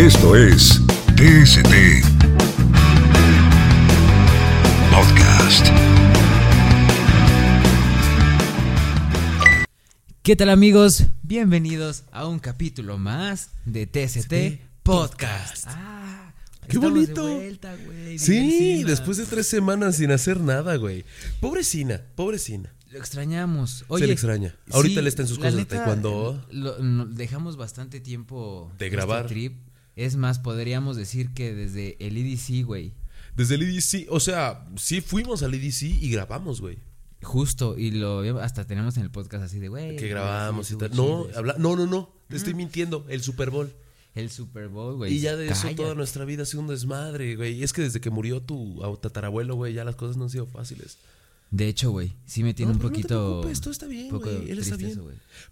Esto es TST Podcast. ¿Qué tal amigos? Bienvenidos a un capítulo más de TST Podcast. Ah, ¡Qué estamos bonito! De vuelta, güey, Sí, después de tres semanas sin hacer nada, güey. Pobrecina, pobrecina. Lo extrañamos. Se Oye, le extraña. Ahorita sí, él está en sus cosas de neta, lo- no- dejamos bastante tiempo De este grabar. trip. Es más, podríamos decir que desde el EDC, güey. Desde el EDC, o sea, sí fuimos al EDC y grabamos, güey. Justo, y lo hasta tenemos en el podcast así de, güey. Que grabamos y tal. No, habla, no, no, no. Te estoy mintiendo. El Super Bowl. El Super Bowl, güey. Y ya de eso toda nuestra vida ha sido un desmadre, güey. Y es que desde que murió tu tatarabuelo, güey, ya las cosas no han sido fáciles. De hecho, güey, sí me tiene No, un no te poquito. preocupes, todo está bien, güey, él está bien. eso.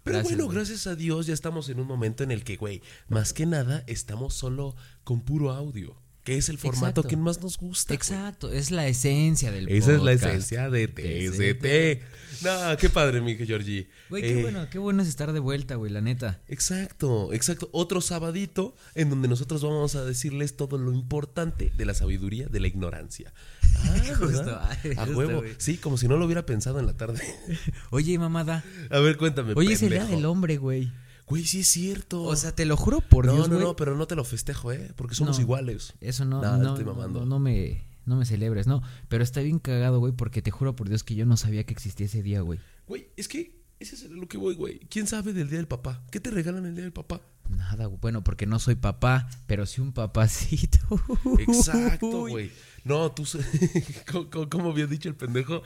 Pero Gracias, bueno, gracias a Dios ya estamos en un momento en el que, güey, más que nada estamos solo con puro audio, que es el formato Exacto. que más nos gusta. güey. Exacto, es la esencia del Esa es la podcast. esencia de TST. No, qué padre, mi Georgie. Güey, qué Eh, bueno, qué bueno es estar de vuelta, güey, la neta. Exacto, exacto. Otro sabadito en donde nosotros vamos a decirles todo lo importante de la sabiduría de la ignorancia. Ah, Justo, ay, A huevo. Sí, como si no lo hubiera pensado en la tarde. Oye, mamada. A ver, cuéntame. Oye, es el día del hombre, güey. Güey, sí es cierto. O sea, te lo juro por no, Dios, no, güey. no, pero no te lo festejo, ¿eh? Porque somos No. iguales. Eso no, Nah, no, estoy no, mamando. no, no me, no me celebres, no. Pero está bien cagado, güey, porque te juro por Dios que yo no sabía que existía ese día, güey. Güey, es que ese es lo que voy, güey. ¿Quién sabe del día del papá? ¿Qué te regalan el día del papá? Nada. Bueno, porque no soy papá, pero sí un papacito. Exacto, güey. No, tú. se- ¿Cómo, cómo- cómo había dicho el pendejo?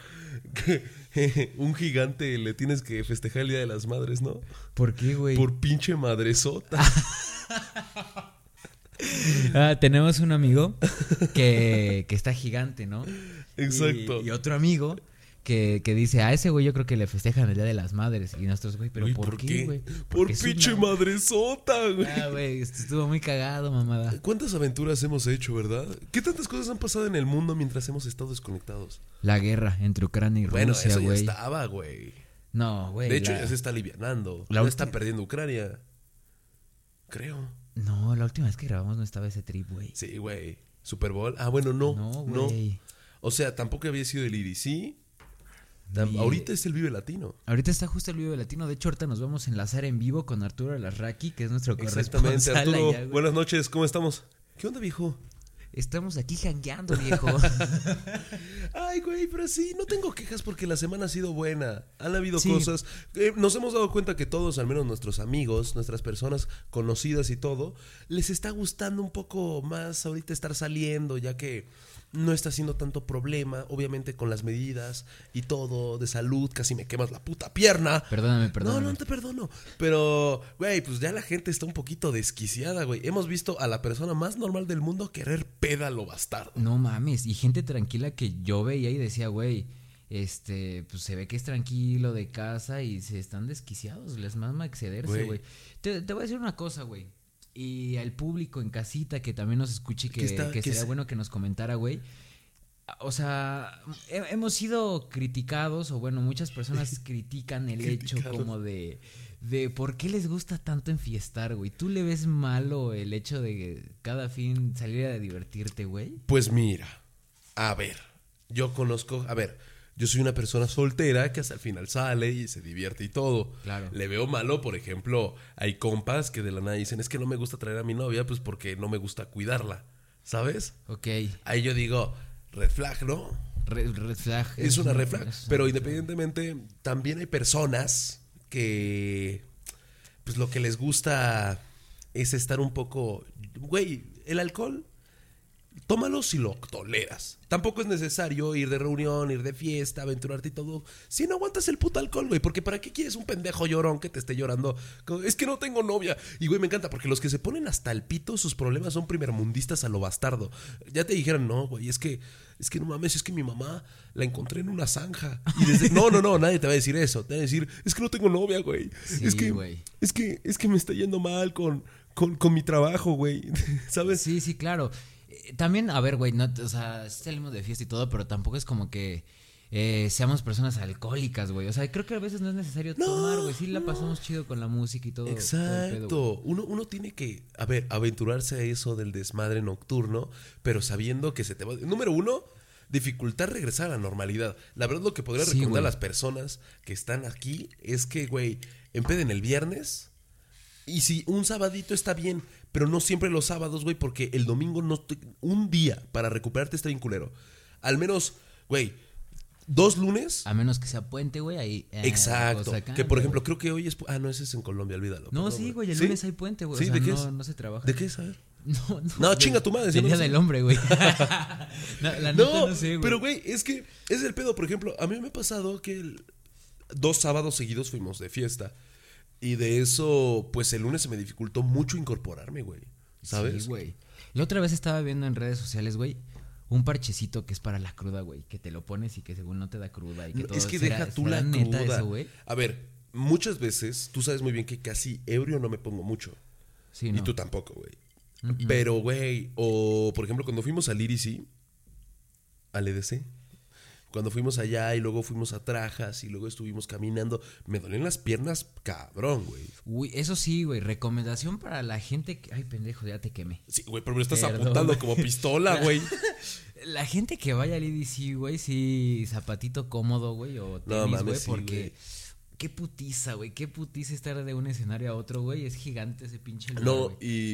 Que un gigante le tienes que festejar el día de las madres, ¿no? ¿Por qué, güey? Por pinche madresota. Ah, tenemos un amigo que, que está gigante, ¿no? Exacto. Y, y otro amigo que, que dice, a ese güey yo creo que le festejan el Día de las Madres. Y nosotros, güey, pero ¿por, qué, güey? Por pinche una- madresota, güey. Ah, güey, esto estuvo muy cagado, mamada. ¿Cuántas aventuras hemos hecho, verdad? ¿Qué tantas cosas han pasado en el mundo mientras hemos estado desconectados? La guerra entre Ucrania y Bueno, Rusia, eso ya estaba, güey. No, güey. De hecho, la- ya se está alivianando. la Ya está perdiendo Ucrania. Creo. No, la última vez que grabamos no estaba ese trip, güey. Sí, güey. Super Bowl. Ah, bueno, no. No, No. güey. O sea, tampoco había sido el IDC. Ahorita es el Vive Latino. Ahorita está justo el video latino. De hecho, ahorita nos vamos a enlazar en vivo con Arturo Alasraqui, que es nuestro Exactamente, corresponsal Arturo. allá, güey. buenas noches, ¿cómo estamos? ¿Qué onda, viejo? Estamos aquí jangueando, viejo. Ay, güey, pero sí, no tengo quejas porque la semana ha sido buena. Han habido Sí. cosas. eh, nos hemos dado cuenta que todos, al menos nuestros amigos, nuestras personas conocidas y todo, les está gustando un poco más ahorita estar saliendo, ya que no está siendo tanto problema, obviamente con las medidas y todo de salud, casi me quemas la puta pierna. Perdóname, perdóname. No, no te perdono. Pero, güey, pues ya la gente está un poquito desquiciada, güey. Hemos visto a la persona más normal del mundo querer pédalo bastardo. No mames, y gente tranquila que yo veía y decía, güey, este, pues se ve que es tranquilo de casa y se están desquiciados, les mama excederse, Güey. Te, te voy a decir una cosa, güey. Y al público en casita que también nos escuche, que, Que está- que que sería se- bueno que nos comentara, güey. O sea, he- hemos sido criticados, o bueno, muchas personas critican el hecho como de, de por qué les gusta tanto enfiestar, güey. ¿Tú le ves malo el hecho de cada fin salir a divertirte, güey? Pues mira, a ver, yo conozco, a ver, yo soy una persona soltera que hasta el final sale y se divierte y todo. Claro. Le veo malo, por ejemplo, hay compas que de la nada dicen, es que no me gusta traer a mi novia, pues porque no me gusta cuidarla, ¿sabes? Ok. Ahí yo digo, red flag, ¿no? Red, red flag. Es una red flag. es Pero independientemente, también hay personas que, pues lo que les gusta es estar un poco, güey, el alcohol, tómalo si lo toleras. Tampoco es necesario ir de reunión, ir de fiesta, aventurarte y todo. Si no aguantas el puto alcohol, güey. Porque ¿para qué quieres un pendejo llorón que te esté llorando? Es que no tengo novia. Y, güey, me encanta porque los que se ponen hasta el pito, sus problemas son primermundistas a lo bastardo. Ya te dijeron, no, güey, es que, es que no mames, es que mi mamá la encontré en una zanja. Y desde, no, no, no, nadie te va a decir eso. Te va a decir, es que no tengo novia, güey. Sí, es que, güey. es que, es que me está yendo mal con, con, con mi trabajo, güey. ¿Sabes? Sí, sí, claro. Eh, También, a ver, güey, no, o sea, salimos de fiesta y todo, pero tampoco es como que eh, seamos personas alcohólicas, güey. O sea, creo que a veces no es necesario No, tomar, güey. Sí la no. pasamos chido con la música y todo. pedo. Exacto. uno, uno tiene que, a ver, aventurarse a eso del desmadre nocturno, pero sabiendo que se te va. Número uno, dificultar regresar a la normalidad. La verdad, lo que podría Sí, recomendar a las personas que están aquí es que, güey, empeden el viernes. Y si un sabadito está bien, pero no siempre los sábados, güey, porque el domingo no. te- un día para recuperarte está bien culero. Al menos, güey, dos lunes. A menos que sea puente, güey, ahí. eh, Exacto. que por ejemplo, creo que hoy es. Ah, no, ese es en Colombia, olvídalo. No, perdón, sí, güey, el ¿Sí? lunes hay puente, güey. Sí, o sea, ¿de qué no, es? no se trabaja. ¿De qué es? A ver. No, no. No, chinga tu madre, no Día del Hombre, güey. no, la No, no sé, güey. pero güey, es que es el pedo. Por ejemplo, a mí me ha pasado que el- dos sábados seguidos fuimos de fiesta. Y de eso, pues el lunes se me dificultó mucho incorporarme, güey. ¿Sabes? Sí, güey. La otra vez estaba viendo en redes sociales, güey, un parchecito que es para la cruda, güey. Que te lo pones y que según no te da cruda y que No, todo. es que ¿Será- deja tú la neta cruda. eso, güey? a ver, muchas veces, tú sabes muy bien que casi ebrio no me pongo mucho. Sí, Y no. tú tampoco, güey. Pero, güey, o por ejemplo, cuando fuimos al IRICI, al EDC, cuando fuimos allá y luego fuimos a Trajas y luego estuvimos caminando, me dolían las piernas cabrón, güey. Uy, eso sí, güey. Recomendación para la gente que. Ay, pendejo, ya te quemé. Sí, güey, pero me lo estás Perdón. apuntando como pistola, güey. La gente que vaya al EDC, güey, sí, zapatito cómodo, güey, o tenis, mames, güey, sí, porque güey. qué putiza, güey, qué putiza estar de un escenario a otro, güey, es gigante ese pinche lugar, No, y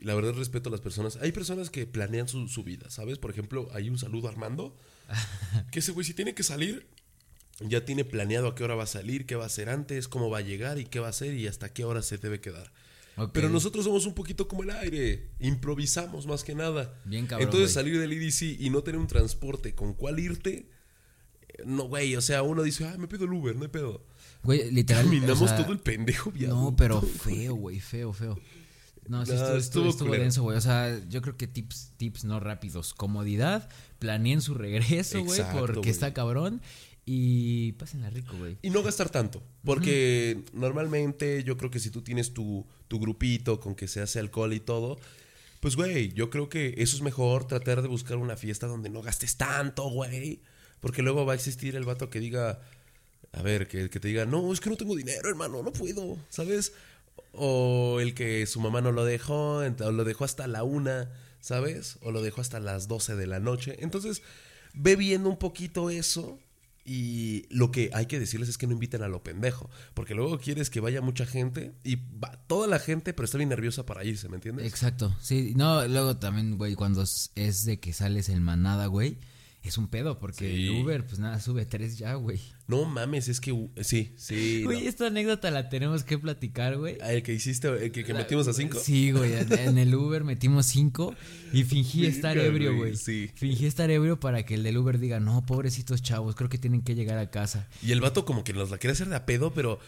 la verdad respeto a las personas. Hay personas que planean su, su vida, ¿sabes? Por ejemplo, hay un saludo a Armando, que ese güey si tiene que salir, ya tiene planeado a qué hora va a salir, qué va a hacer antes, cómo va a llegar y qué va a hacer y hasta qué hora se debe quedar. Pero nosotros somos un poquito como el aire, improvisamos más que nada. Bien cabrón, Entonces salir del IDC y no tener un transporte con cuál irte, eh, no, güey, o sea, uno dice, ah, me pido el Uber, no hay pedo. Güey, literal. Caminamos o sea, todo el pendejo viaducto. No, pero feo, güey, feo, feo. No, sí No, estuvo, estuvo, estuvo denso, güey. O sea, yo creo que tips, tips no rápidos. Comodidad, planeen su regreso, güey, porque está cabrón. Y pásenla rico, güey. Y no gastar tanto, porque normalmente yo creo que si tú tienes tu, tu grupito con que se hace alcohol y todo, pues güey, yo creo que eso es mejor tratar de buscar una fiesta donde no gastes tanto, güey. Porque luego va a existir el vato que diga, a ver, que, que te diga, no, es que no tengo dinero, hermano, no puedo, ¿sabes? O el que su mamá no lo dejó, o lo dejó hasta la una, ¿sabes? O lo dejó hasta las 12 de la noche. Entonces, ve viendo un poquito eso. Y lo que hay que decirles es que no inviten a lo pendejo. Porque luego quieres que vaya mucha gente y va toda la gente, pero está bien nerviosa para irse, ¿me entiendes? Exacto, sí. No, luego también, güey, cuando es- es de que sales en manada, güey, es un pedo, porque Sí. el Uber, pues nada, sube tres ya, güey. No mames, es que. Sí, sí. Güey, no. esta anécdota la tenemos que platicar, güey. Ah, El que hiciste, el que, que metimos a cinco. Sí, güey, en- el Uber metimos cinco y fingí estar ebrio, güey, güey. sí. Fingí estar ebrio para que el del Uber diga, no, pobrecitos chavos, creo que tienen que llegar a casa. Y el vato como que nos la quería hacer de a pedo, pero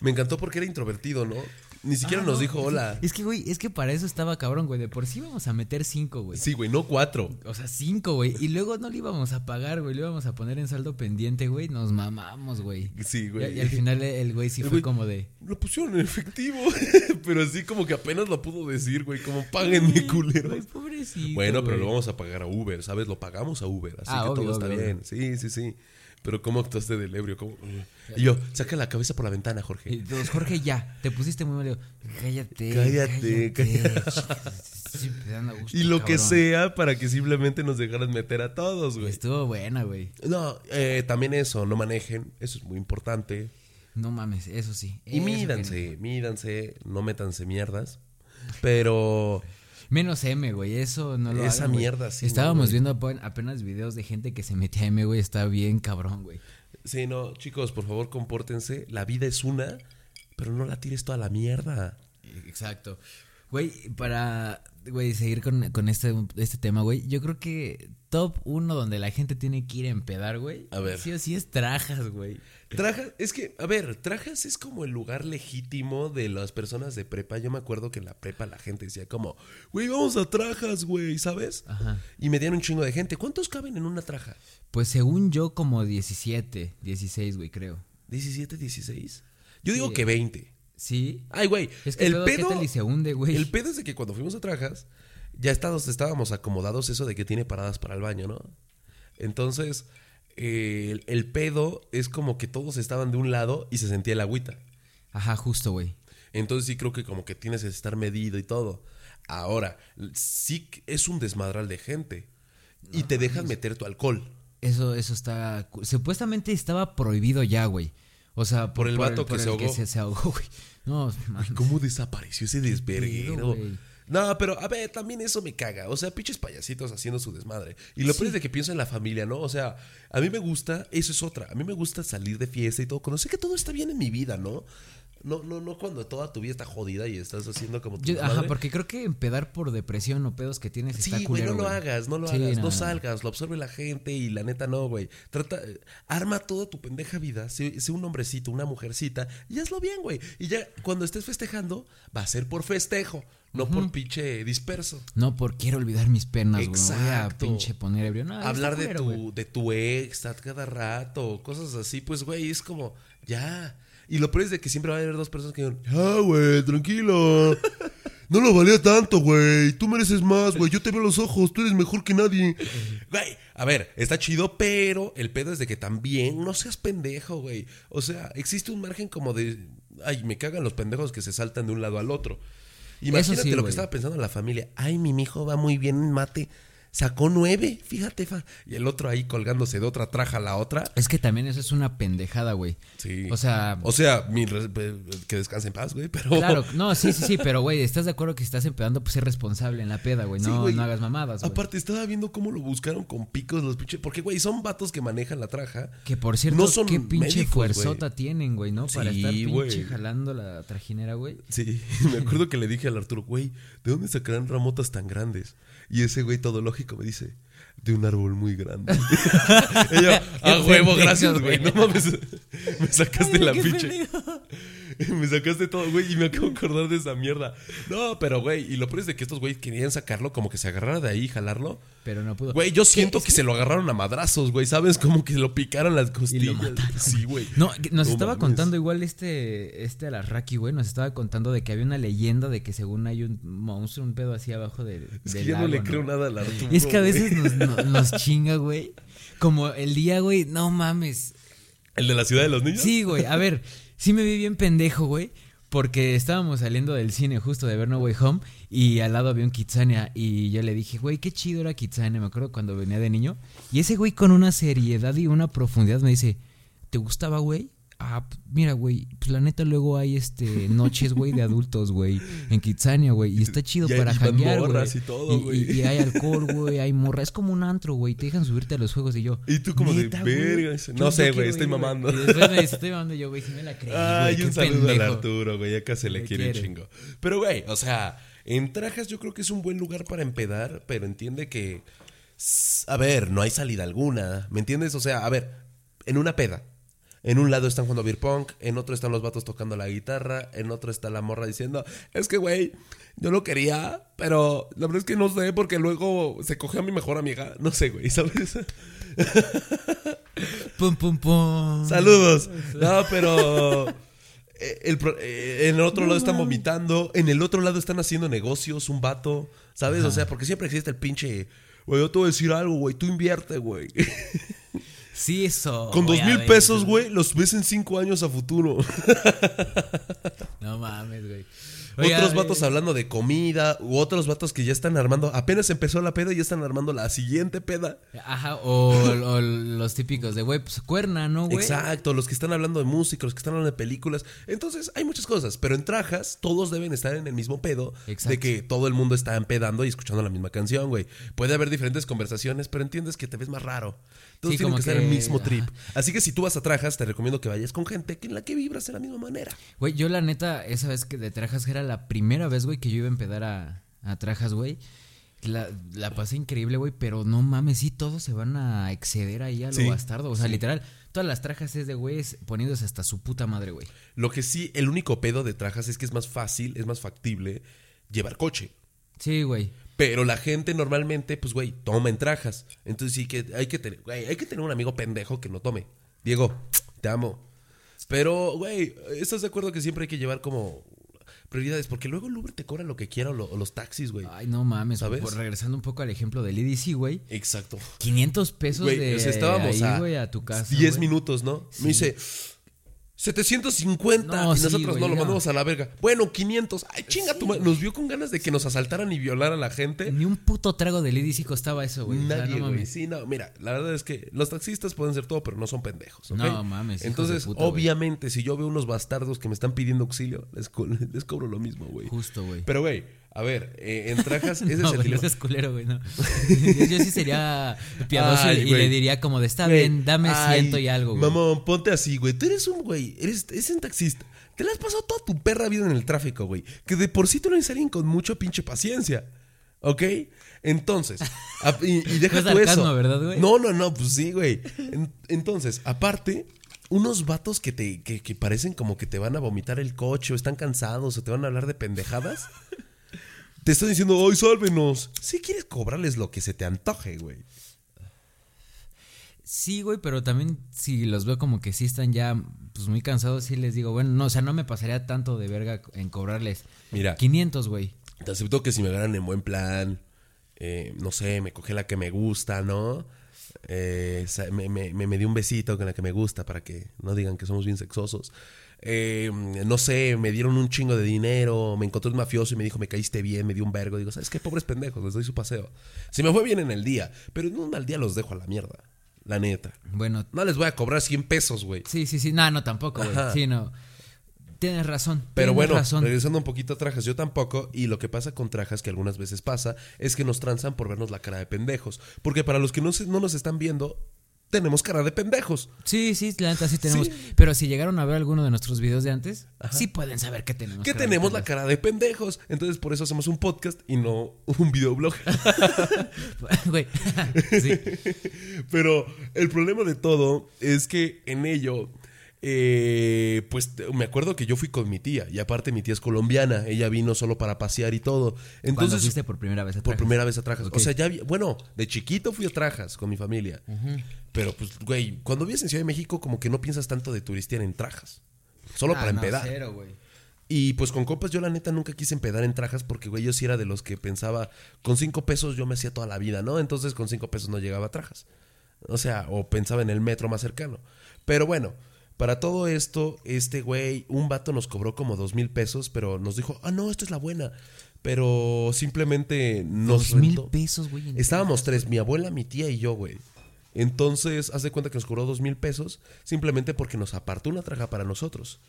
me encantó porque era introvertido, ¿no? Ni siquiera Ah, nos no, dijo hola. Es que, güey, es que para eso estaba cabrón, güey. De por sí íbamos a meter cinco, güey. Sí, güey, no cuatro. O sea, cinco, güey. Y luego no le íbamos a pagar, güey. Le íbamos a poner en saldo pendiente, güey. Nos mamamos, güey. Sí, güey. y al final el güey sí El fue güey- como de. Lo pusieron en efectivo, pero así como que apenas lo pudo decir, güey, como páguenme, culeros. Güey, pobrecito. Bueno, pero güey. lo vamos a pagar a Uber, ¿sabes? Lo pagamos a Uber, así Ah, que obvio, todo está obvio, bien. Sí, sí, sí. Pero ¿cómo actuaste del ebrio? ¿Cómo? Y yo, saca la cabeza por la ventana, Jorge. todos, Jorge, ya, te pusiste muy mal. Cállate. Cállate, dan a gusto, Y lo que sea para que simplemente nos dejaran meter a todos, güey. Estuvo buena, güey. No, eh, también eso, no manejen, eso es muy importante. No mames, eso sí. Y eso mídanse, mídanse, no métanse mierdas. Pero Menos M, güey, eso no lo Esa hagan, güey. mierda, sí, Estábamos no, viendo apen- apenas videos de gente que se metía M, güey, está bien cabrón, güey. sí, no, chicos, por favor, compórtense. La vida es una, pero no la tires toda la mierda. Exacto. Güey, para, güey, seguir con, con este, este tema, güey, yo creo que top uno donde la gente tiene que ir a empedar, güey. A ver. Sí o sí es trajas, güey. Trajas, es que, a ver, Trajas es como el lugar legítimo de las personas de prepa. Yo me acuerdo que en la prepa la gente decía como, güey, vamos a Trajas, güey, ¿sabes? Ajá. Y me dieron un chingo de gente. ¿Cuántos caben en una traja? Pues según yo, como 17, 16, güey, creo. ¿17, 16? Yo digo Sí. que 20. ¿Sí? Ay, güey, Es que el luego, ¿qué pedo... y se hunde, güey? El pedo es de que cuando fuimos a Trajas, ya estábamos, estábamos acomodados eso de que tiene paradas para el baño, ¿no? Entonces, eh, el, el pedo es como que todos estaban de un lado y se sentía el agüita. Ajá, justo, güey. Entonces sí creo que como que tienes que estar medido y todo. Ahora, sí que es un desmadral de gente. Y te dejan meter tu alcohol. Eso, eso está. Supuestamente estaba prohibido ya, güey. O sea, Por el vato que se ahogó. se, se ahogó, güey. No. ¿Cómo desapareció ese desverguero? Güey. No, pero a ver, también eso me caga. O sea, pinches payasitos haciendo su desmadre. Y lo peor es de que pienso en la familia, ¿no? O sea, a mí me gusta, eso es otra. A mí me gusta salir de fiesta y todo. Conocer que todo está bien en mi vida, ¿no? No, no, no cuando toda tu vida está jodida y estás haciendo como tu Yo- ajá, porque creo que empedar por depresión o pedos que tienes está Sí, güey, culero, no lo güey. hagas, no lo Sí, hagas, no, no, no. salgas, lo absorbe la gente y la neta no, güey. Trata, arma toda tu pendeja vida, sé, sé un hombrecito, una mujercita y hazlo bien, güey. Y ya cuando estés festejando, va a ser por festejo, no por pinche disperso. No, por quiero olvidar mis penas, güey. Voy a pinche poner ebrio. No, Hablar de culero, tu, de tu ex a cada rato, cosas así, pues, güey, es como, ya. Y lo peor es de que siempre va a haber dos personas que digan, ya, güey, tranquilo. No lo valía tanto, güey. Tú mereces más, güey. Yo te veo los ojos. Tú eres mejor que nadie. Güey, a ver, está chido, pero el pedo es de que también no seas pendejo, güey. O sea, existe un margen como de. Ay, me cagan los pendejos que se saltan de un lado al otro. Imagínate sí, lo que estaba pensando la familia. Ay, mi mijo va muy bien en mate. Sacó nueve, fíjate, fa. Y el otro ahí colgándose de otra traja a la otra. Es que también eso es una pendejada, güey. Sí. O sea, O sea, mi que descanse en paz, güey, pero. claro, no, sí, sí, sí, pero güey, ¿estás de acuerdo que si estás empedando, pues ser responsable en la peda, güey? Sí, No, güey. no hagas mamadas, güey. Aparte, estaba viendo cómo lo buscaron con picos los pinches. Porque, güey, son vatos que manejan la traja. Que por cierto, No son qué pinche médicos, fuerzota tienen, güey, ¿no? Para Sí, estar pinche güey. jalando la trajinera, güey. Sí, me acuerdo que le dije al Arturo, güey, ¿de dónde sacarán ramotas tan grandes? Y ese güey todo lógico me dice, de un árbol muy grande. y yo, a huevo, gracias, güey. No mames, me sacaste Ay, la pinche. Me sacaste todo, güey, y me acabo de acordar de esa mierda. No, pero, güey, y lo peor es de que estos güey querían sacarlo, como que se agarrara de ahí y jalarlo. Pero no pudo. Güey, yo siento es que, se lo agarraron a madrazos, güey, ¿sabes? Como que lo picaron las costillas. Sí, güey. No, que nos No estaba mames. contando igual este, este Alarraqui, güey, nos estaba contando de que había una leyenda de que según hay un monstruo, un pedo así abajo de, Es del que ya no le creo nada al Arturo. Y es que a veces nos, no- nos chinga, güey. Como el día, güey, no mames. ¿El de la ciudad de los niños? Sí, güey, a ver, sí me vi bien pendejo, güey. Porque estábamos saliendo del cine justo de ver No Way Home y al lado había un Kitsania y yo le dije, güey, qué chido era Kitsania, me acuerdo cuando venía de niño. Y ese güey con una seriedad y una profundidad me dice, ¿te gustaba, güey? Ah, mira, güey, pues la neta luego hay este noches, güey, de adultos, güey, en Kitsania, güey, y está chido Y para janguear, güey. y todo, Y- y, hay alcohol, güey, hay morra, es como un antro, güey, te dejan subirte a los juegos y yo. Y tú como de, "Neta, güey, "Verga", yo- "No sé, güey, estoy mamando". Y después me estoy mamando yo, güey, si me la creí, Ay, un saludo al pendejo. Arturo, güey. Acá se le quiere un quiere. chingo. Pero, güey, o sea, en Trajas yo creo que es un buen lugar para empedar, pero entiende que. A ver, no hay salida alguna. ¿Me entiendes? O sea, a ver, en una peda. En un lado están jugando beer punk, en otro están los vatos tocando la guitarra, en otro está la morra diciendo, es que, güey, yo lo quería, pero la verdad es que no sé, porque luego se cogió a mi mejor amiga. No sé, güey, ¿sabes? Pum, pum, pum. Saludos. No, pero. eh, el eh, en el otro lado están vomitando. En el otro lado están haciendo negocios, un vato. ¿Sabes? O sea, porque siempre existe el pinche. Güey, yo te voy a decir algo, güey. Tú invierte, güey. Sí, eso. Con dos mil pesos, eso- güey, los ves en cinco años a futuro. No mames, güey. Oiga, otros eh, vatos hablando de comida, u otros vatos que ya están armando. Apenas empezó la peda y ya están armando la siguiente peda. Ajá, o, o los típicos de, güey, pues cuerna, ¿no, güey? Exacto, los que están hablando de música, los que están hablando de películas. Entonces, hay muchas cosas, pero en Trajas todos deben estar en el mismo pedo Exacto. de que todo el mundo está empedando y escuchando la misma canción, güey. Puede haber diferentes conversaciones, pero entiendes que te ves más raro. Todos Sí, tienen como que estar en el que- mismo trip. ajá. Así que si tú vas a Trajas, te recomiendo que vayas con gente que en la que vibras de la misma manera. Güey, yo la neta, esa vez que de Trajas, que era la primera vez, güey, que yo iba a empedar a, a Trajas, güey. La, la pasé increíble, güey, pero no mames, sí, todos se van a exceder ahí a lo Sí, bastardo. O sea, literal, todas las trajas es de güeyes poniéndose hasta su puta madre, güey. Lo que sí, el único pedo de Trajas es que es más fácil, es más factible llevar coche. Sí, güey. Pero la gente normalmente, pues, güey, toma en trajas. Entonces sí que hay que tener, güey, hay que tener un amigo pendejo que no tome. Diego, te amo. Pero, güey, ¿estás de acuerdo que siempre hay que llevar como... prioridades, porque luego el Uber te cobra lo que quiera o, lo- o los taxis, güey. Ay, no mames. ¿Sabes? por- regresando un poco al ejemplo del EDC, güey. Exacto. 500 pesos Güey, de o sea, estábamos ahí, a, güey, a tu casa. 10 güey. minutos, ¿no? Sí. Me dice 750 No, y sí, nosotros güey, no lo no. mandamos a la verga. Bueno, 500. Ay, chinga tu madre. Nos vio con ganas de que nos asaltaran y violaran a la gente. Ni un puto trago del EDC costaba eso, güey. O sea, Nadie, no güey. mames. Sí, no, mira, la verdad es que los taxistas pueden ser todo, pero no son pendejos. No mames, Entonces, de güey. obviamente, si yo veo unos bastardos que me están pidiendo auxilio, les, co- les cobro lo mismo, güey. Justo, güey. Pero, güey, a ver, eh, en trajas, ese no, es el güey, no seas culero, güey, no. yo, yo sí sería piadoso Ay, y, le diría como de, está Güey, bien, dame ay, ciento y algo, güey. Mamón, ponte así, güey. Tú eres un güey, eres, eres un taxista. Te la has pasado toda tu perra vida en el tráfico, güey. Que de por sí tú no eres alguien con mucha pinche paciencia. ¿Ok? Entonces, a- y, y deja tú sarcasmo, eso. ¿verdad, güey? No, no, no, pues sí, güey. En- entonces, aparte, unos vatos que te que, que parecen como que te van a vomitar el coche o están cansados o te van a hablar de pendejadas. Te están diciendo, ¡ay, sálvenos! Si quieres cobrarles lo que se te antoje, güey. Sí, güey, pero también si los veo como que sí están ya pues muy cansados, sí les digo, bueno, no, o sea, no me pasaría tanto de verga en cobrarles Mira. 500, güey. Te acepto que si me ganan en buen plan, eh, no sé, me coge la que me gusta, ¿no? Eh, me, me, me, me dio un besito con la que me gusta para que no digan que somos bien sexosos. Eh, no sé, me dieron un chingo de dinero, me encontró un mafioso y me dijo, me caíste bien, me dio un vergo. Digo, ¿sabes qué? Pobres pendejos, les doy su paseo. Si me fue bien en el día, pero en un mal día los dejo a la mierda, la neta. Bueno, No les voy a cobrar 100 pesos, güey. sí, sí, sí, no, no, tampoco, güey. Sí, no. Tienes razón. Pero tienes bueno, razón. regresando un poquito a Trajas, yo tampoco. Y lo que pasa con Trajas, que algunas veces pasa, es que nos tranzan por vernos la cara de pendejos. Porque para los que no, se- no nos están viendo, tenemos cara de pendejos. Sí, sí, la neta sí tenemos. Sí. Pero si llegaron a ver alguno de nuestros videos de antes, sí pueden saber que tenemos. Que tenemos la cara de pendejos. Entonces por eso hacemos un podcast y no un videoblog. Güey. sí. Pero el problema de todo es que en ello, eh, pues me acuerdo que yo fui con mi tía. Y aparte mi tía es colombiana. Ella vino solo para pasear y todo. Entonces... fuiste por primera vez a Por Trajas. primera vez a Trajas. O sea, ya vi- bueno, de chiquito fui a Trajas con mi familia. Pero pues, güey, cuando vives en Ciudad de México, como que no piensas tanto de turistear en Trajas. Solo Ah, para no, empedar. cero, güey. Y pues con compas yo la neta nunca quise empedar en Trajas porque, güey, yo sí era de los que pensaba, con cinco pesos yo me hacía toda la vida, ¿no? Entonces con cinco pesos no llegaba a Trajas. O sea, o pensaba en el metro más cercano. Pero bueno, para todo esto, este güey, un vato nos cobró como dos mil pesos, pero nos dijo, ah, no, esta es la buena. Pero simplemente nos Dos mil rentó. pesos, güey. Estábamos tres, mi abuela, mi tía y yo, güey. Entonces, haz de cuenta que nos cobró dos mil pesos simplemente porque nos apartó una traja para nosotros.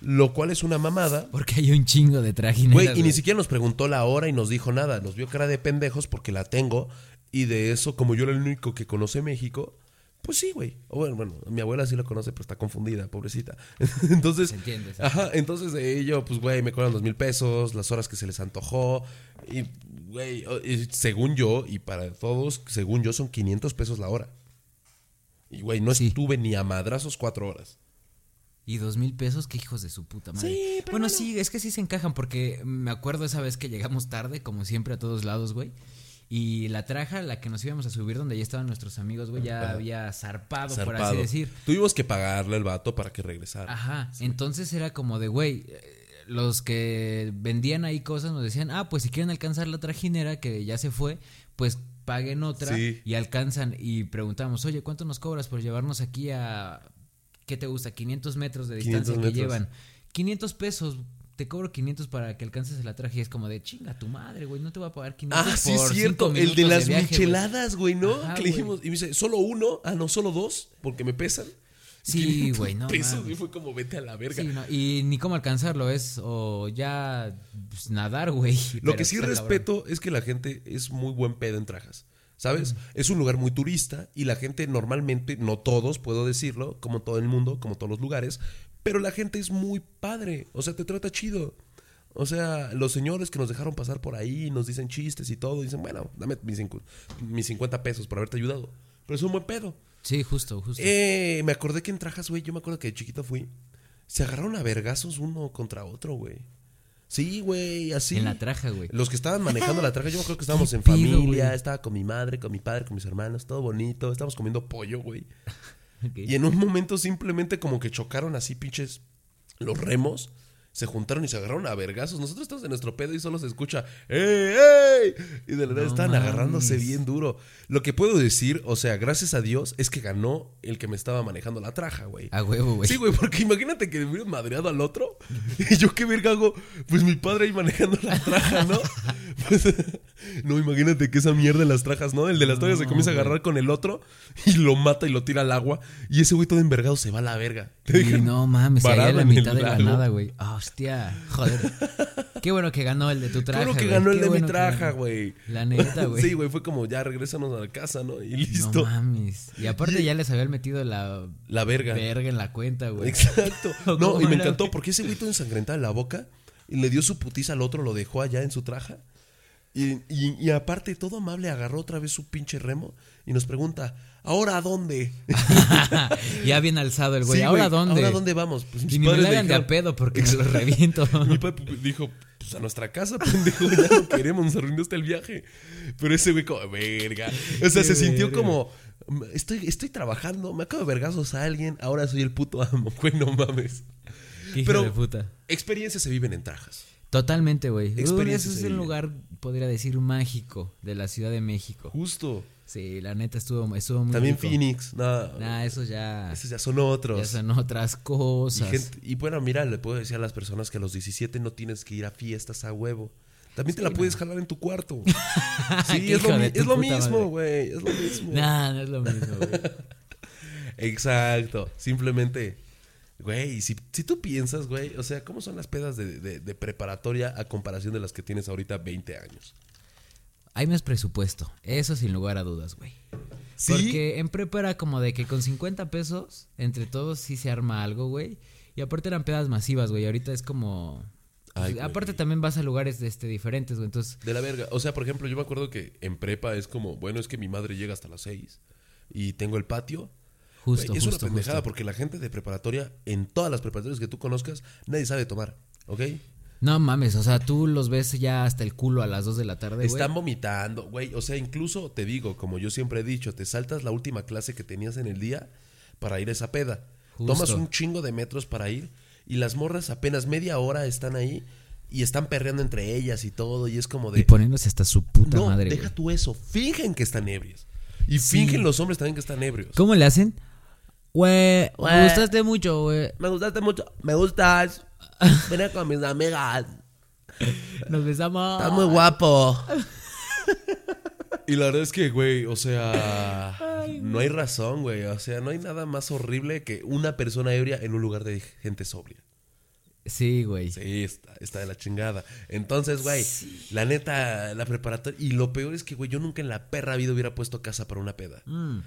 Lo cual es una mamada. Porque hay un chingo de trajineras. Güey, y ni siquiera nos preguntó la hora y nos dijo nada. Nos vio cara de pendejos porque la tengo. Y de eso, como yo era el único que conoce México, pues sí, güey. O bueno, bueno, mi abuela sí lo conoce, pero está confundida, pobrecita. entonces, entiende, ajá, entonces de ello, pues, güey, me cobran dos mil pesos, las horas que se les antojó. Y, güey, según yo, y para todos, según yo, son 500 pesos la hora. Y, güey, no Sí. estuve ni a madrazos cuatro horas. Y dos mil pesos, qué hijos de su puta madre. Sí, pero bueno, bueno. sí, es que sí se encajan porque me acuerdo esa vez que llegamos tarde, como siempre a todos lados, güey. Y la traja, la que nos íbamos a subir donde ya estaban nuestros amigos, güey, ya había zarpado, por Zarpado. así decir. Tuvimos que pagarle al vato para que regresara. Ajá, entonces era como de, güey, eh, los que vendían ahí cosas nos decían, ah, pues si quieren alcanzar la trajinera que ya se fue, pues paguen otra Sí. y alcanzan y preguntamos, oye, ¿cuánto nos cobras por llevarnos aquí a, ¿qué te gusta? 500 metros de 500 distancia que llevan. 500 pesos, te cobro 500 para que alcances la traje y es como de, chinga tu madre, güey, no te voy a pagar 500 Ah, sí, por es cierto. El de las viaje, güey". micheladas, güey, ¿no? Ajá, que le dijimos, y me dice, ¿solo uno? Ah, no, solo dos, porque me pesan. Sí, 500 güey, no pesos, y fue como, vete a la verga. Sí, no, y ni cómo alcanzarlo, es o ya pues, nadar, güey. Lo que sí respeto es que la gente es muy buen pedo en Trajas. ¿Sabes? Es un lugar muy turista y la gente normalmente, no todos, puedo decirlo, como todo el mundo, como todos los lugares, pero la gente es muy padre. O sea, te trata chido. O sea, los señores que nos dejaron pasar por ahí nos dicen chistes y todo, dicen, bueno, dame mis, mis 50 pesos por haberte ayudado. Pero es un buen pedo. Sí, justo, justo. Eh, me acordé que en Trajas, güey, yo me acuerdo que de chiquito fui. Se agarraron a vergazos uno contra otro, güey. Sí, güey, así. En la traja, güey. Los que estaban manejando la traja, yo me acuerdo que estábamos ¿Qué en pido, familia, estaba con mi madre, con mi padre, con mis hermanos, todo bonito, estábamos comiendo pollo, güey. Y en un momento simplemente como que chocaron así pinches los remos Se juntaron y se agarraron a vergazos. Nosotros estamos en nuestro pedo y solo se escucha ¡Ey, ey! Y de la nada No estaban agarrándose bien duro. Lo que puedo decir, o sea, gracias a Dios, es que ganó el que me estaba manejando la traja, güey. A huevo, güey. Sí, güey, porque imagínate que me hubieran madreado al otro. Y yo qué verga hago. Pues mi padre ahí manejando la traja, ¿no? Pues, no, imagínate que esa mierda de las trajas, ¿no? El de las trajas se No, comienza a agarrar con el otro y lo mata y lo tira al agua. Y ese güey todo envergado se va a la verga. Te Y no mames, en la mitad de la nada, güey. Ah, hostia, joder. Qué bueno que ganó el de tu traja. Claro que güey. ganó el Qué de bueno mi que traja, güey. La neta, güey. Sí, güey, fue como ya regrésanos a la casa, ¿no? Y No listo. mames. Y aparte ya les habían metido la la verga. verga en la cuenta, güey. Exacto. ¿Cómo No, y me encantó porque ese güey todo ensangrentado en la boca y le dio su putiza al otro, lo dejó allá en su traja. Y, y- y aparte, todo amable, agarró otra vez su pinche remo y nos pregunta, ¿ahora a dónde? ya bien alzado el güey. Sí, ¿Ahora dónde? ¿Ahora dónde vamos? Pues mis Y me padres hagan de a pedo porque me lo reviento. Mi papá dijo, pues a nuestra casa, pendejo, ya no queremos, nos arruinaste el viaje. Pero ese güey como, verga. O sea, Qué se sintió verga. como, estoy, estoy trabajando, me acabo de vergazos a alguien, ahora soy el puto amo, güey, no mames. Hijo Pero- de puta. Experiencias se viven en trajas. Totalmente, güey. Ese es un lugar, podría decir, mágico de la Ciudad de México. Justo. Sí, la neta estuvo, estuvo muy También rico. Phoenix, no. Nah, eso ya, Esos ya son otros. ya son otras y, cosas. gente- y bueno, mira, le puedo decir a las personas que a los 17 no tienes que ir a fiestas a huevo. También te la puedes jalar en tu cuarto. Sí, es lo, es mismo, güey. Es lo mismo. Nah, no es lo mismo, güey. Exacto. Simplemente, güey, si, si tú piensas, güey, o sea, ¿cómo son las pedas de, de- de preparatoria a comparación de las que tienes ahorita 20 años? Hay más presupuesto. Eso sin lugar a dudas, güey. Sí. Porque en prepa era como de que con 50 pesos, entre todos sí se arma algo, güey. Y aparte eran pedas masivas, güey. Ahorita es como... Ay, güey. aparte también vas a lugares este, diferentes, güey. Entonces, De la verga. O sea, por ejemplo, yo me acuerdo que en prepa es como, bueno, es que mi madre llega hasta las 6 y tengo el patio. Justo, es justo, una pendejada justo. porque la gente de preparatoria, en todas las preparatorias que tú conozcas, nadie sabe tomar, ¿ok? No mames, o sea, tú los ves ya hasta el culo a las 2 de la tarde. Están vomitando, güey. O sea, incluso te digo, como yo siempre he dicho, te saltas la última clase que tenías en el día para ir a esa peda. Justo. Tomas un chingo de metros para ir y las morras apenas media hora están ahí y están perreando entre ellas y todo. Y es como Y de. poniéndose hasta su puta no, madre, deja güey. tú eso. Fingen que están ebrios. Y Sí. fingen los hombres también que están ebrios. ¿Cómo le hacen? Güey, me gustaste mucho, güey. Me gustaste mucho. Me gustas. Ven con mis amigas. Nos besamos. Estás muy guapo. Y la verdad es que, güey, o sea, no hay razón, güey. O sea, no hay nada más horrible que una persona ebria en un lugar de gente sobria. Sí, güey. Sí, está, está de la chingada. Entonces, güey, la neta, la preparatoria. Y lo peor es que, güey, yo nunca en la perra vida hubiera puesto casa para una peda. Mm.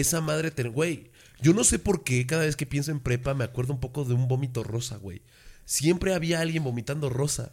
Esa madre, te- güey, yo no sé por qué cada vez que pienso en prepa me acuerdo un poco de un vómito rosa, güey. Siempre había alguien vomitando rosa.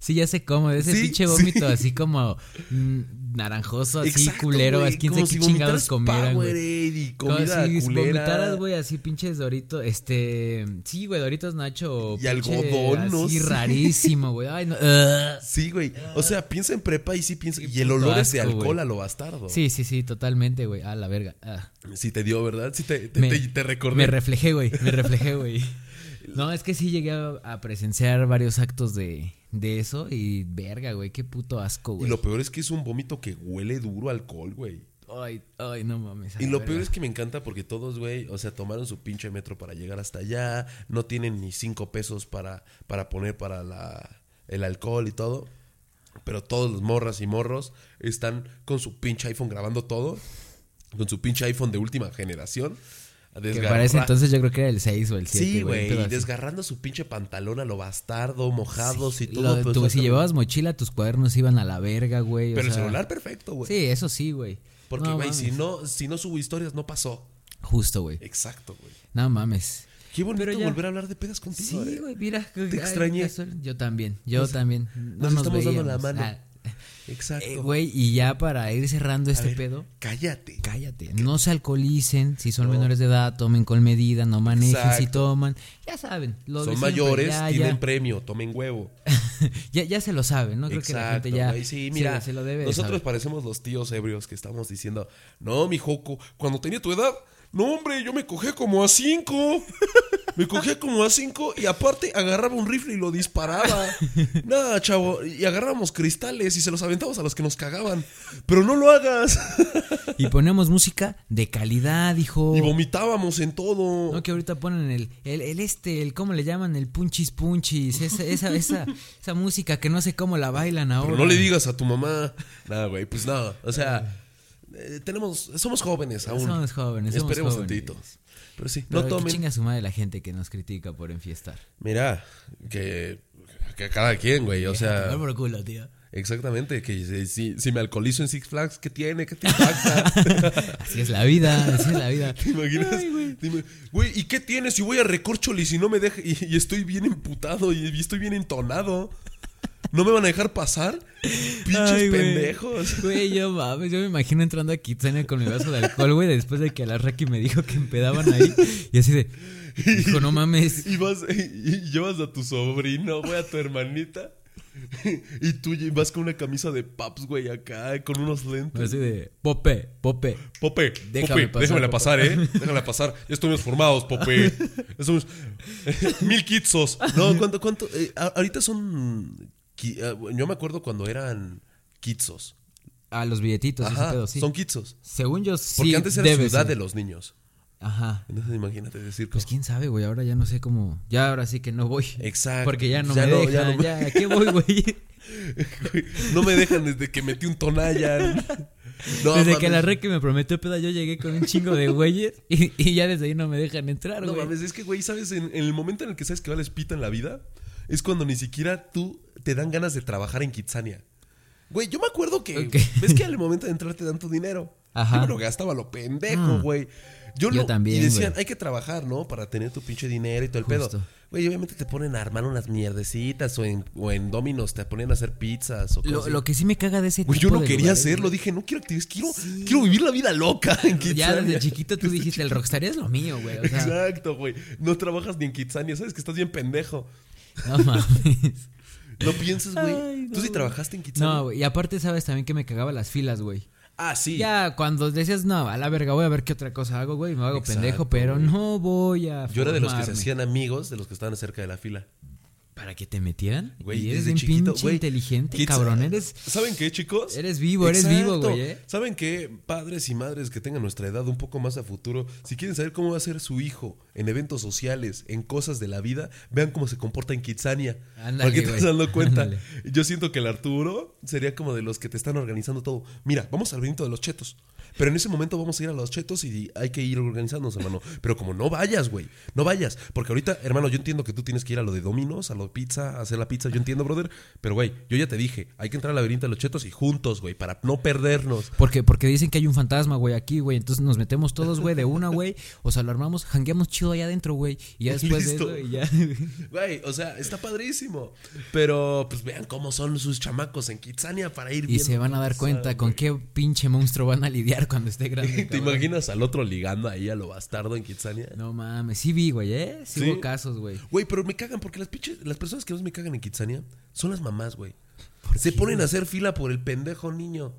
Sí, ya sé cómo. Ese Sí, pinche sí. vómito así como mm, naranjoso, así Exacto, culero. güey, quién si qué chingados comieran, güey. Como si culera. vomitaras, güey, así pinches Doritos, este, sí, güey, Doritos Nacho. Y algodón, ¿no? Así Sí. rarísimo, güey. Ay, no. Sí, güey. O sea, piensa en prepa y sí piensa. Y el olor es de asco, alcohol güey. a lo bastardo. Sí, sí, sí, totalmente, güey. A la verga. Ah. Sí te dio, ¿verdad? Sí te, te, Me- te- te recordé. Me reflejé, güey. Me reflejé, güey. No, es que sí llegué a, a presenciar varios actos de, de eso y verga, güey. Qué puto asco, y güey. lo peor es que es un vómito que huele duro a alcohol, güey. Ay, ay, no mames. Y lo peor es que me encanta porque todos, güey, o sea, tomaron su pinche metro para llegar hasta allá. No tienen ni cinco pesos para, para poner para la, el alcohol y todo. Pero todos los morras y morros están con su pinche iPhone grabando todo. Con su pinche iPhone de última generación. Que ese entonces yo creo que era el 6 o el 7. Sí, güey, y desgarrando su pinche pantalón a lo bastardo, mojados y todo. Lo- pues, tú- si llevabas mochila, tus cuadernos iban a la verga, güey. o Pero el sea, celular perfecto, güey. Sí, eso sí, güey. Porque, No güey, si no, si no subo historias, no pasó. Justo, güey. Exacto, güey. No mames. Qué bonito ya- volver a hablar de pedas contigo. Sí, eh. güey, mira. Te extrañé. Yo también, yo Nos- también. No nos estamos dando la veíamos. mano. Ah, Exacto. eh, Güey, y ya para ir cerrando este ver, pedo, Cállate. cállate. No se alcoholicen, si son No. menores de edad, tomen con medida, no manejen si toman. Ya saben, lo Son mayores, ya, tienen ya, premio, tomen huevo. ya, ya se lo saben, ¿no? Creo que la gente ya güey. Sí, mira, se, se lo debe de nosotros saber. parecemos los tíos ebrios que estamos diciendo, no, mi joco, cuando tenía tu edad, no, hombre, yo me cogí como a cinco. Me cogía como a cinco y aparte agarraba un rifle y lo disparaba. Nada, chavo. Y agarrábamos cristales y se los aventábamos a los que nos cagaban. Pero no lo hagas. Y ponemos música de calidad, hijo. Y vomitábamos en todo. No, que ahorita ponen el, el, el este, el, ¿cómo le llaman? El punchis punchis. Esa, esa, esa, esa música que no sé cómo la bailan ahora. Pero no le digas a tu mamá. Nada, güey. Pues nada. O sea, eh, tenemos, somos jóvenes aún. Somos jóvenes, somos Esperemos jóvenes. Tantito. Pero sí, Pero no que tomen. chinga su madre la gente que nos critica por enfiestar. Mira, que, que cada quien, güey. O sea, Tomar por culo, tío. exactamente. Que si, si- me alcoholizo en Six Flags, ¿qué tiene? ¿Qué te impacta? Así es la vida, así es la vida. ¿Te imaginas? Güey, ¿y qué tienes si voy a Recorcholi si no me deja y, y estoy bien emputado y, y estoy bien entonado? ¿No me van a dejar pasar? Pinches Ay, güey. pendejos. Güey, yo mames, yo me imagino entrando a Kitsania con mi vaso de alcohol, güey, después de que a la Raki me dijo que empedaban ahí. Y así de, dijo, no mames. Y vas y, llevas a tu sobrino, güey, a tu hermanita. Y tú vas con una camisa de paps, güey, acá, con unos lentes. Así de, Pope, Pope. Pope, Déjame Pope, pasar, déjamela Pope. pasar, ¿eh? Déjamela pasar. Ya estuvimos formados, Pope. Ya Somos mil kitsos. No, ¿cuánto? cuánto? Eh, ahorita son... ah, yo me acuerdo cuando eran kitsos. A los billetitos, ese Ajá, pedo, sí. son kitsos. Según yo, sí. Porque antes era ciudad ser. de los niños. Ajá. Entonces imagínate decir Pues quién sabe, güey, ahora ya no sé cómo. Ya ahora sí que no voy. Exacto. Porque ya no Ya me no, ya dejan, no ya, me- ¿a qué voy, güey? No me dejan desde que metí un tonalla. No, desde que la Reki me prometió peda, yo llegué con un chingo de güeyes y, y ya desde ahí no me dejan entrar, No güey. mames, es que, güey, ¿sabes? En, en el momento en el que sabes que vales pita en la vida, es cuando ni siquiera tú te dan ganas de trabajar en Kitsania. Güey, yo me acuerdo que. Ok. ¿Ves que al momento de entrar te dan tu dinero? Ajá. Yo me lo gastaba lo pendejo, Ah. güey. Yo lo- también, Y decían, güey. hay que trabajar, ¿no? Para tener tu pinche dinero y todo el Justo. pedo. Güey, obviamente te ponen a armar unas mierdecitas o en, o en Dominos te ponen a hacer pizzas o cosas Lo, que sí me caga de ese Güey, tipo yo no de quería lugares, hacerlo. güey. Dije, no quiero actividades. Quiero, quiero vivir la vida loca en Kitsania. Ya desde chiquito tú dijiste, el rockstar es lo mío, güey. O sea, Exacto, güey. No trabajas ni en Kitsania. Sabes que estás bien pendejo. No mames. No piensas, güey. Ay, no, Tú sí trabajaste en Kitsania. No, güey. Y aparte, sabes también que me cagaba las filas, güey. Ah, sí. Ya cuando decías, no, a la verga, voy a ver qué otra cosa hago, güey. Me hago Exacto, pendejo, pero no voy a. Yo era de los que se hacían amigos de los que estaban cerca de la fila. ¿Para que te metieran? Güey, eres desde bien chiquito, pinche inteligente, Kids- cabrón. Eres. ¿Saben qué, chicos? Eres vivo, eres vivo, güey, ¿eh? ¿Saben qué? Padres y madres que tengan nuestra edad un poco más a futuro, si quieren saber cómo va a ser su hijo en eventos sociales, en cosas de la vida, vean cómo se comporta en Kitsania. Para que te vas dando cuenta. Yo siento que el Arturo sería como de los que te están organizando todo. Mira, vamos al evento de los chetos. Pero en ese momento vamos a ir a los chetos y hay que ir organizándonos, hermano. Pero como no vayas, güey. No vayas. Porque ahorita, hermano, yo entiendo que tú tienes que ir a lo de Dominos, a lo de pizza, a hacer la pizza. Yo entiendo, brother. Pero, güey, yo ya te dije, hay que entrar al laberinto de los chetos y juntos, güey, para no perdernos. Porque, porque dicen que hay un fantasma, güey, aquí, güey. Entonces nos metemos todos, güey, de una, güey. O sea, lo armamos, jangueamos chido allá adentro, güey. Y ya después Listo. de eso, y ya. Güey, o sea, está padrísimo. Pero, pues vean cómo son sus chamacos en Kitsania para ir Y viendo se van a dar cuenta con qué pinche monstruo van a lidiar cuando esté grande. ¿Te cabrón. imaginas al otro ligando ahí a lo bastardo en Kitsania? No mames, sí vi, güey, ¿eh? Sí, ¿Sí? hubo casos, güey. Güey, pero me cagan porque las pinches, las personas que más me cagan en Kitsania son las mamás, güey. ¿Por Se qué, ponen a hacer fila por el pendejo niño.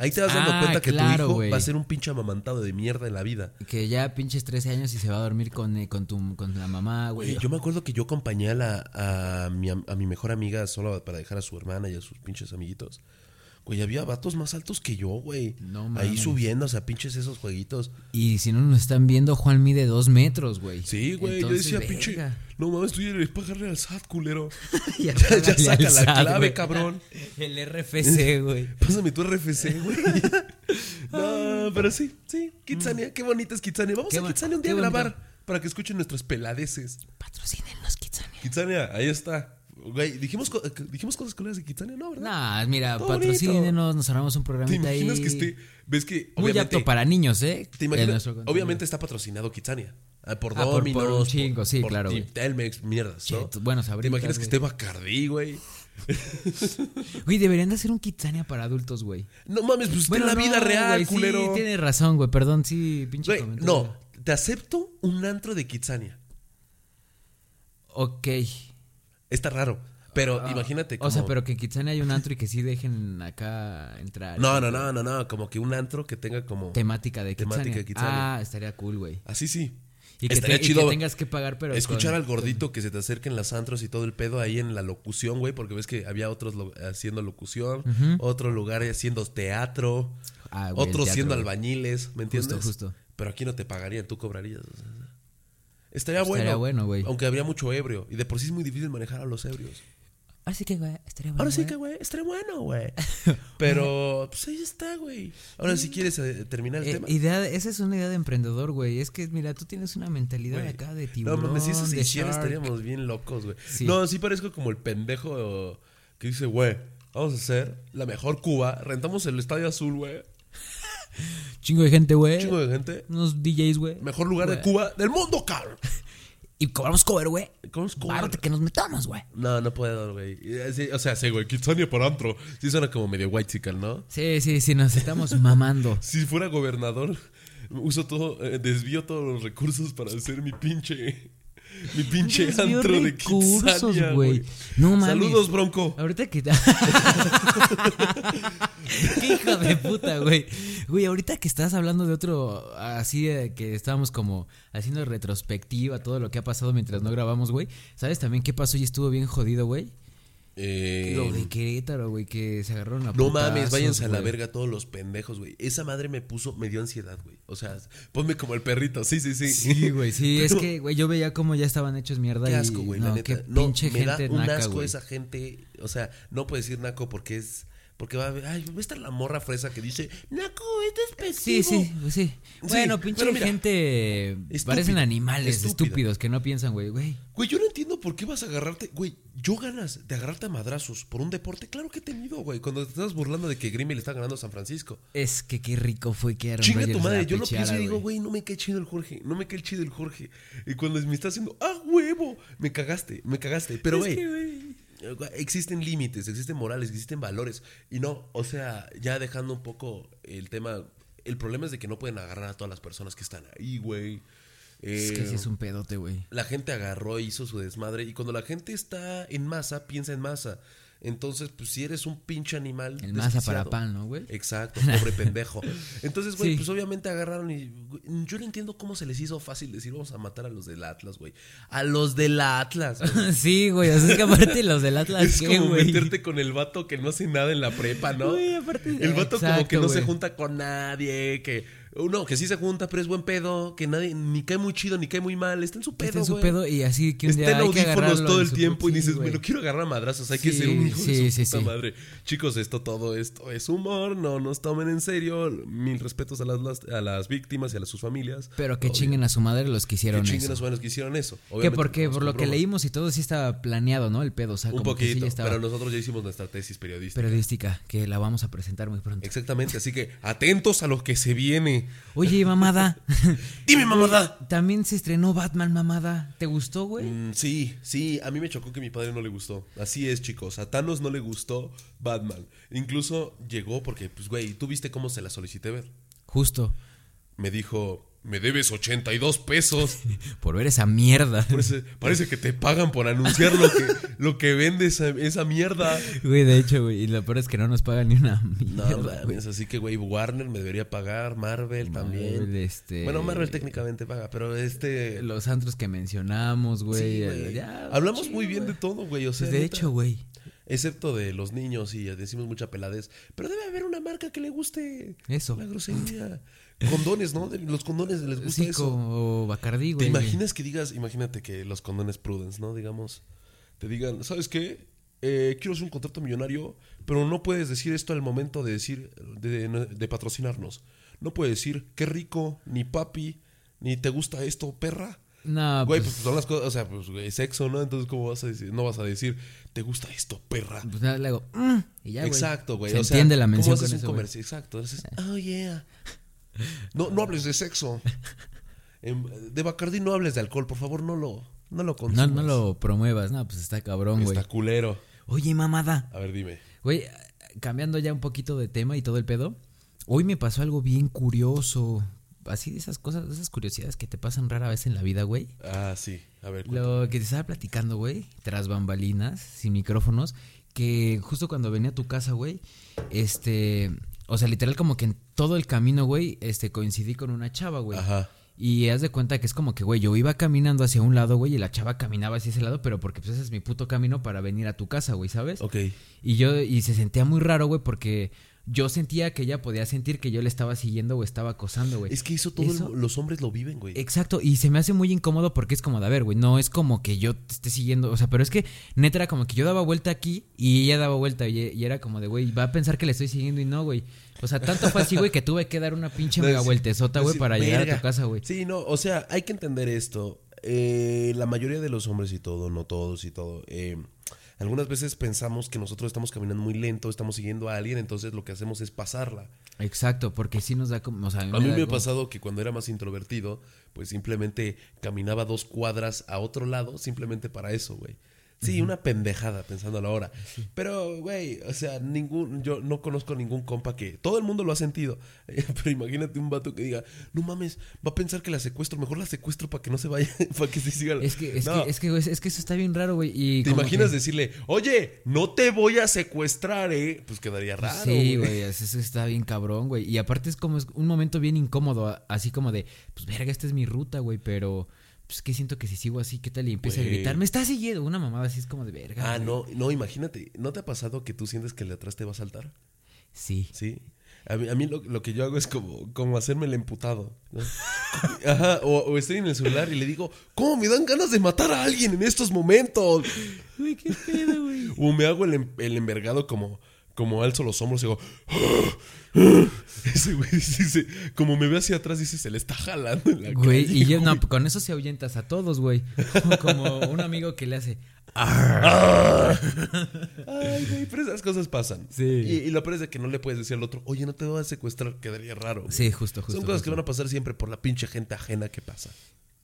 Ahí te vas dando Ah, cuenta que claro, tu hijo va a ser un pinche amamantado de mierda en la vida. Que ya pinches 13 años y se va a dormir con, eh, con, tu, con la mamá, güey. Yo me acuerdo que yo acompañé a, la, a, mi, a mi mejor amiga solo para dejar a su hermana y a sus pinches amiguitos. Güey, había vatos más altos que yo, güey. No Ahí mames. subiendo, o sea, pinches esos jueguitos. Y si no nos están viendo, Juan mide dos metros, güey. Sí, güey, yo Entonces, decía, pinche. No mames, tú ya eres pagarle al SAT, culero. Ya, ya, saca la clave, cabrón. El RFC, güey. Pásame tu RFC, güey. no, pero sí, sí. Kitsania, qué bonita es Kitsania. Vamos Qué a Kitsania un día a grabar para que escuchen nuestras peladeces. Patrocínenos, Kitsania. Kitsania, ahí está. Güey, dijimos, co- dijimos cosas culeras de Kitsania, ¿no? ¿Verdad? Nah, mira, patrocínenos, nos armamos un ¿Te programita imaginas ahí. que esté? ¿Ves que Muy obviamente, apto para niños, ¿eh? ¿te imaginas? Obviamente está patrocinado Kitsania. Ah, por Ah, por- por Domino's. un chingo, sí, por claro. Telmex, mierdas, ¿no? Che, bueno, ¿Te imaginas que esté Bacardí, güey? Güey, deberían de hacer un Kitsania para adultos, güey. No mames, pues Bueno, en la vida real, güey, culero. Sí, tienes razón, güey. Perdón, sí, pinche Güey, comentario. no, te acepto un antro de Kitsania. Ok. Está raro. Pero imagínate como... Ah, O sea, pero que en Kitsania hay un antro y que sí dejen acá entrar. No, no, no, no, no. Como que un antro que tenga como... Temática de Kitsania. Temática de Kitsania. Ah, estaría cool, güey. Así sí. Y que, Estaría te- y chido que tengas que pagar, pero. Escuchar con- al gordito que se te acerque en las antros y todo el pedo ahí en la locución, güey, porque ves que había otros lo- haciendo locución, otro lugar haciendo teatro, Ah, güey, otros teatro, siendo güey. albañiles, ¿me entiendes? justo. Pero aquí no te pagarían, tú cobrarías. o sea. Estaría bueno. Estaría bueno, güey. Aunque habría mucho ebrio. Y de por sí es muy difícil manejar a los ebrios. Ahora sí que, güey, estaría bueno. Ahora sí güey. que, güey, estaría bueno, güey. Pero, pues ahí está, güey. Ahora, si quieres eh, terminar el Eh, tema. idea de- esa es una idea de emprendedor, güey. Es que, mira, tú tienes una mentalidad Güey. acá de No tiburón. mames, si eso se hiciera estaríamos bien locos, güey. Sí. No, sí parezco como el pendejo que dice, güey, vamos a hacer la mejor Cuba. Rentamos el Estadio Azul, güey. Chingo de gente, güey. Chingo de gente. Unos DJs, güey. Mejor lugar de. Cuba del mundo, cabrón. Y cobramos cover, güey. ¿Cómo es Cuba? Párate que nos metamos, güey. No, no puedo, güey. O sea, sí, güey, Kitsania por antro. Sí suena como medio white ¿no? Sí, sí, sí, nos estamos mamando. Si fuera gobernador, uso todo, eh, desvío todos los recursos para hacer mi pinche. Mi pinche antro de recursos, güey. güey. No mames. Saludos, Bronco. Ahorita que. Qué hijo de puta, güey. Güey, ahorita que estás hablando de otro. Así de que estábamos como haciendo retrospectiva, todo lo que ha pasado mientras no grabamos, güey. ¿Sabes también qué pasó y estuvo bien jodido, güey? Eh, Lo de Querétaro, güey, que se agarraron a No mames, váyanse a la verga todos los pendejos, güey. Esa madre me puso, me dio ansiedad, güey. O sea, ponme como el perrito. Sí, sí, sí. Sí, güey, sí, es que, güey, yo veía cómo ya estaban hechos mierda Qué asco, güey, no, la neta. qué No, pinche me da gente un naca, asco esa gente. O sea, no puedo decir naco porque es. Porque va a ver. Ay, va a estar la morra fresa que dice, naco, esto es Sí, sí, pues sí. Bueno, Sí, pinche pero mira, gente. estúpida, parecen animales estúpidos que no piensan, güey, güey. Güey, yo no entiendo por qué vas a agarrarte. Güey, yo ganas de agarrarte a madrazos por un deporte. Claro que he tenido, güey. Cuando te estás burlando de que Grimmy le está ganando a San Francisco. Es que qué rico fue que Aaron Chinga tu madre, yo lo pienso y digo, güey, no me cae chido el Jorge, no me cae chido el Jorge. Y cuando me está haciendo, ah, huevo, me cagaste, me cagaste. Pero, güey. Existen límites, existen morales, existen valores. Y no, o sea, ya dejando un poco el tema, el problema es de que no pueden agarrar a todas las personas que están ahí, güey. Es que sí es un pedote, güey. la gente agarró e hizo su desmadre. Y cuando la gente está en masa, piensa en masa. Entonces, pues si eres un pinche animal. El masa para pan, ¿no, güey? Exacto, pobre pendejo. Entonces, güey, Sí. pues obviamente agarraron y. Yo no entiendo cómo se les hizo fácil decir vamos a matar a los del Atlas, güey. A los del Atlas. Sí, güey, o sea, es que aparte los del Atlas, es ¿qué, como meterte con el vato que no hace nada en la prepa, ¿no? Güey, aparte- el vato como que Exacto, no se junta con nadie, que. Uno, que sí se junta, pero es buen pedo, que nadie, ni cae muy chido, ni cae muy mal, está en su Está pedo, en su güey. pedo y así que un Está día en hay que audífonos todo en el su tiempo y puti, dices, lo quiero agarrar a madrazos, hay que Sí, ser un hijo sí, de su sí, puta sí. madre. Chicos, esto todo esto es humor, no nos tomen en serio. Mil respetos a las, a las víctimas y a las- sus familias. Pero que Todo chinguen a su madre los que hicieron Que chinguen eso. a sus manos que hicieron eso. Que Obviamente, porque estamos por lo que broma. leímos y todo sí estaba planeado, ¿no? El pedo, o sea, Un como que sí poquito, ya estaba pero nosotros ya hicimos nuestra tesis periodística. periodística, que la vamos a presentar muy pronto. Exactamente, así que atentos a lo que se viene. Oye, mamada, Dime, mamada. también se estrenó Batman, mamada. ¿Te gustó, güey? Mm, sí, sí, a mí me chocó que mi padre no le gustó. Así es, chicos. A Thanos no le gustó Batman. Incluso llegó porque, pues, güey, ¿tú viste cómo se la solicité ver? Justo, Me dijo, me debes 82 pesos. por ver esa mierda. Parece, parece que te pagan por anunciar lo que, lo que vende esa, mierda. Güey, de hecho, güey, y lo peor es que no nos pagan ni una mierda, mames, así que, güey, Warner me debería pagar, Marvel también. Este- Bueno, Marvel técnicamente paga, pero este... Los antros que mencionamos, güey. sí, güey. ya, Hablamos chido, muy bien güey. de todo, güey. O sea, Pues de hecho, güey. Excepto de los niños y decimos mucha peladez. Pero debe haber una marca que le guste Eso. la grosería. Condones, ¿no? De- Los condones les gusta Sí, eso. como Bacardí, ¿Te güey. imaginas que digas, imagínate que los condones Prudence, ¿no? Digamos, te digan, ¿sabes qué? Eh, quiero hacer un contrato millonario, pero no puedes decir esto al momento de decir, de, de patrocinarnos. No puedes decir, qué rico, ni papi, ni te gusta esto, perra. No, Güey, pues, pues son las cosas, o sea, pues güey, sexo, ¿no? Entonces, ¿cómo vas a decir? No vas a decir, ¿te gusta esto, perra? pues nada, le hago, "Mm", y ya, güey. Exacto, güey. Se o sea, entiende la ¿cómo mención haces con un eso, comercio? Exacto. Entonces, oh, yeah. No, no hables de sexo. Em, De Bacardi no hables de alcohol, por favor, no lo, no lo No, consumas. no lo promuevas, no, pues está cabrón, güey. Está culero. Oye, mamada. A ver, dime. Güey, cambiando ya un poquito de tema y todo el pedo. Hoy me pasó algo bien curioso. Así de esas cosas, de esas curiosidades que te pasan rara vez en la vida, güey. Ah, sí. A ver. cuéntame. Lo que te estaba platicando, güey, tras bambalinas, sin micrófonos, que justo cuando venía a tu casa, güey, este, o sea, literal como que en todo el camino, güey, este, coincidí con una chava, güey. Ajá. Y haz de cuenta que es como que, güey, yo iba caminando hacia un lado, güey, y la chava caminaba hacia ese lado, pero porque pues ese es mi puto camino para venir a tu casa, güey, ¿sabes? Ok. Y yo, y se sentía muy raro, güey, porque yo sentía que ella podía sentir que yo le estaba siguiendo o estaba acosando, güey. Es que eso todos los hombres lo viven, güey. Exacto, y se me hace muy incómodo porque es como de, a ver, güey, no es como que yo te esté siguiendo, o sea, pero es que neta era como que yo daba vuelta aquí y ella daba vuelta y, y era como de, güey, va a pensar que le estoy siguiendo y no, güey. O sea, tanto fue así, güey, que tuve que dar una pinche No, mega vueltezota, güey, para llegar a tu casa, güey. Sí, no, o sea, hay que entender esto. Eh, la mayoría de los hombres y todo, no todos y todo, eh, algunas veces pensamos que nosotros estamos caminando muy lento, estamos siguiendo a alguien, entonces lo que hacemos es pasarla. Exacto, porque sí nos da como, o sea, A mí me ha pasado que cuando era más introvertido, pues simplemente caminaba dos cuadras a otro lado, simplemente para eso, güey. Sí, una pendejada pensando a la hora. Pero, güey, o sea, ningún, yo no conozco ningún compa que, todo el mundo lo ha sentido. Pero imagínate un vato que diga, no mames, va a pensar que la secuestro, mejor la secuestro para que no se vaya, para que se siga. Es que, es, No, que, es que, es que eso está bien raro, güey. y ¿Te imaginas que- decirle, oye, no te voy a secuestrar, eh? Pues quedaría raro. Sí, güey, eso está bien cabrón, güey. Y aparte es como es un momento bien incómodo, así como de, pues verga, esta es mi ruta, güey, pero pues que siento que si sigo así, ¿qué tal? Y empieza a gritar, me está siguiendo, una mamada así es como de verga. Ah, güey. no, no, imagínate, ¿no te ha pasado que tú sientes que el de atrás te va a saltar? Sí. Sí. A mí, a mí lo, lo que yo hago es como, como hacerme el emputado. ¿no? Ajá, o, o estoy en el celular y le digo, ¿cómo me dan ganas de matar a alguien en estos momentos? Güey, qué pedo, güey. O me hago el, em- el envergado como, como alzo los hombros y digo, ese güey dice, como me ve hacia atrás, dice, se le está jalando en la Güey, calle, y yo, no, con eso se ahuyentas a todos, güey. Como un amigo que le hace, Ay, güey, pero esas cosas pasan. Sí. Y, y lo peor es de que no le puedes decir al otro, oye, no te voy a secuestrar, quedaría raro. güey. sí, justo, justo. Son cosas que van a pasar siempre por la pinche gente ajena que pasa.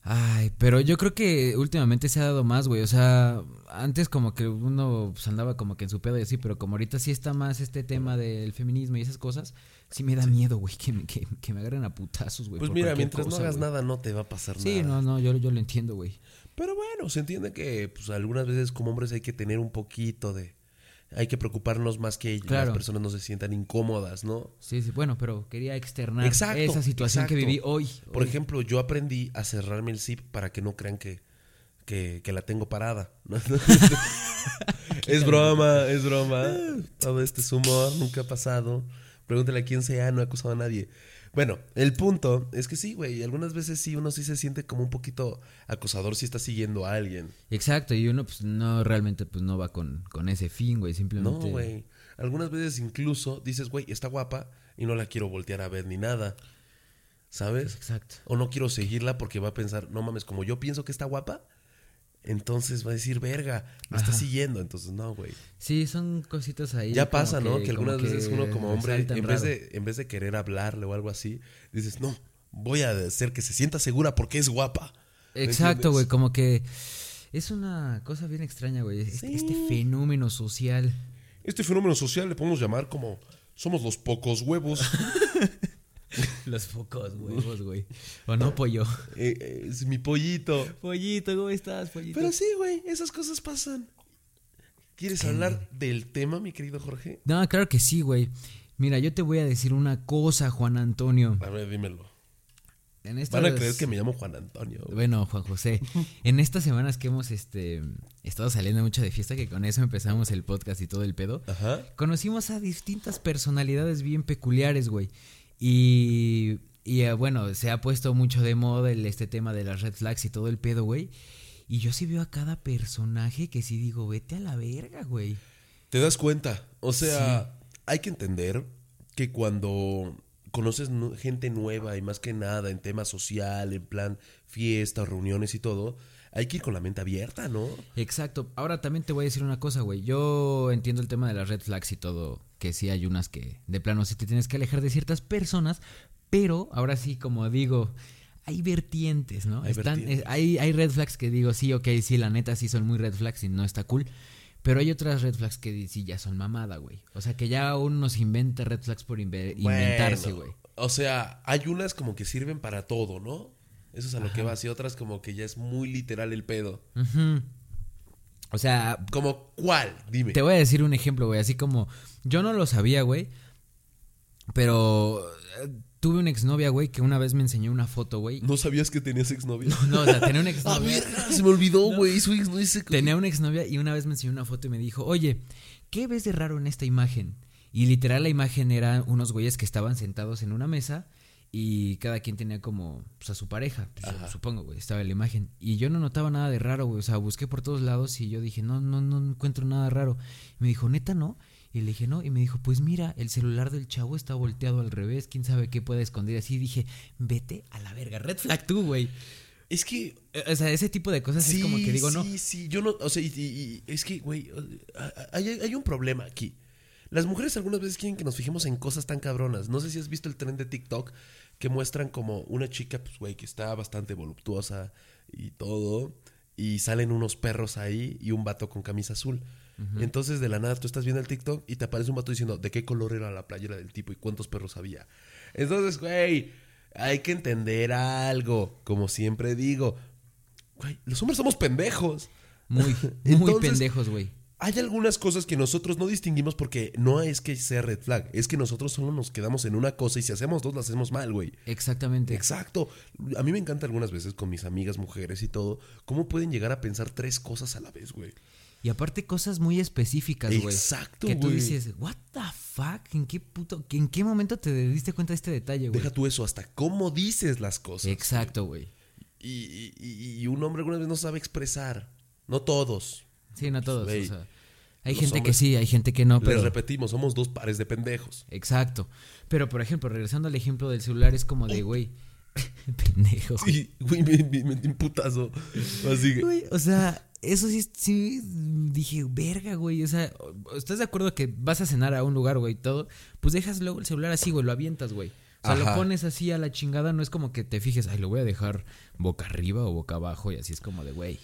Ay, pero yo creo que últimamente se ha dado más, güey. O sea, antes como que uno pues, andaba como que en su pedo y así, pero como ahorita sí está más este tema del feminismo y esas cosas, sí me da miedo, güey, que, me- que, que me agarren a putazos, güey. Pues mira, mientras no hagas güey. nada, no te va a pasar Sí, nada. no, no, yo, yo lo entiendo, güey. Pero bueno, se entiende que pues algunas veces como hombres hay que tener un poquito de... Hay que preocuparnos más que Claro. las personas no se sientan incómodas, ¿no? Sí, sí, bueno, pero quería externar Exacto, esa situación que viví hoy. Por hoy. ejemplo, yo aprendí a cerrarme el zip para que no crean que, que, que la tengo parada. es broma, es broma. Todo este es humor, nunca ha pasado. Pregúntale a quién sea, no he acusado a nadie. Bueno, el punto es que sí, güey, algunas veces sí uno sí se siente como un poquito acosador si está siguiendo a alguien. Exacto, y uno pues no realmente pues no va con, con ese fin, güey, No, simplemente. güey. Algunas veces incluso dices, güey, está guapa y no la quiero voltear a ver ni nada. ¿Sabes? Exacto. O no quiero seguirla porque va a pensar, no mames, como yo pienso que está guapa, entonces va a decir, verga, me está siguiendo. Entonces, no, güey. Sí, son cositas ahí. Ya pasa, ¿no? Que como algunas veces que uno como hombre, en vez, de, en vez de querer hablarle o algo así, dices, no, voy a hacer que se sienta segura porque es guapa. ¿Me Exacto, güey, como que es una cosa bien extraña, güey. Este, Sí. este fenómeno social. Este fenómeno social le podemos llamar como somos los pocos huevos. Los pocos huevos, güey. O no, pollo. Eh, eh, es mi pollito. Pollito, ¿cómo estás, pollito? Pero sí, güey, esas cosas pasan. ¿Quieres hablar del tema, mi querido Jorge? No, claro que sí, güey. Mira, yo te voy a decir una cosa, Juan Antonio. A ver, dímelo. En estas... Van a creer que me llamo Juan Antonio. güey. Bueno, Juan José, en estas semanas que hemos este, estado saliendo mucho de fiesta, que con eso empezamos el podcast y todo el pedo, Ajá. conocimos a distintas personalidades bien peculiares, güey. Y, y eh, bueno, se ha puesto mucho de moda el, este tema de las red flags y todo el pedo, güey. Y yo sí veo a cada personaje que sí digo, vete a la verga, güey. Te das cuenta. O sea, hay que entender que cuando conoces gente nueva y más que nada en tema social, en plan fiestas, reuniones y todo, hay que ir con la mente abierta, ¿no? Exacto. Ahora también te voy a decir una cosa, güey. Yo entiendo el tema de las red flags y todo, que sí hay unas que de plano sí te tienes que alejar de ciertas personas, pero ahora sí, como digo, hay vertientes, ¿no? Hay Están, vertientes. eh, hay, hay red flags que digo, sí, ok, sí, la neta sí son muy red flags y no está cool. Pero hay otras red flags que sí ya son mamada, güey. O sea, que ya uno se inventa red flags por inve- inventarse, güey. O sea, hay unas como que sirven para todo, ¿no? Eso es a lo que vas. Y otras como que ya es muy literal el pedo. O sea, ¿Como cuál? Dime. Te voy a decir un ejemplo, güey. Así como yo no lo sabía, güey. Pero eh, tuve una exnovia, güey, que una vez me enseñó una foto, güey. ¿No sabías que tenías exnovia? No, o sea, tenía una Ah, exnovia. se me olvidó, güey. Su no Tenía una exnovia y una vez me enseñó una foto y me dijo, oye, ¿qué ves de raro en esta imagen? Y literal la imagen era unos güeyes que estaban sentados en una mesa y cada quien tenía como pues, a su pareja, pues, yo supongo, güey, estaba la imagen. Y yo no notaba nada de raro, güey, o sea, busqué por todos lados y yo dije, no, no, no encuentro nada raro. Y me dijo, neta, ¿no? Y le dije, no, y me dijo, pues mira, el celular del chavo está volteado al revés, quién sabe qué puede esconder. Así dije, vete a la verga, red flag tú, güey. Es que Eh, O sea, ese tipo de cosas es como que digo, no. Sí, sí, yo no, o sea, y, y- y es que, güey, hay, hay un problema aquí. Las mujeres algunas veces quieren que nos fijemos en cosas tan cabronas. No sé si has visto el tren de TikTok que muestran como una chica, pues, güey, que está bastante voluptuosa y todo, y salen unos perros ahí y un vato con camisa azul. Entonces, de la nada, tú estás viendo el TikTok y te aparece un vato diciendo de qué color era la playera del tipo y cuántos perros había. Entonces, güey, hay que entender algo. Como siempre digo, güey, los hombres somos pendejos. Muy, muy Entonces- pendejos, güey. Hay algunas cosas que nosotros no distinguimos porque no es que sea red flag, es que nosotros solo nos quedamos en una cosa y si hacemos dos, las hacemos mal, güey. Exactamente. Exacto. A mí me encanta algunas veces con mis amigas mujeres y todo, cómo pueden llegar a pensar tres cosas a la vez, güey. Y aparte cosas muy específicas, güey. Exacto, Que tú güey. dices, what the fuck, ¿en qué puto, en qué momento te diste cuenta de este detalle, güey? Deja tú eso, hasta cómo dices las cosas. Exacto, güey. Y, y- y- y un hombre alguna vez no sabe expresar. No todos. Sí, no todos, o sea, hay gente que sí, hay gente que no, Les pero repetimos, somos dos pares de pendejos. exacto. Pero por ejemplo, regresando al ejemplo del celular es como de, güey, pendejo. Sí, güey, me, me metí un putazo. Así que. Güey, o sea, eso sí, sí, dije, verga, güey, o sea, ¿estás de acuerdo que vas a cenar a un lugar, güey, todo? Pues dejas luego el celular así, güey, lo avientas, güey. O sea, Ajá. lo pones así a la chingada, no es como que te fijes, ay, lo voy a dejar boca arriba o boca abajo, y así es como de, güey.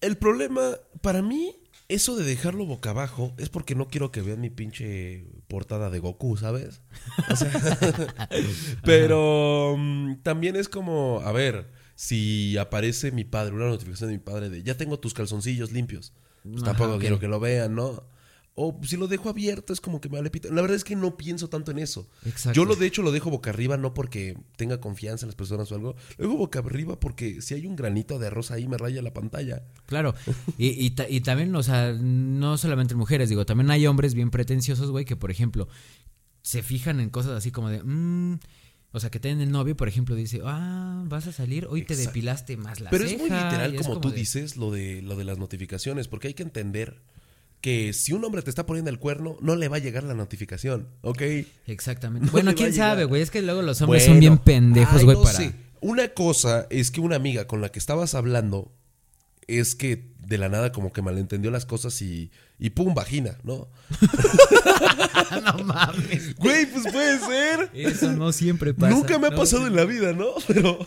El problema, para mí, eso de dejarlo boca abajo es porque no quiero que vean mi pinche portada de Goku, ¿sabes? O sea, pero mm, también es como, a ver, si aparece mi padre, una notificación de mi padre de ya tengo tus calzoncillos limpios, pues Ajá, tampoco quiero que lo vean, ¿no? O si lo dejo abierto es como que me vale pito. La verdad es que no pienso tanto en eso. Exacto. Yo lo de hecho lo dejo boca arriba no porque tenga confianza en las personas o algo. Lo dejo boca arriba porque si hay un granito de arroz ahí me raya la pantalla. Claro, y, y, ta- y también, o sea, no solamente en mujeres, digo, también hay hombres bien pretenciosos, güey, que por ejemplo, se fijan en cosas así como de, mm, o sea, que tienen el novio, por ejemplo, dice, ah, vas a salir, hoy te depilaste más la Pero es ceja", muy literal como, tú de- dices lo de lo de las notificaciones, porque hay que entender que si un hombre te está poniendo el cuerno, no le va a llegar la notificación, ¿ok? Exactamente. No bueno, quién sabe, güey, es que luego los hombres Bueno, son bien pendejos, güey, no para... sé. Una cosa es que una amiga con la que estabas hablando es que de la nada como que malentendió las cosas y, y pum, vagina, ¿no? no mames. Güey, pues puede ser. Eso no siempre pasa. Nunca me ha No, pasado sí. en la vida, ¿no? Pero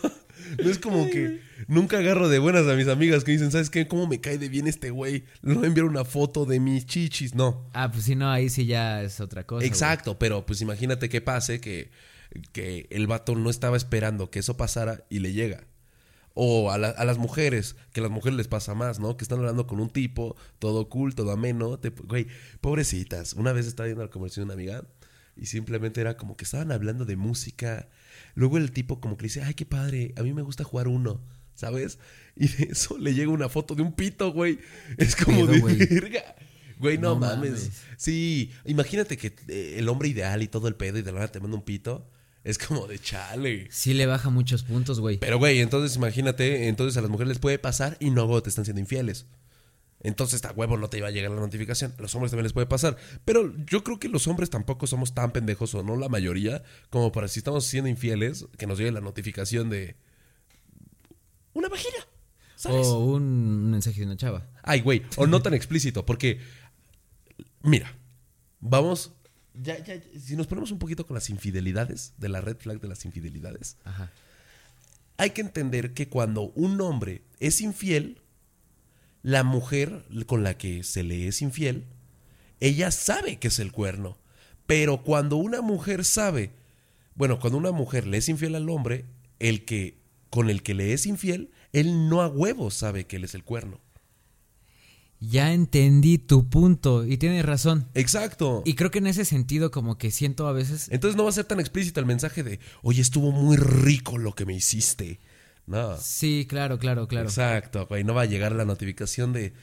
no es como que nunca agarro de buenas a mis amigas que dicen, ¿sabes qué? ¿Cómo me cae de bien este güey? A enviar una foto de mis chichis. No. Ah, pues sí, no, ahí sí ya es otra cosa. güey. Exacto, pero pues imagínate que pase que, que el vato no estaba esperando que eso pasara y le llega. O a, la- a las mujeres, que a las mujeres les pasa más, ¿no? Que están hablando con un tipo, todo cool, todo ameno. te- güey, pobrecitas. Una vez estaba viendo la conversación de una amiga y simplemente era como que estaban hablando de música. Luego el tipo como que le dice, ay, qué padre, a mí me gusta jugar uno, ¿sabes? Y de eso le llega una foto de un pito, güey. Es como Pedo, de güey. verga. Güey, no, No mames. mames. Sí, imagínate que eh, el hombre ideal y todo el pedo y de la nada te manda un pito. Es como de chale. Sí le baja muchos puntos, güey. Pero, güey, entonces imagínate, entonces a las mujeres les puede pasar y no güey, te están siendo infieles. Entonces, a huevo no te iba a llegar la notificación. A los hombres también les puede pasar. Pero yo creo que los hombres tampoco somos tan pendejos, o no la mayoría, como para si estamos siendo infieles, que nos llegue la notificación de una vagina. ¿Sabes? O un mensaje de una chava. Ay, güey, o no tan explícito, porque, mira, vamos, ya, ya, ya, si nos ponemos un poquito con las infidelidades, de la red flag de las infidelidades, Ajá. hay que entender que cuando un hombre es infiel, la mujer con la que se le es infiel, ella sabe que es el cuerno. Pero cuando una mujer sabe, bueno, cuando una mujer le es infiel al hombre, el que con el que le es infiel, él no a huevo sabe que él es el cuerno. Ya entendí tu punto y tienes razón. Exacto. Y creo que en ese sentido como que siento a veces... Entonces no va a ser tan explícito el mensaje de, oye, estuvo muy rico lo que me hiciste. No. Sí, claro, claro, claro. Exacto, güey. No va a llegar la notificación de,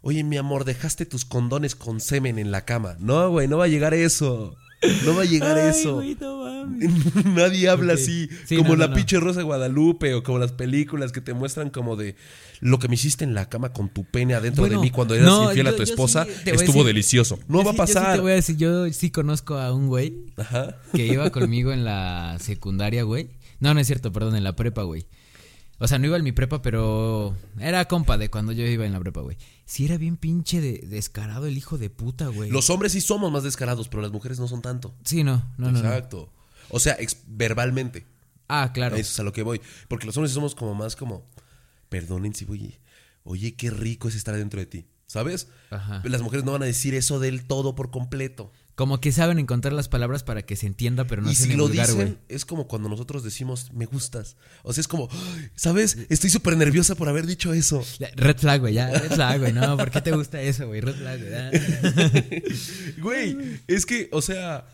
oye, mi amor, dejaste tus condones con semen en la cama. No, güey, no va a llegar eso. No va a llegar Ay, eso. güey, no mames. Nadie habla así, Sí, como no, la no, no. pinche Rosa de Guadalupe o como las películas que te muestran como de lo que me hiciste en la cama con tu pene adentro Bueno, de mí cuando eras no, infiel a tu sí esposa estuvo decir- delicioso. No Yo va a sí- yo sí pasar. te voy a decir, yo sí conozco a un güey Ajá. que iba conmigo en la secundaria, güey. No, no es cierto, perdón, en la prepa, güey. O sea, no iba en mi prepa, pero era compa de cuando yo iba en la prepa, güey. Sí era bien pinche de, descarado el hijo de puta, güey. Los hombres sí somos más descarados, pero las mujeres no son tanto. Sí, no, no, no, no. Exacto. O sea, verbalmente. Ah, claro. Eso es a lo que voy. Porque los hombres sí somos como más como, perdonen si voy, oye, qué rico es estar dentro de ti. ¿Sabes? Ajá. Las mujeres no van a decir eso del todo por completo. Como que saben encontrar las palabras para que se entienda, pero no y se si lo vulgar, dicen, es como cuando nosotros decimos, me gustas. O sea, es como, "Ay, ¿sabes? Estoy súper nerviosa por haber dicho eso. Red flag, güey, ya, red flag, güey. No, ¿por qué te gusta eso, güey? Red flag, güey. Güey, es que, o sea,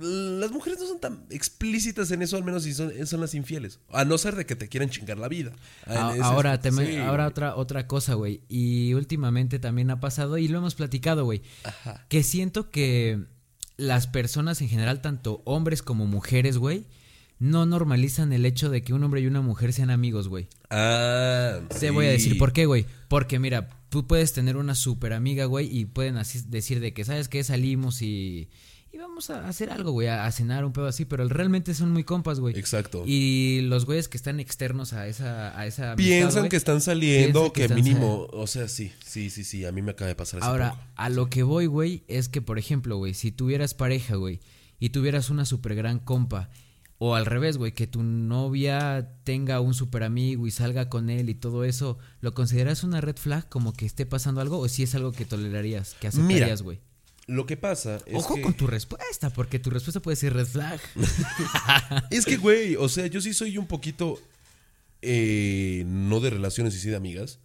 las mujeres no son tan explícitas en eso, al menos si son, son las infieles. A no ser de que te quieran chingar la vida. A- En ese- ahora, sí, ahora otra, otra cosa, güey. Y últimamente también ha pasado, y lo hemos platicado, güey. Que siento que las personas en general, tanto hombres como mujeres, güey, no normalizan el hecho de que un hombre y una mujer sean amigos, güey. Ah, Te voy a decir por qué, güey. Porque mira, tú puedes tener una super amiga, güey, y pueden así decir de que, ¿sabes qué? Salimos y, y vamos a hacer algo, güey, a, a cenar un pedo así, pero realmente son muy compas, güey. Exacto. Y los güeyes que están externos a esa, a esa amistad, Piensan güey, que están saliendo, que que, están mínimo, o sea, sí, sí, sí, sí, a mí me acaba de pasar Ahora, poco. a lo que voy, güey, es que, por ejemplo, güey, si tuvieras pareja, güey, y tuvieras una super gran compa, o al revés, güey, que tu novia tenga un super amigo y salga con él y todo eso, ¿lo consideras una red flag como que esté pasando algo o si es algo que tolerarías, que aceptarías, güey? Lo que pasa es Ojo que... con tu respuesta, porque tu respuesta puede ser red flag. Es que, güey, o sea, yo sí soy un poquito. eh, no de relaciones y sí de amigas.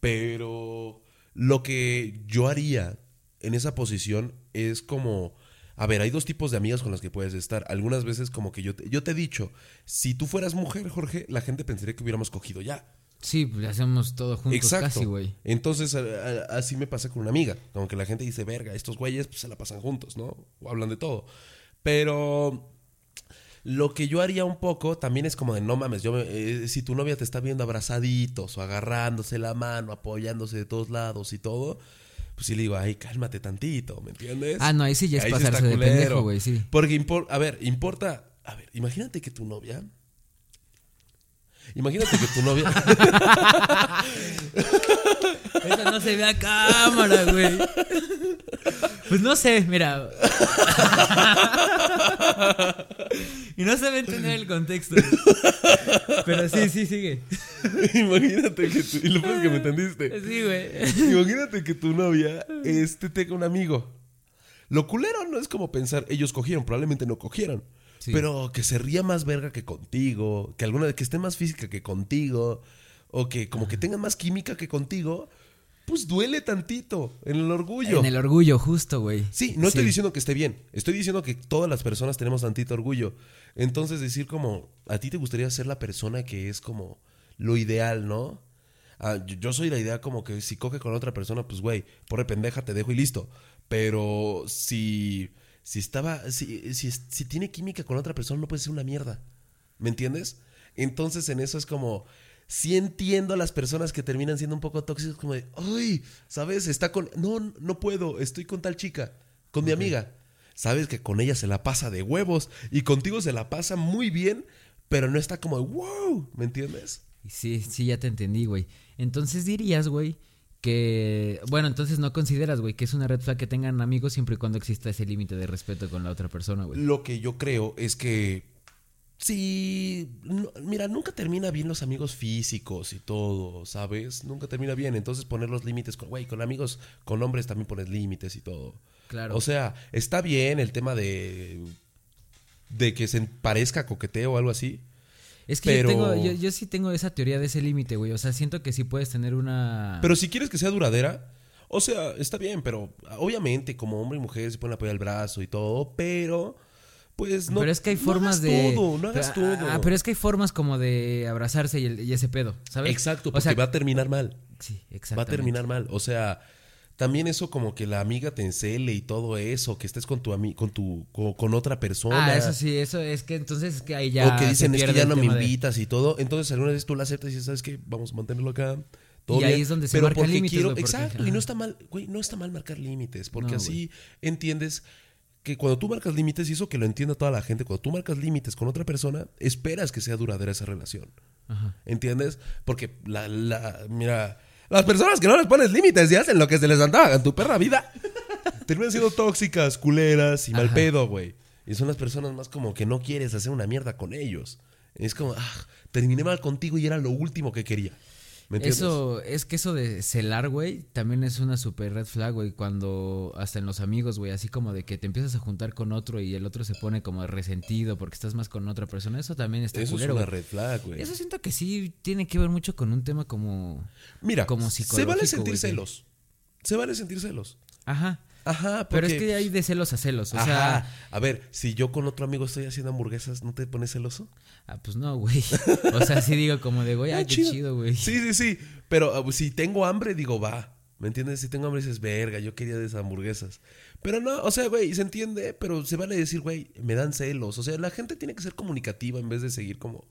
Pero lo que yo haría en esa posición es como. A ver, hay dos tipos de amigas con las que puedes estar. Algunas veces, como que yo te, yo te he dicho: si tú fueras mujer, Jorge, la gente pensaría que hubiéramos cogido ya. Sí, pues hacemos todo juntos Exacto. casi, güey. Entonces, a- a- así me pasa con una amiga. Como que la gente dice, verga, estos güeyes pues, se la pasan juntos, ¿no? O hablan de todo. Pero lo que yo haría un poco también es como de, no mames, yo me- eh, si tu novia te está viendo abrazaditos o agarrándose la mano, apoyándose de todos lados y todo, pues sí le digo, ay, cálmate tantito, ¿me entiendes? Ah, no, ahí sí ya es Ahí pasarse de pendejo, güey, sí. Porque, a ver, importa, a ver, imagínate que tu novia... Imagínate que tu novia... Eso no se ve a cámara, güey. Pues no sé, mira. y no se a entender el contexto. Pero sí, sí, sigue. Imagínate que tú, y lo peor es que me entendiste. Sí, güey. Imagínate que tu novia este tenga un amigo. Lo culero no es como pensar, ellos cogieron, probablemente no cogieron. Sí. Pero que se ría más verga que contigo, que alguna que esté más física que contigo, o que como que tenga más química que contigo, pues duele tantito en el orgullo. En el orgullo, justo, güey. Sí, no estoy diciendo que esté bien. Estoy diciendo que todas las personas tenemos tantito orgullo. Entonces decir como, a ti te gustaría ser la persona que es como lo ideal, ¿no? Ah, yo, soy la idea como que si coge con otra persona, pues güey, porre pendeja, te dejo y listo. Pero si, si estaba, si, si, si tiene química con otra persona, no puede ser una mierda. ¿Me entiendes? Entonces en eso es como, sí entiendo a las personas que terminan siendo un poco tóxicas, como de, ay, ¿sabes? Está con, no, no puedo, estoy con tal chica, con mi amiga. Sabes que con ella se la pasa de huevos y contigo se la pasa muy bien, pero no está como, wow, ¿me entiendes? Sí, sí, ya te entendí, güey. Entonces dirías, güey, que. Bueno, entonces no consideras, güey, que es una red flag que tengan amigos siempre y cuando exista ese límite de respeto con la otra persona, güey. Lo que yo creo es que sí, no- mira, nunca termina bien los amigos físicos y todo, ¿sabes? Nunca termina bien, entonces poner los límites con, güey, con amigos, con hombres también pones límites y todo. Claro. O sea, está bien el tema de de que se parezca coqueteo o algo así. Es que pero- yo, tengo, yo, yo sí tengo esa teoría de ese límite, güey. O sea, siento que sí puedes tener una. Pero si quieres que sea duradera, O sea, está bien, pero obviamente como hombre y mujer se pueden apoyar el brazo y todo, pero pues no. pero es que hay no formas hagas de. todo, no hagas pero, todo. ah, pero es que hay formas como de abrazarse y, el- y ese pedo, ¿sabes? Exacto, O porque sea, va a terminar mal. Sí, Va a terminar mal. O sea, también eso como que la amiga te encele y todo eso, que estés con tu ami con tu con, con otra persona. Ah, eso sí, eso es que entonces es que ahí ya. o que dicen es que ya no me de- invitas y todo. Entonces alguna vez tú la aceptas y dices, ¿sabes qué? Vamos a mantenerlo acá. Todo Y ahí es donde se pero marcan porque límites, quiero, porque- exacto, y no está mal, güey, no está mal marcar límites, porque No, así entiendes que cuando tú marcas límites, y eso que lo entienda toda la gente, cuando tú marcas límites con otra persona, esperas que sea duradera esa relación. Ajá. ¿Entiendes? Porque la, la, mira, las personas que no les pones límites y hacen lo que se les antoja en tu perra vida, terminan siendo tóxicas, culeras y mal pedo, güey. Y son las personas más como que no quieres hacer una mierda con ellos. Es como, ah, terminé mal contigo y era lo último que quería. ¿Me entiendes? Eso, es que eso de celar, güey, también es una super red flag, güey, cuando hasta en los amigos, güey, así como de que te empiezas a juntar con otro y el otro se pone como resentido porque estás más con otra persona, eso también está Eso es una güey. red flag, güey. Eso siento que sí tiene que ver mucho con un tema como... Mira, como se psicológico, vale sentir güey, celos. Se vale sentir celos. Ajá. Ajá, Pero es porque- que hay de celos a celos, o Ajá. sea... A ver, si yo con otro amigo estoy haciendo hamburguesas, ¿no te pones celoso? Ah, pues no, güey. O sea, sí digo como de, güey, Ah, ay, qué chido, güey. Sí, sí, sí. Pero ah, si tengo hambre, digo, va. ¿Me entiendes? Si tengo hambre, dices, verga, yo quería de esas hamburguesas. Pero no, o sea, güey, se entiende, pero se vale decir, güey, me dan celos. O sea, la gente tiene que ser comunicativa en vez de seguir como,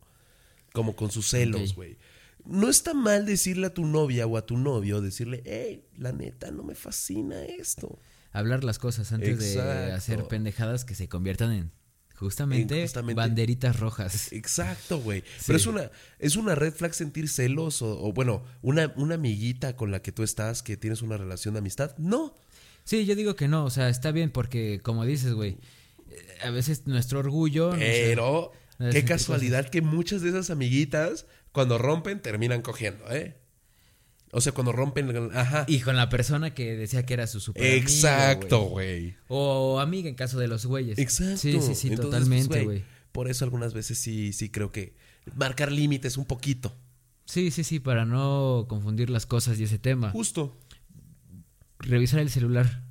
como con sus celos, güey. No está mal decirle a tu novia o a tu novio, decirle, hey, la neta, no me fascina esto. Hablar las cosas antes de hacer pendejadas que se conviertan en justamente, En justamente- banderitas rojas. Exacto, güey. Pero es una, es una red flag sentir celos o, o, bueno, una, una amiguita con la que tú estás, que tienes una relación de amistad. No. Sí, yo digo que no, o sea, está bien porque, como dices, güey, eh, a veces nuestro orgullo... Pero, no sé qué qué casualidad que muchas de esas amiguitas, cuando rompen, terminan cogiendo, ¿eh? O sea, cuando rompen, ajá. Y con la persona que decía que era su super Exacto, güey. O amiga en caso de los güeyes. Exacto. Sí, sí, sí, Entonces, pues, totalmente, güey. Por eso algunas veces sí, sí creo que marcar límites un poquito. Sí, sí, sí, para no confundir las cosas y ese tema. Justo. Revisar el celular.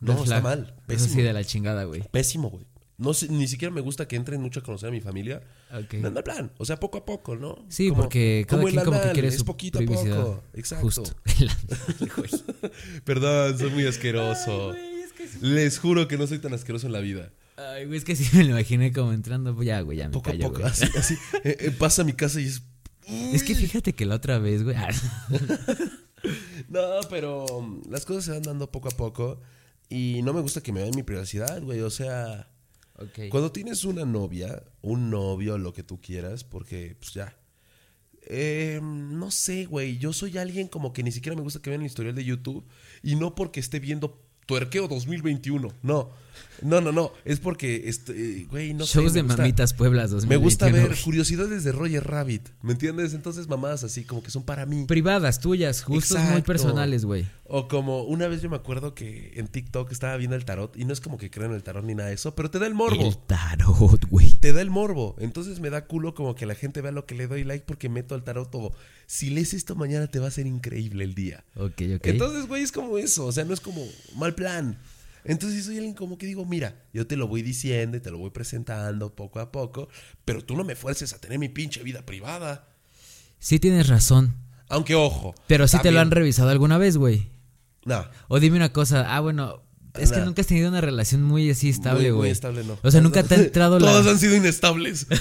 No, está mal, Eso sí pésimo. de la chingada, güey. Pésimo, güey. No sé, ni siquiera me gusta que entren mucho a conocer a mi familia. Ok. No, no, plan. O sea, poco a poco, ¿no? Sí, Como- porque cada como quien como que quiere es su poquito privacidad. a poco. Exacto. Justo. Perdón, soy muy asqueroso. Ay, güey, es que sí. Les juro que no soy tan asqueroso en la vida. Ay, güey, es que sí me lo imaginé como entrando. pues Ya, güey, ya me Poco callo, a poco. güey. Así, así. Eh, eh, pasa a mi casa y es. Es que fíjate que la otra vez, güey. ah, No, pero um, las cosas se van dando poco a poco. Y no me gusta que me vean mi privacidad, güey. O sea, cuando tienes una novia, un novio, lo que tú quieras, porque pues ya. Eh, no sé, güey. Yo soy alguien como que ni siquiera me gusta que vean el historial de YouTube. Y no porque esté viendo Tuerqueo 2021. No. No, no, no. Es porque, este, güey, no sé. Shows me de gusta- mamitas Pueblas 2021. Me gusta ver curiosidades de Roger Rabbit. ¿Me entiendes? Entonces, mamadas así como que son para mí. Privadas, tuyas, gustos muy Exacto. personales, güey. O como una vez yo me acuerdo que en TikTok estaba viendo el tarot y no es como que creo en el tarot ni nada de eso, pero te da el morbo. El tarot, güey. Te da el morbo. Entonces me da culo como que la gente vea lo que le doy like porque meto al tarot todo. Si lees esto mañana te va a ser increíble el día. Ok, ok. Entonces, güey, es como eso. O sea, no es como mal plan. Entonces soy alguien como que digo, mira, yo te lo voy diciendo y te lo voy presentando poco a poco, pero tú no me fuerces a tener mi pinche vida privada. sí tienes razón. Aunque ojo. Pero sí te lo han revisado alguna vez, güey. No. O dime una cosa. Ah, bueno. Es que nunca has tenido una relación muy así estable, güey. estable, no. O sea, nunca te ha entrado la. Todos han sido inestables.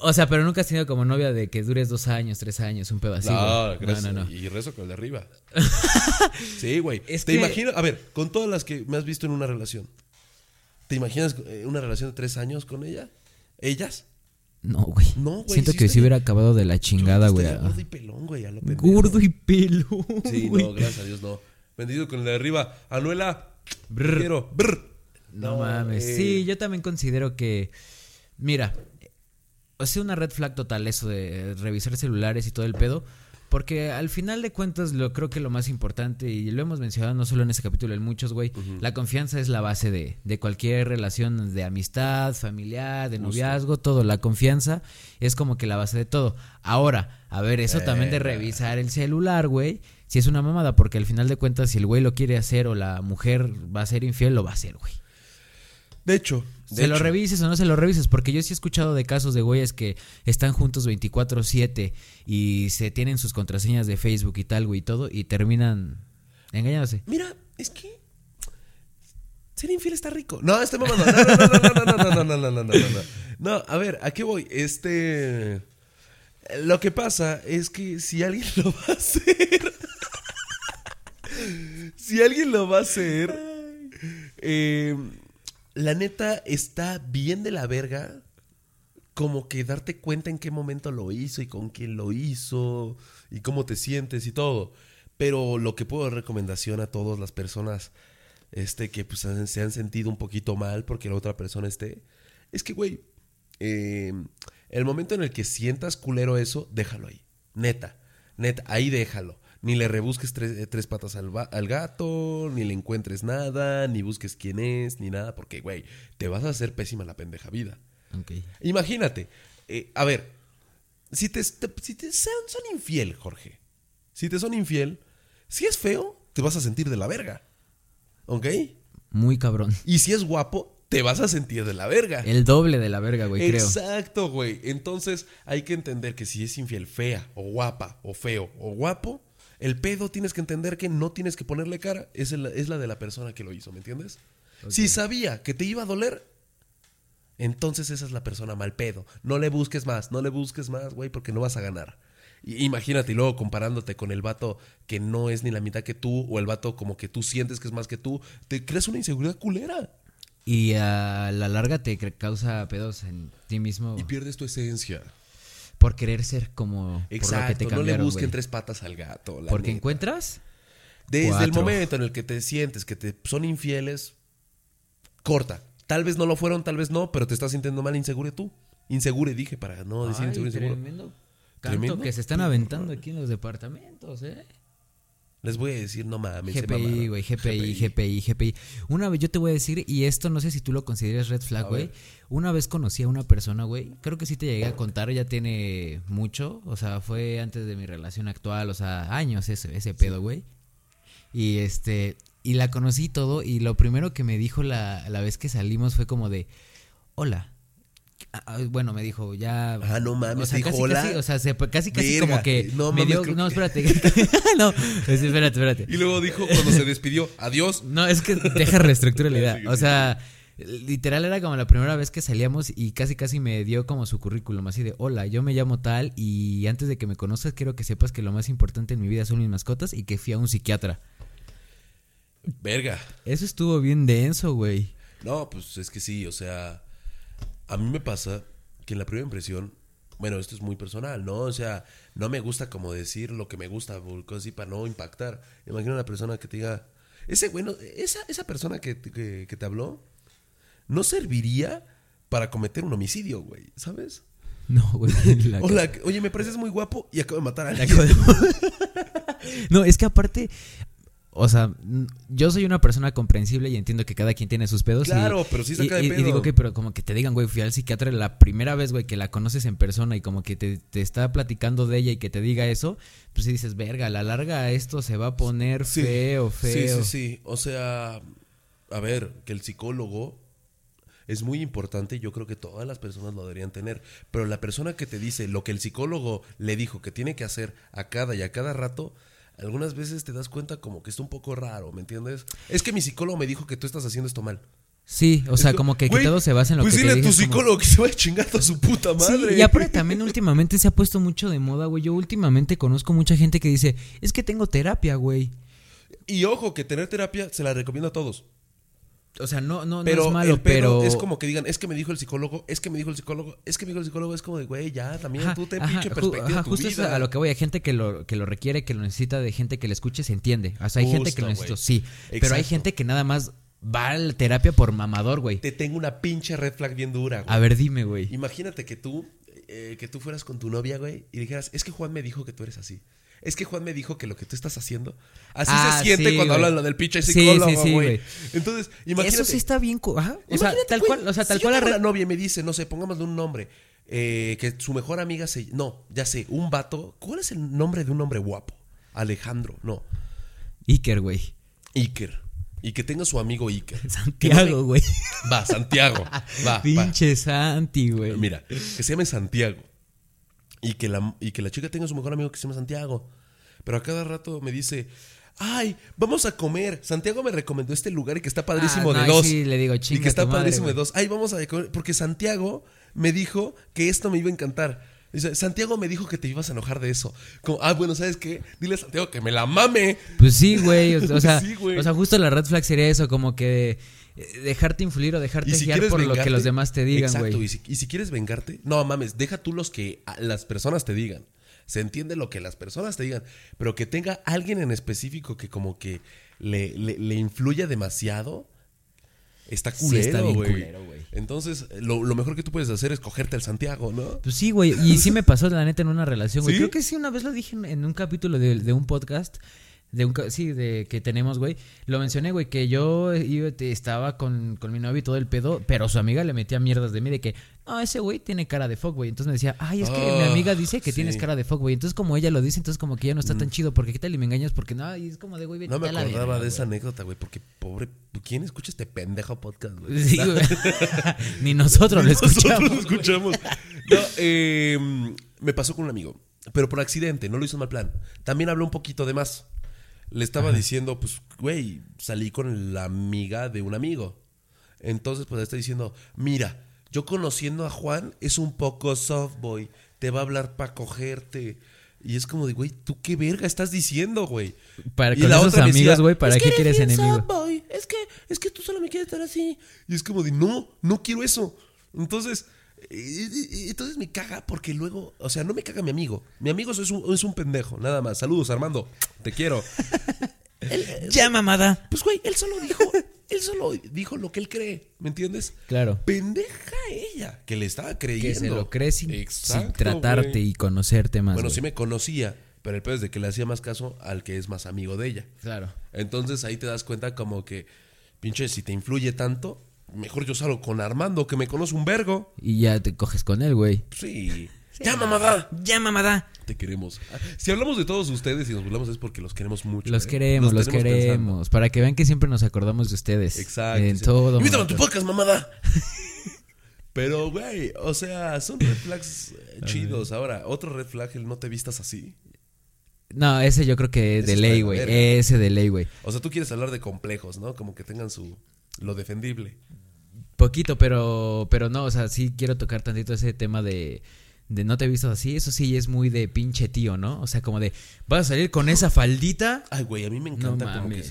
O sea, pero nunca has tenido como novia de que dures dos años, tres años, un así. no, gracias. no, no, no. Y rezo con el de arriba. sí, güey. Es Te que- imagino, a ver, con todas las que me has visto en una relación, ¿te imaginas eh, una relación de tres años con ella? ¿Ellas? No, güey. No, güey, Siento sí que estaría- sí hubiera acabado de la chingada, güey. Gordo y pelón, güey. Gordo y pelo. Sí, no, gracias a Dios, no. Bendito con el de arriba. Anuela, Brr. quiero. Brr. No, mames. eh, Sí, yo también considero que. Mira, o sea, una red flag total eso de revisar celulares y todo el pedo. Porque al final de cuentas, lo creo que lo más importante, y lo hemos mencionado no solo en este capítulo, en muchos, güey, la confianza es la base de, de cualquier relación de amistad, familiar, de noviazgo, todo. La confianza es como que la base de todo. Ahora, a ver, eso también de revisar el celular, güey. Si es una mamada, porque al final de cuentas, si el güey lo quiere hacer o la mujer va a ser infiel, lo va a hacer, güey. De hecho, de Se lo revises o no se lo revises, porque yo sí he escuchado de casos de güeyes que están juntos 24/7 y se tienen sus contraseñas de Facebook y tal, güey, y todo, y terminan engañándose. Mira, es que ser infiel está rico. No, este. No, no, no, no, no, no, no, no, no, no, no, no, no. No, a ver, ¿a qué voy? Este. Lo que pasa es que si alguien lo va a hacer. si alguien lo va a hacer. eh, la neta está bien de la verga. Como que darte cuenta en qué momento lo hizo y con quién lo hizo y cómo te sientes y todo. Pero lo que puedo dar recomendación a todas las personas este, que pues, se han sentido un poquito mal porque la otra persona esté, es que, güey, eh, el momento en el que sientas culero eso, déjalo ahí. Neta, neta, ahí déjalo. Ni le rebusques tres, eh, tres patas al, gato, ni le encuentres nada, ni busques quién es, ni nada, porque, güey, te vas a hacer pésima la pendeja vida. Ok. Imagínate, eh, a ver, si te, te- si te son, son infiel, Jorge, si te son infiel, si es feo, te vas a sentir de la verga. ¿Ok? Muy cabrón. Y si es guapo, te vas a sentir de la verga. El doble de la verga, güey, creo. Exacto, güey. Entonces hay que entender que si es infiel fea o guapa o feo o guapo, el pedo tienes que entender que no tienes que ponerle cara. Es, el- es la de la persona que lo hizo, ¿me entiendes? Si sabía que te iba a doler, entonces esa es la persona mal pedo. No le busques más, no le busques más, güey, porque no vas a ganar. Y- Imagínate, y luego comparándote con el vato que no es ni la mitad que tú, o el vato como que tú sientes que es más que tú, te creas una inseguridad culera. Y a la larga te causa pedos en ti mismo Y pierdes tu esencia. por querer ser como por lo que Exacto, te no le busquen güey. tres patas al gato. la Porque neta. encuentras Desde el momento en el que te sientes que te son infieles, corta. Tal vez no lo fueron, tal vez no, pero te estás sintiendo mal inseguro tú. Insegure, dije, para no decir Ay, inseguro, inseguro. tremendo canto Tremendo. que se están aventando aquí en los departamentos, eh. Les voy a decir, no mames. GPI, güey, GPI, GPI, GPI. Una vez yo te voy a decir, y esto no sé si tú lo consideras red flag, güey. Una vez conocí a una persona, güey. Creo que sí te llegué a contar, ya tiene mucho. O sea, fue antes de mi relación actual, o sea, años ese, ese pedo, güey. Y este, y la conocí todo, y lo primero que me dijo la, la vez que salimos fue como de, hola. Ah, ah, Bueno, me dijo, ya. Ah, no mames, o sea, dijo, casi, "Hola". casi, o sea, se- casi, casi Verga, como que no me mames, dio. No, que- espérate. no, espérate, espérate. Y luego dijo cuando se despidió, adiós. No, es que deja reestructura la idea. O sea, literal era como la primera vez que salíamos y casi casi me dio como su currículum, así de, hola, yo me llamo tal y antes de que me conozcas quiero que sepas que lo más importante en mi vida son mis mascotas y que fui a un psiquiatra. Verga. Eso estuvo bien denso, güey. No, pues es que sí, o sea, a mí me pasa que en la primera impresión, bueno, esto es muy personal, ¿no? O sea, no me gusta como decir lo que me gusta, así para no impactar. Imagina una persona que te diga, ese bueno, esa, esa persona que, te- que, que te habló, no serviría para cometer un homicidio, güey, ¿sabes? No, güey. la- Hola, oye, me pareces muy guapo y acabo de matar a alguien. de- No, es que aparte, o sea, yo soy una persona comprensible y entiendo que cada quien tiene sus pedos. y- Claro, pero sí y, saca de y- y pedo. digo que, pero como que te digan, güey, fui al psiquiatra la primera vez, güey, que la conoces en persona y como que te, te está platicando de ella y que te diga eso, pues sí dices, verga, a la larga esto se va a poner Sí. feo, feo. Sí, sí, sí. O sea, a ver, que el psicólogo es muy importante. Yo creo que todas las personas lo deberían tener. Pero la persona que te dice lo que el psicólogo le dijo que tiene que hacer a cada y a cada rato, algunas veces te das cuenta como que está un poco raro, ¿me entiendes? Es que mi psicólogo me dijo que tú estás haciendo esto mal. Sí, o sea, como que, todo se basa en lo pues que dile te a tu como- psicólogo que se vaya chingando a su puta madre. Sí, y aparte también últimamente se ha puesto mucho de moda, güey. Yo últimamente conozco mucha gente que dice, es que tengo terapia, güey. Y ojo, que tener terapia se la recomiendo a todos. O sea, no, no, Pero no es malo, el pero... es como que digan, es que me dijo el psicólogo, es que me dijo el psicólogo, es que me dijo el psicólogo, es como de, güey, ya, también Ajá, tú ten ajá, pinche perspectiva ajá, de tu justo a lo que voy, hay gente que lo, que lo requiere, que lo necesita, de gente que le escuche, se entiende. O sea, hay gente que lo necesita, sí. Pero hay gente que nada más va a la terapia por mamador, güey. Te tengo una pinche red flag bien dura, güey. A ver, dime, güey. Imagínate que tú, eh, que tú fueras con tu novia, güey, y dijeras, es que Juan me dijo que tú eres así. Es que Juan me dijo que lo que tú estás haciendo, así Ah, se siente sí, cuando hablan lo del pinche psicólogo, sí, sí, güey. güey. Entonces, imagínate. Eso sí está bien... Ajá. O sea, tal güey, cual, o sea, tal si cual yo la tengo novia y me dice, no sé, pongámosle un nombre, eh, que su mejor amiga se... No, ya sé, un vato. ¿Cuál es el nombre de un hombre guapo? Alejandro, no, Iker, güey. Iker. Y que tenga su amigo Iker. Santiago, güey. Va, Santiago. Va, va. Pinche Santi, güey. Mira, que se llame Santiago. Y que, la, y que la chica tenga su mejor amigo que se llama Santiago. Pero a cada rato me dice, ay, vamos a comer. Santiago me recomendó este lugar y que está padrísimo Ah, no, de dos. sí le digo, y que está madre, padrísimo de dos. Ay, vamos a comer. Porque Santiago me dijo que esto me iba a encantar. Dice, Santiago me dijo que te ibas a enojar de eso. Como, ah, bueno, ¿sabes qué? Dile a Santiago que me la mame. Pues sí, güey. O, o sea, Sí, güey. o sea, justo la red flag sería eso, como que dejarte influir o dejarte si guiar por lo que los demás te digan, Exacto, güey. y si, y si quieres vengarte, no mames, deja tú los que las personas te digan. Se entiende lo que las personas te digan, pero que tenga alguien en específico que como que le, le, le influya demasiado, está culero, güey. Entonces, lo, lo mejor que tú puedes hacer es cogerte al Santiago, ¿no? Pues sí, güey. Y sí me pasó, la neta, en una relación, güey. ¿Sí? Creo que sí, una vez lo dije en, en un capítulo de, de un podcast. De un, sí, de que tenemos, güey. Lo mencioné, güey, que yo estaba con, con mi novio y todo el pedo, pero su amiga le metía mierdas de mí de que, no, ese güey tiene cara de fuck, güey. Entonces me decía, ay, es que mi Ah, amiga dice que sí. tienes cara de fuck, güey. Entonces, como ella lo dice, entonces como que ya no está tan chido, porque qué tal y me engañas, porque no, y es como de, güey, No me acordaba verga, de esa güey. anécdota, güey, porque pobre, ¿quién escucha este pendejo podcast, güey? Sí, güey. Ni nosotros lo escuchamos. Nosotros lo escuchamos. No, eh, me pasó con un amigo, pero por accidente, no lo hizo en mal plan. También habló un poquito de más. Le estaba diciendo, pues, güey, salí con la amiga de un amigo. Entonces, pues, le está diciendo, mira, yo conociendo a Juan es un poco soft boy, te va a hablar para cogerte. Y es como de, güey, ¿tú qué verga estás diciendo, güey? Para Y con la esos otra amigos, güey, ¿para "Es qué que quieres bien enemigos? soft boy, Es que, es que tú solo me quieres estar así. Y es como de, no, no quiero eso. Entonces, entonces me caga porque luego, o sea, no me caga mi amigo. Mi amigo es un, es un pendejo, nada más. Saludos, Armando, te quiero. Ya, mamada. Pues, güey, él solo dijo, él solo dijo lo que él cree, ¿me entiendes? Claro. Pendeja ella, que le estaba creyendo. Que se lo crees sin, sin tratarte güey. y conocerte más. Bueno, güey. sí me conocía, pero el peor es de que le hacía más caso al que es más amigo de ella. Claro. Entonces ahí te das cuenta como que, pinche, si te influye tanto, mejor yo salgo con Armando, que me conoce un vergo. Y ya te coges con él, güey. Sí. Ya, mamada. Ya, mamada. Te queremos. Ah, Si hablamos de todos ustedes y nos burlamos es porque los queremos mucho. Los ¿eh? queremos, los queremos. pensando. Para que vean que siempre nos acordamos de ustedes. Exacto. En sí. todo. Invítame a tu podcast, mamada. Pero, güey, o sea, son red flags eh, chidos. Ahora, otro red flag, el no te vistas así. No, ese yo creo que Ese de ley, güey. Ese de ley, güey. O sea, tú quieres hablar de complejos, ¿no? Como que tengan su... Lo defendible. Poquito, pero, pero no, o sea, sí quiero tocar tantito ese tema de, de no te he visto así. Eso sí es muy de pinche tío, ¿no? O sea, como de, vas a salir con esa faldita. Ay, güey, a mí me encanta No como que...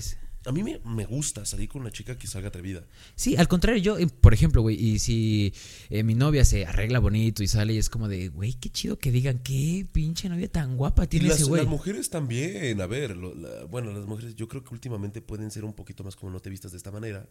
A mí me, me gusta salir con una chica que salga atrevida. Sí, al contrario, yo, eh, por ejemplo, güey, y si eh, mi novia se arregla bonito y sale y es como de, güey, qué chido que digan, qué pinche novia tan guapa Y tiene las, ese güey. las mujeres también, a ver, lo- la- bueno, las mujeres yo creo que últimamente pueden ser un poquito más como no te vistas de esta manera.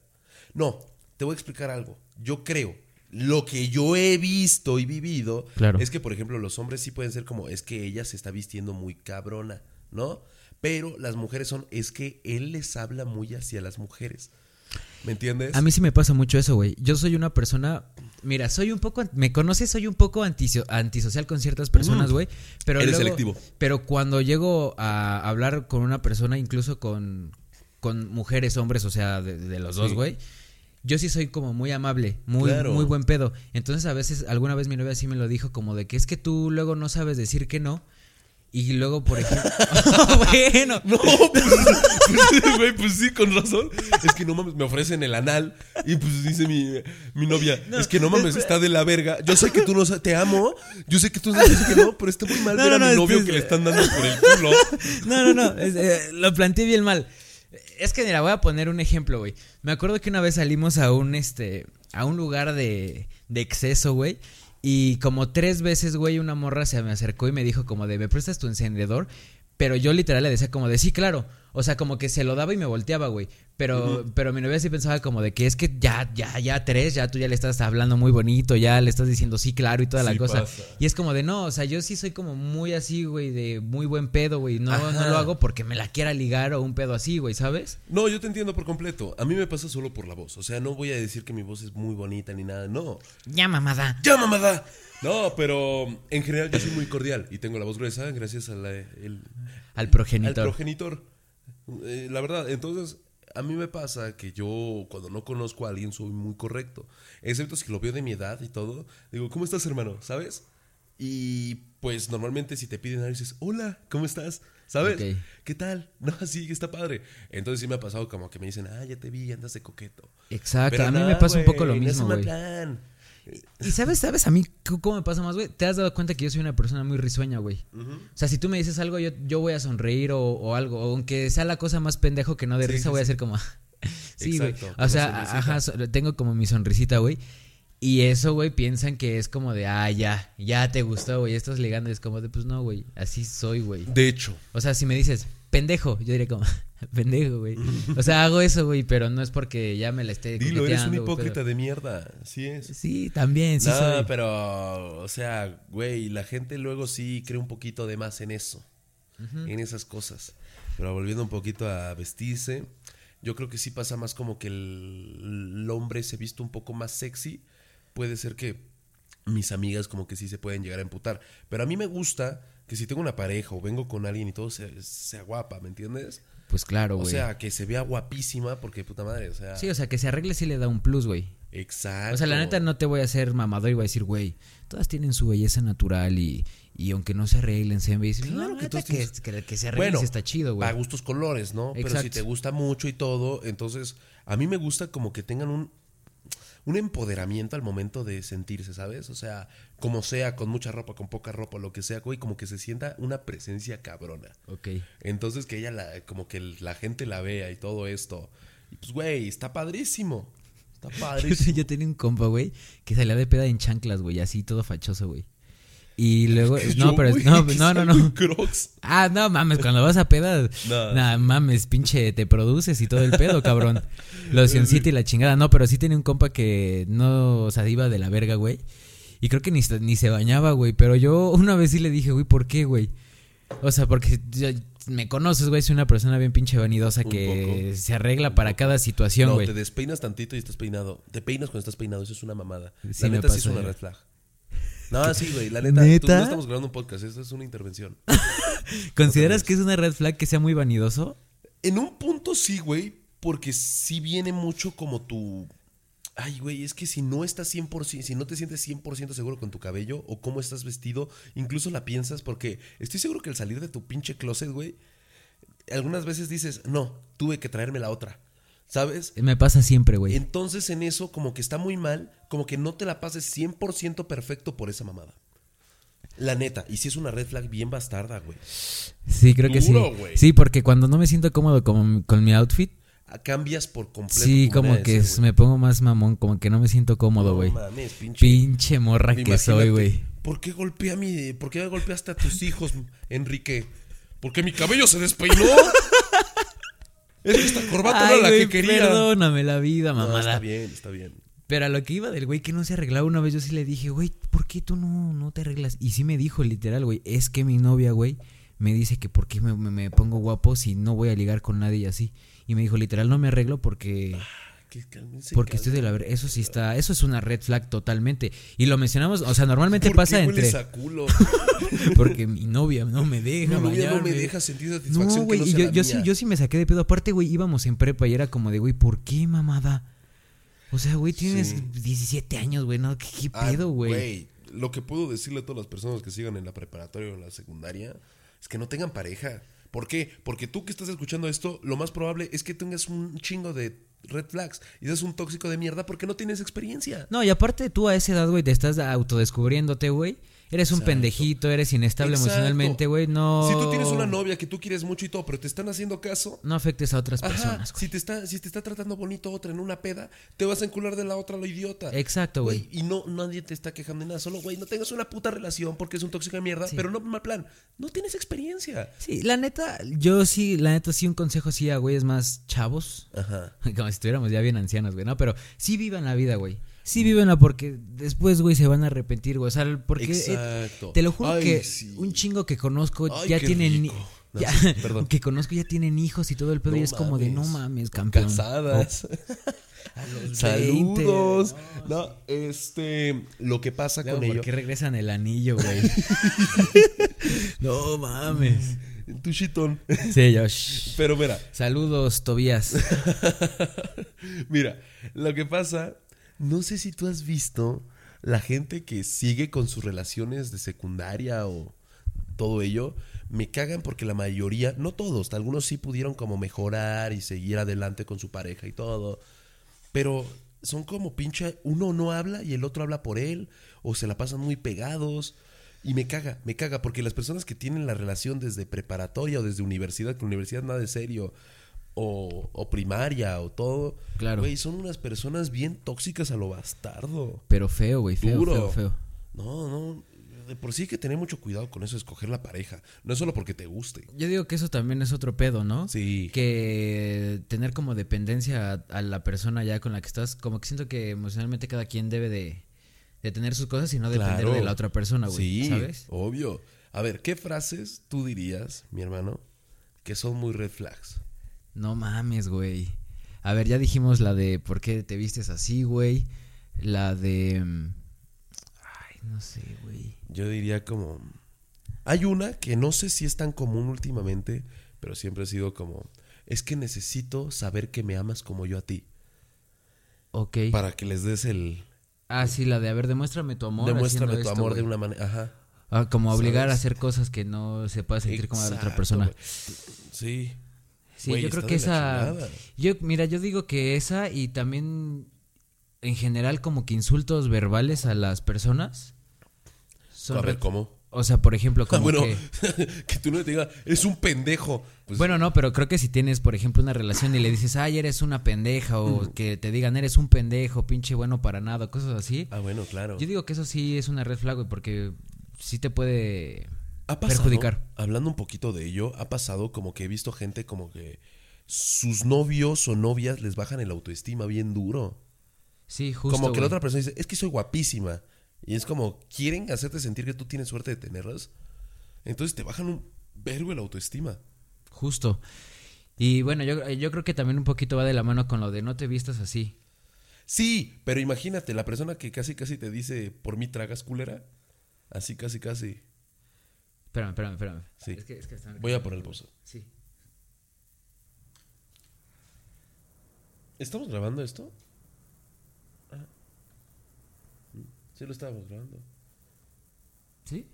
No, te voy a explicar algo. Yo creo, lo que yo he visto y vivido Claro. es que, por ejemplo, los hombres sí pueden ser como, es que ella se está vistiendo muy cabrona, ¿no? Pero las mujeres son, es que él les habla muy hacia las mujeres. ¿Me entiendes? A mí sí me pasa mucho eso, güey. Yo soy una persona. Mira, soy un poco. Me conoces, soy un poco antiso- antisocial con ciertas personas, güey. Pero Eres luego- selectivo. Pero cuando llego a hablar con una persona, incluso con, con mujeres, hombres, o sea, de, de los dos, güey. Yo sí soy como muy amable, muy, Claro. muy buen pedo. Entonces a veces, alguna vez mi novia sí me lo dijo como de que es que tú luego no sabes decir que no. Y luego, por ejemplo... bueno. No, pues, pues, güey, pues sí, con razón. Es que no mames, me ofrecen el anal. Y pues dice mi, mi novia, es que no mames, está de la verga. Yo sé que tú no te amo. Yo sé que tú sabes que no, pero está muy mal No, ver no, a mi no, novio es- que le están dando por el culo. No, no, no. es, eh, lo planteé bien mal. Es que mira, voy a poner un ejemplo, güey. Me acuerdo que una vez salimos a un este. a un lugar de. de exceso, güey. Y como tres veces, güey, una morra se me acercó y me dijo como de, ¿me prestas tu encendedor? Pero yo literal le decía como de, sí, claro. O sea, como que se lo daba y me volteaba, güey. Pero, pero mi novia sí pensaba como de que es que ya, ya, ya tres, ya tú ya le estás hablando muy bonito, ya le estás diciendo sí, claro y toda la cosa. pasa. Y es como de, no, o sea, yo sí soy como muy así, güey, de muy buen pedo, güey. No, Ajá. no lo hago porque me la quiera ligar o un pedo así, güey, ¿sabes? No, yo te entiendo por completo. A mí me pasa solo por la voz. O sea, no voy a decir que mi voz es muy bonita ni nada. No. Ya, mamada. ¡Ya, mamada! No, pero en general yo soy muy cordial y tengo la voz gruesa gracias a la- el- Al al progenitor. Eh, la verdad, entonces a mí me pasa que yo cuando no conozco a alguien soy muy correcto, excepto si lo veo de mi edad y todo, digo, ¿cómo estás hermano? ¿Sabes? Y pues normalmente si te piden algo dices, hola, ¿cómo estás? ¿Sabes? ¿Qué tal? No, sí, está padre. Entonces sí me ha pasado como que me dicen, ah, ya te vi, andas de coqueto. Exacto, Pero a mí no, me pasa un poco lo no es mismo, plan. Y sabes, sabes a mí cómo me pasa más, güey. Te has dado cuenta que yo soy una persona muy risueña, güey. O sea, si tú me dices algo, yo, yo voy a sonreír o, o algo. O aunque sea la cosa más pendejo que no de Sí, risa, sí, voy a ser como. sí, güey. O sea, ajá, tengo como mi sonrisita, güey. Y eso, güey, piensan que es como de, ah, ya, ya te gustó, güey. Estás ligando. Es como de, pues no, güey. Así soy, güey. De hecho, O sea, si me dices, pendejo, yo diré como, pendejo, güey. O sea, hago eso, güey, pero no es porque ya me la esté dilo, eres un güey, hipócrita de mierda. Sí es. Sí, también, sí no, soy. pero, o sea, güey, la gente luego sí cree un poquito de más en eso, en esas cosas. Pero volviendo un poquito a vestirse, yo creo que sí pasa más como que el, el hombre se viste un poco más sexy. Puede ser que mis amigas como que sí se pueden llegar a emputar. Pero a mí me gusta que si tengo una pareja o vengo con alguien y todo, sea, sea guapa, ¿me entiendes? Pues claro, O güey. sea, que se vea guapísima porque puta madre, o sea... Sí, o sea, que se arregle sí le da un plus, güey. exacto. O sea, la neta no te voy a hacer mamador y voy a decir, güey, todas tienen su belleza natural y, y aunque no se arreglen, se ven bellas". Claro No, que todos que, que, que se arreglen sí está chido, güey. A gustos colores, ¿no? Pero si Exacto. te gusta mucho y todo, entonces a mí me gusta como que tengan un, un empoderamiento al momento de sentirse, ¿sabes? O sea, como sea, con mucha ropa, con poca ropa, lo que sea, güey, como que se sienta una presencia cabrona. Ok. Entonces que ella, la, como que la gente la vea y todo esto. Y pues, güey, está padrísimo. Está Yo, padrísimo. yo tenía un compa, güey, que salía de peda en chanclas, güey, así todo fachoso, güey. Y luego, no, pero no, no, no, no. Crocs. Ah, no mames, cuando vas a peda, No. nah, mames, pinche, te produces y todo el pedo, cabrón. Locioncita y la chingada, no, pero sí tenía un compa que no, o sea, iba de la verga, güey. Y creo que ni, se- ni se bañaba, güey. Pero yo una vez sí le dije, güey, ¿por qué, güey? O sea, porque ya me conoces, güey, soy una persona bien pinche vanidosa Un que poco. se arregla para cada situación, No, güey. te despeinas tantito y estás peinado. Te peinas cuando estás peinado, eso es una mamada. Sí la neta sí es una red flag. No, sí, güey, la neta. ¿Neta? tú- no estamos grabando un podcast, esto es una intervención. ¿Consideras que es una red flag que sea muy vanidoso? En un punto sí, güey, porque sí viene mucho como tu... Ay, güey, es que si no estás 100%, si no te sientes 100% seguro con tu cabello o cómo estás vestido, incluso la piensas porque estoy seguro que al salir de tu pinche closet, güey, algunas veces dices, no, tuve que traerme la otra, ¿sabes? Me pasa siempre, güey. Entonces en eso como que está muy mal, como que no te la pases 100% perfecto por esa mamada. La neta, y si es una red flag bien bastarda, güey. Sí, creo que sí. Sí, porque cuando no me siento cómodo con, con mi outfit, Ah, Cambias por completo. sí, como que me pongo más mamón, como que no me siento cómodo, No güey. mames, pinche. Pinche morra que soy, güey. ¿Por qué golpeé a mi, por qué golpeaste a tus hijos, Enrique? Porque mi cabello se despeinó. Es que esta corbata no era la güey, que quería. Perdóname la vida, No, mamada. está bien, está bien. Pero a lo que iba del güey que no se arreglaba una vez, yo sí le dije, güey, ¿por qué tú no, no te arreglas? Y sí me dijo literal, güey, es que mi novia, güey, me dice que por qué me, me- me pongo guapo si no voy a ligar con nadie y así. Y me dijo, literal, no me arreglo porque... Que cálmense, Porque estoy de la ver, eso sí está, eso es una red flag totalmente. Y lo mencionamos, o sea, normalmente ¿Por pasa qué entre hueles a culo? porque mi novia no me deja Mi novia no me bañarme. deja sentir satisfacción No, güey, no yo, yo sí, yo sí me saqué de pedo. Aparte, güey, íbamos en prepa y era como de, güey, ¿por qué, mamada? O sea, güey, tienes Sí. 17 años, güey, ¿no? ¿Qué, qué Ah, pedo, güey? Lo que puedo decirle a todas las personas que sigan en la preparatoria o en la secundaria es que no tengan pareja. ¿Por qué? Porque tú que estás escuchando esto, lo más probable es que tengas un chingo de red flags y seas un tóxico de mierda porque no tienes experiencia. No, y aparte tú a esa edad, güey, te estás autodescubriéndote, güey. Eres un Exacto. pendejito, eres inestable Exacto. emocionalmente, güey. No. Si tú tienes una novia que tú quieres mucho y todo, pero te están haciendo caso. No afectes a otras Ajá, personas, güey. si te está si te está tratando bonito otra en una peda, te vas a encular de la otra lo idiota. Exacto, güey. Y no nadie te está quejando de nada, solo güey, no tengas una puta relación porque es un tóxico de mierda, pero no mal plan. No tienes experiencia. Sí, la neta, yo sí, la neta, sí, un consejo así a güeyes más chavos. Ajá. Como si estuviéramos ya bien ancianos, güey, ¿no? Pero sí vivan la vida, güey. Sí vivenla porque después, güey, se van a arrepentir, güey. O sea, porque eh, Exacto. te lo juro Ay, que sí. un chingo que conozco Ay, ya tienen rico. Ya, que conozco ya tienen hijos y todo el pedo No y es como de no mames. campeón. Casadas. A los Saludos. 20, No, este, lo que pasa con ¿Por ello. qué regresan el anillo, güey? no mames. Tu chitón. Sí, yo. Pero mira, Saludos, Tobías. mira, lo que pasa, no sé si tú has visto la gente que sigue con sus relaciones de secundaria o todo ello, me cagan porque la mayoría, no todos, algunos sí pudieron como mejorar y seguir adelante con su pareja y todo, pero son como pinche, uno no habla y el otro habla por él, o se la pasan muy pegados. Y me caga, me caga, porque las personas que tienen la relación desde preparatoria o desde universidad, que universidad nada de serio, o, o primaria o todo, Claro. güey, son unas personas bien tóxicas a lo bastardo. Pero feo, güey, feo, Duro. feo, feo. No, no, de por sí hay que tener mucho cuidado con eso, escoger la pareja. No es solo porque te guste. Yo digo que eso también es otro pedo, ¿no? Sí. Que tener como dependencia a, a la persona ya con la que estás, como que siento que emocionalmente cada quien debe de, de tener sus cosas y no depender Claro. de la otra persona, güey. Sí, ¿Sabes? obvio. A ver, ¿qué frases tú dirías, mi hermano, que son muy red flags? No mames, güey. A ver, ya dijimos la de por qué te vistes así, güey. La de... mm, Ay, no sé, güey. Yo diría como... Hay una que no sé si es tan común últimamente, pero siempre ha sido como... Es que necesito saber que me amas como yo a ti. Ok. Para que les des el... Ah, sí, la de, a ver, demuéstrame tu amor. Demuéstrame tu esto, amor de una manera... Ajá. Ah, como obligar a hacer cosas que no se pueda sentir como la otra Exacto, persona. güey. Sí. Sí, yo creo que esa. Yo, mira, yo digo que esa y también en general como que insultos verbales a las personas. Son a ver, red- ¿cómo? O sea, por ejemplo, Ah, como bueno, que. que tú no te digas, es un pendejo. Pues, Bueno, no, pero creo que si tienes, por ejemplo, una relación y le dices, ay, eres una pendeja, Mm. o que te digan, eres un pendejo, pinche bueno para nada, cosas así. Ah, bueno, claro. Yo digo que eso sí es una red flag, güey, porque sí te puede Ha pasado, perjudicar. Hablando un poquito de ello, ha pasado como que he visto gente como que sus novios o novias les bajan el autoestima bien duro. Sí, justo. como que la otra persona dice, es que soy guapísima. Y es como, quieren hacerte sentir que tú tienes suerte de tenerlas. Entonces te bajan un vergo el autoestima. Justo. Y bueno, yo, yo creo que también un poquito va de la mano con lo de no te vistas así. Sí, pero imagínate, la persona que casi casi te dice, por mí tragas culera. Así casi casi. Espérame, espérame, espérame. Sí. Es que, es que están- Voy a poner pausa. Sí. ¿Estamos grabando esto? Ah. Sí, lo estábamos grabando. ¿Sí?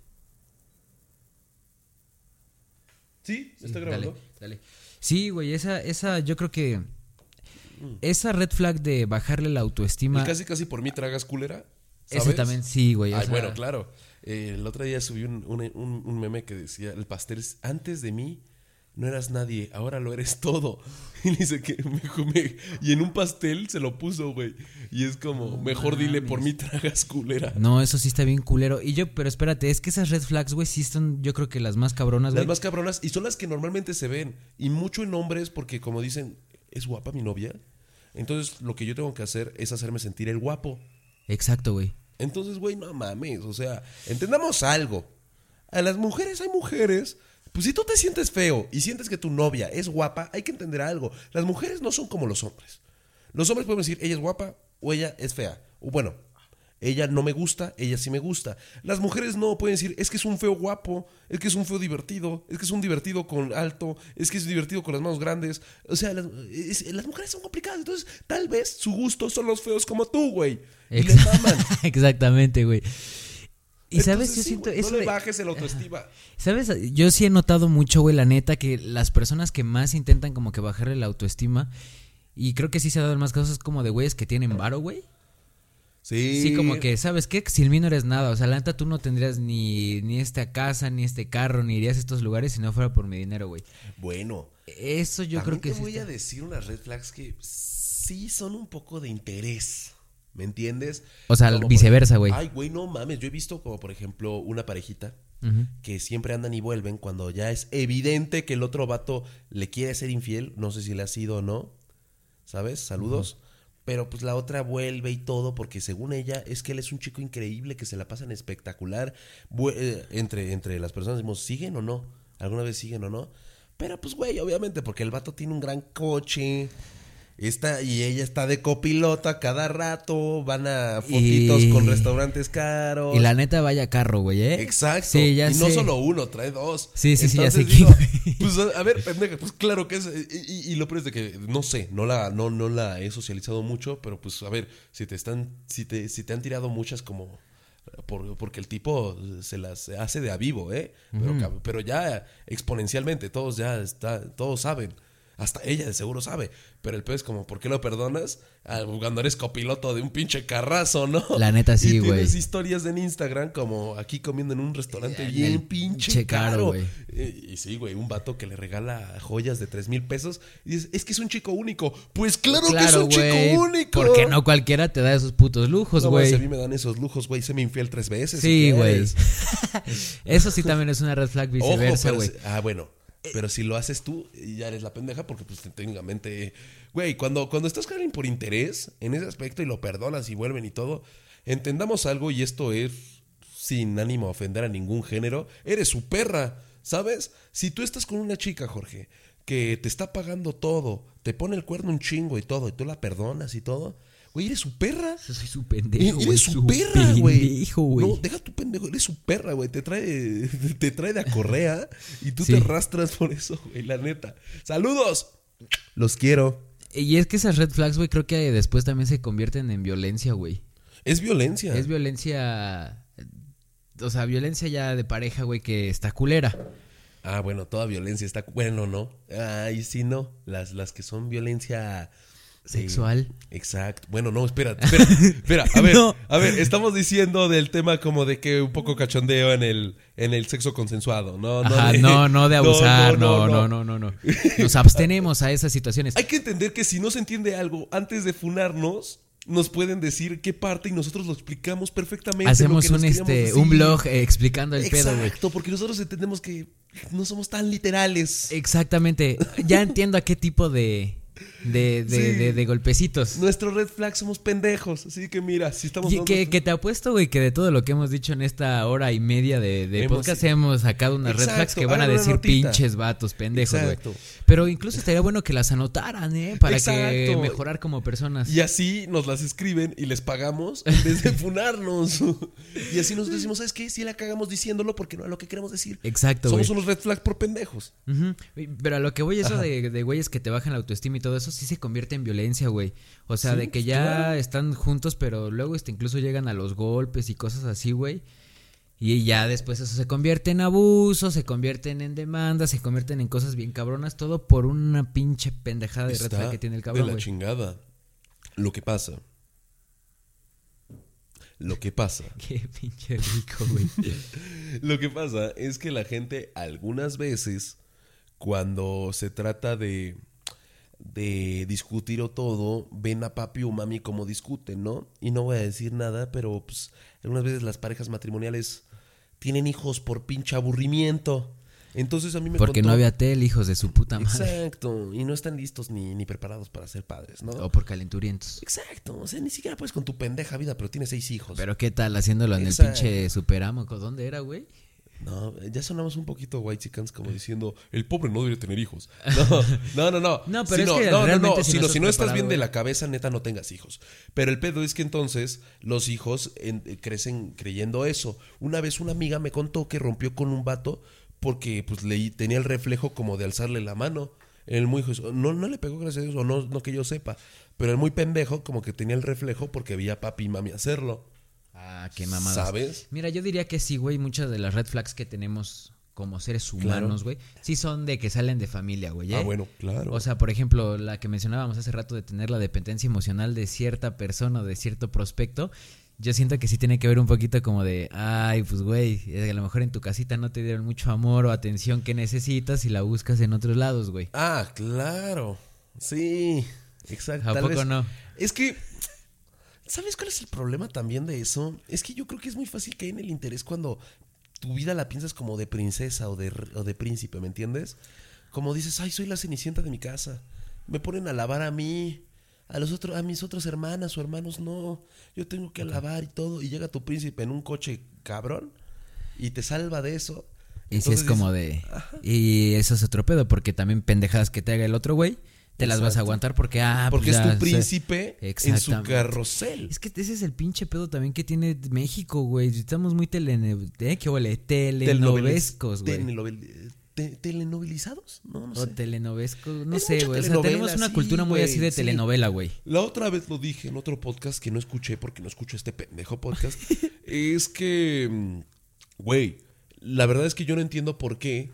Sí, Sí, está grabando. Dale, dale. Sí, güey, esa, esa, yo creo que. Esa red flag de bajarle la autoestima. El casi casi por mí tragas culera. ¿sabes? también, sí, güey. o Ay, sea, bueno, claro. Eh, el otro día subí un, un- un- un meme que decía, el pastel es, antes de mí no eras nadie, ahora lo eres todo. Y dice que me, me- y en un pastel se lo puso, güey. Y es como, mejor dile, por mí tragas culera. No, eso sí está bien culero. Y yo, pero espérate, es que esas red flags, güey, sí son, yo creo que las más cabronas, Las güey. más cabronas, y son las que normalmente se ven. Y mucho en hombres, porque como dicen, es guapa mi novia. Entonces lo que yo tengo que hacer es hacerme sentir el guapo. Exacto, güey. Entonces, güey, no mames. O sea, entendamos algo. A las mujeres hay mujeres. Pues si tú te sientes feo y sientes que tu novia es guapa, hay que entender algo. Las mujeres no son como los hombres. Los hombres pueden decir, ella es guapa o ella es fea. O bueno, ella no me gusta, ella sí me gusta. Las mujeres no pueden decir, es que es un feo guapo, es que es un feo divertido, es que es un divertido con alto, es que es divertido con las manos grandes. O sea, las, es- las mujeres son complicadas. Entonces, tal vez su gusto son los feos como tú, güey. Y. Exactamente, güey. Y sabes, yo sí, siento güey, eso no le bajes el autoestima. ¿Sabes? Yo sí he notado mucho, güey, la neta, que las personas que más intentan como que bajarle la autoestima, y creo que sí se ha dado en más casos como de güeyes que tienen varo, güey. Sí. Sí, como que, ¿sabes qué? Sin mí no eres nada. O sea, la neta tú no tendrías ni, ni esta casa, ni este carro, ni irías a estos lugares si no fuera por mi dinero, güey. Bueno, Eso yo creo que te sí voy está- a decir unas red flags que sí son un poco de interés. ¿Me entiendes? O sea, Como viceversa, güey. Ay, güey, no mames. Yo he visto como, por ejemplo, una parejita que siempre andan y vuelven cuando ya es evidente que el otro vato le quiere ser infiel. No sé si le ha sido o no. ¿Sabes? Saludos. Pero pues la otra vuelve y todo porque según ella es que él es un chico increíble que se la pasan espectacular. Eh, entre, entre las personas decimos, ¿siguen o no? ¿Alguna vez siguen o no? Pero pues, güey, obviamente, porque el vato tiene un gran coche. Está, y ella está de copilota cada rato. Van a fotitos Y- con restaurantes caros. Y la neta, vaya carro, güey, ¿eh? Exacto. Sí, ya y no solo uno, trae dos. Sí, sí, sí, ya sé Entonces digo. Pues a, ver, pendeja, pues claro que es. Y, y- lo peor es de que, no sé, no la, no, no la he socializado mucho, pero pues a ver, si te están, si te, si te han tirado muchas como. por- porque el tipo se las hace de a vivo, ¿eh? Pero, pero ya exponencialmente, todos ya está, todos saben. Hasta ella de seguro sabe. Pero el peor es como, ¿por qué lo perdonas? Ah, Cuando eres copiloto de un pinche carrazo, ¿no? La neta, sí, güey. tienes historias en Instagram como aquí comiendo en un restaurante En bien pinche caro, caro. güey. Y sí, güey, un vato que le regala joyas de tres mil pesos. Y dices, es que es un chico único. Pues claro, que es un chico único. Porque no cualquiera te da esos putos lujos, güey, a mí me dan esos lujos, güey. Se me infiel tres veces. Sí, güey. Eso sí también es una red flag viceversa, güey. ah, bueno. Eh, Pero si lo haces tú, ya eres la pendeja porque pues técnicamente... Güey, cuando, cuando estás alguien por interés en ese aspecto y lo perdonas y vuelven y todo, entendamos algo y esto es sin ánimo a ofender a ningún género, eres su perra, ¿sabes? Si tú estás con una chica, Jorge, que te está pagando todo, te pone el cuerno un chingo y todo, y tú la perdonas y todo, güey, eres su perra. Yo soy su pendejo. Eres su perra, güey. No, deja tu pendejo, eres su perra, güey. Te trae, te trae de a correa y tú Sí. te arrastras por eso, güey, la neta. ¡Saludos! Los quiero. Y es que esas red flags, güey, creo que después también se convierten en violencia, güey. Es violencia. Es violencia. O sea, violencia ya de pareja, güey, que está culera. ah, bueno, toda violencia está. Bueno, no. Ay, sí, no. Las, las que son violencia. Sexual. exacto. Bueno, no, espera, espera, espera. A ver, No. a ver, estamos diciendo del tema como de que un poco cachondeo en el, en el sexo consensuado, ¿no? Ajá, de- no, no de abusar, no, no, no, no, no. Nos abstenemos a esas situaciones. Hay que entender que si no se entiende algo antes de funarnos, nos pueden decir qué parte y nosotros lo explicamos perfectamente. Hacemos un este un blog eh, explicando el pedo, güey. Exacto, porque nosotros entendemos que no somos tan literales. Exactamente. Ya entiendo a qué tipo de de, de, Sí. de- de golpecitos. Nuestro red flag somos pendejos. Así que mira, si estamos. Y que, que te apuesto, güey, que de todo lo que hemos dicho en esta hora y media de, Hemos- podcast hemos sacado unas red flags que van a decir pinches vatos, pendejos, güey. Exacto. Pero incluso estaría bueno que las anotaran, ¿eh? Para que Exacto. mejorar como personas. Y así nos las escriben y les pagamos en vez de funarnos. y así nos decimos, ¿sabes qué? Si la cagamos diciéndolo porque no es lo que queremos decir. Exacto. Somos unos red flag por pendejos. Pero a lo que voy, eso Ajá. de, de güeyes que te bajan la autoestima y todo eso, sí se convierte en violencia, güey. O sea, Sí, de que ya claro. están juntos, pero luego este, incluso llegan a los golpes y cosas así, güey. Y ya después eso se convierte en abuso, se convierten en demandas, se convierten en cosas bien cabronas, todo por una pinche pendejada de flag que tiene el de cabrón, la güey. chingada. Lo que pasa. Lo que pasa. Qué pinche rico, güey. Lo que pasa es que la gente algunas veces, cuando se trata de, de discutir o todo, ven a papi o mami como discuten, ¿no? Y no voy a decir nada, pero pues algunas veces las parejas matrimoniales tienen hijos por pinche aburrimiento. Entonces a mí me Porque contó- no había tel, hijos de su puta madre. Exacto, y no están listos ni, ni preparados para ser padres, ¿no? O por calenturientos. Exacto, o sea, ni siquiera puedes con tu pendeja vida, pero tienes seis hijos. Pero qué tal haciéndolo en Exacto. el pinche superamo. ¿Dónde era, güey? No, ya sonamos un poquito white chickens como diciendo, el pobre no debería tener hijos. No, no, no, no. No, pero es Sino- que no, no, realmente no, si no si no estás bien de la cabeza, neta, no tengas hijos. Pero el pedo es que entonces los hijos en- eh, crecen creyendo eso. Una vez una amiga me contó que rompió con un vato porque pues leí, tenía el reflejo como de alzarle la mano. El muy hijo- no, no le pegó gracias a Dios, o no, no que yo sepa. Pero el muy pendejo como que tenía el reflejo porque veía a papi y mami hacerlo. Ah, qué mamadas. ¿Sabes? Mira, yo diría que sí, güey. Muchas de las red flags que tenemos como seres humanos, güey, sí son de que salen de familia, güey. ¿eh? Ah, bueno, claro. O sea, por ejemplo, la que mencionábamos hace rato de tener la dependencia emocional de cierta persona o de cierto prospecto. Yo siento que sí tiene que ver un poquito como de, ay, pues güey, eh, a lo mejor en tu casita no te dieron mucho amor o atención que necesitas y la buscas en otros lados, güey. Ah, claro. Sí, exacto. ¿A poco vez. no? Es que, ¿sabes cuál es el problema también de eso? Es que yo creo que es muy fácil caer en el interés cuando tu vida la piensas como de princesa o de, o de príncipe, ¿me entiendes? Como dices, ay, soy la cenicienta de mi casa. Me ponen a lavar a mí. A los otros, a mis otras hermanas o hermanos no. Yo tengo que lavar y todo. Y llega tu príncipe en un coche cabrón y te salva de eso. Y si es como de. Y eso es otro pedo, porque también pendejadas que te haga el otro güey, te las vas a aguantar porque, ah, Porque pues es ya, tu o sea, príncipe en su carrusel. Es que ese es el pinche pedo también que tiene México, güey. Estamos muy telene... ¿eh? ¿Qué huele? Telenovescos, güey. Telenovel- te- ¿Telenovelizados? No, no O sé. telenovescos, no Es sé, güey. O sea, tenemos una sí, cultura muy así de sí. telenovela, güey. La otra vez lo dije en otro podcast que no escuché porque no escucho este pendejo podcast. es que, mm, güey, la verdad es que yo no entiendo por qué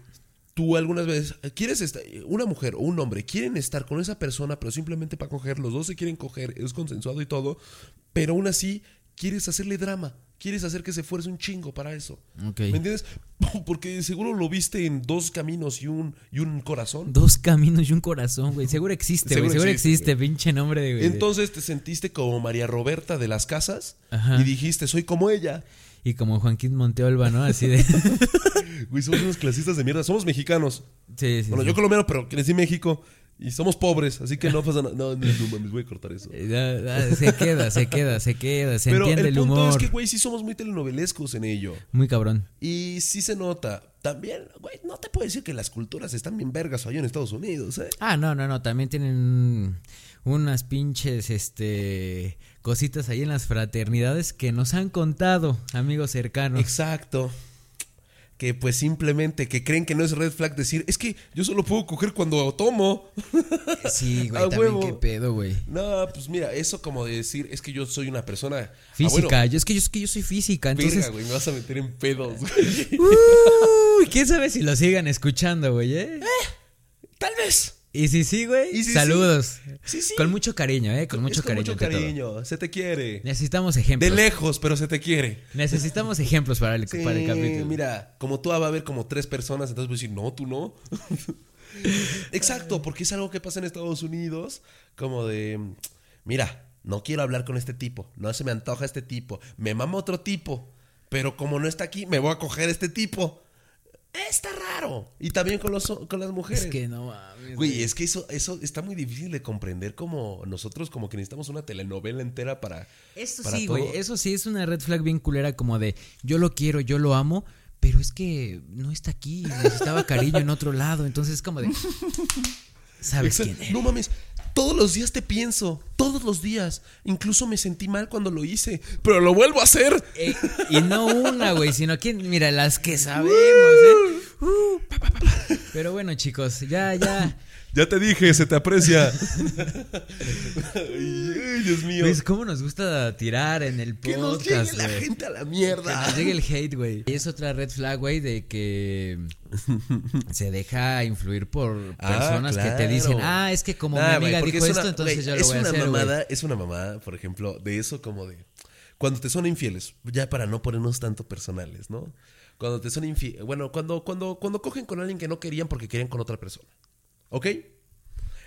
tú algunas veces quieres estar, una mujer o un hombre quieren estar con esa persona, pero simplemente para coger, los dos se quieren coger, es consensuado y todo, pero aún así quieres hacerle drama. Quieres hacer que se esfuerce un chingo para eso. ¿Me entiendes? Porque seguro lo viste en dos caminos y un, y un corazón. Dos caminos y un corazón, güey. Seguro existe, güey. Seguro Seguro existe, pinche nombre de, güey. Entonces te sentiste como María Roberta de las casas Ajá. y dijiste, soy como ella. Y como Joaquín Monteolva, ¿no? Así de. Güey, somos unos clasistas de mierda. Somos mexicanos. sí, sí. Bueno, sí. yo colombiano, pero crecí en México. Y somos pobres, así que no pasa nada. No, no, no mames, voy a cortar eso. Eh, Se queda, se queda, se queda. Se Pero entiende el el, punto humor. es que, güey, sí somos muy telenovelescos en ello. Muy cabrón. Y sí se nota. También, güey, no te puedo decir que las culturas están bien vergas allá en Estados Unidos, ¿eh? Ah, no, no, no. También tienen unas pinches, este, cositas ahí en las fraternidades que nos han contado, amigos cercanos. Exacto. Que pues simplemente que creen que no es red flag decir, es que yo solo puedo coger cuando tomo. Sí, güey, también huevo. qué pedo, güey. No, pues mira, eso como de decir, es que yo soy una persona... Ah, Física, bueno, yo es que yo es que yo soy física, entonces. verga, güey, me vas a meter en pedos, güey. Uy, quién sabe si lo sigan escuchando, güey, ¿eh? Tal vez. Y si sí, güey, si saludos. Sí, sí. Con mucho cariño, ¿eh? Con mucho Es con cariño. mucho todo. cariño. Se te quiere. Necesitamos De ejemplos. lejos, pero se te quiere. Necesitamos ejemplos para el, Sí, para el capítulo. mira, como tú va a haber como tres personas, entonces voy a decir, no, tú no. Exacto, porque es algo que pasa en Estados Unidos, como de, mira, no quiero hablar con este tipo, no se me antoja este tipo, me mama otro tipo, pero como no está aquí, me voy a coger este tipo. Está raro. Y también con, los, con las mujeres. Es que no mames. Güey, es que eso, eso está muy difícil de comprender como nosotros como que necesitamos una telenovela entera para... Eso para sí, todo. güey. Eso sí es una red flag bien culera, como de yo lo quiero, yo lo amo, pero es que no está aquí. Necesitaba cariño en otro lado. Entonces es como de. ¿Sabes Exacto. quién eres? No mames, todos los días te pienso, todos los días. Incluso me sentí mal cuando lo hice, pero lo vuelvo a hacer. Eh, y no una, güey, sino que, mira, las que sabemos, ¿eh? Uh, pa, pa, pa, pa. Pero bueno, chicos, ya, ya. Ya te dije, se te aprecia. Ay, Dios mío. Pues, ¿cómo nos gusta tirar en el que nos llegue podcast, la güey? gente a la Que mierda. nos llegue el hate, güey. Y es otra red flag, güey, de que se deja influir por Ah, personas que te dicen, ah, es que como Nah, mi amiga dijo es esto, una- entonces güey, yo lo es voy a una hacer, güey. mamada, Es una mamada, por ejemplo, de eso como de... Cuando te son infieles, ya para no ponernos tanto personales, ¿no? Cuando te son infieles, bueno, cuando, cuando, cuando cogen con alguien que no querían porque querían con otra persona, ¿ok?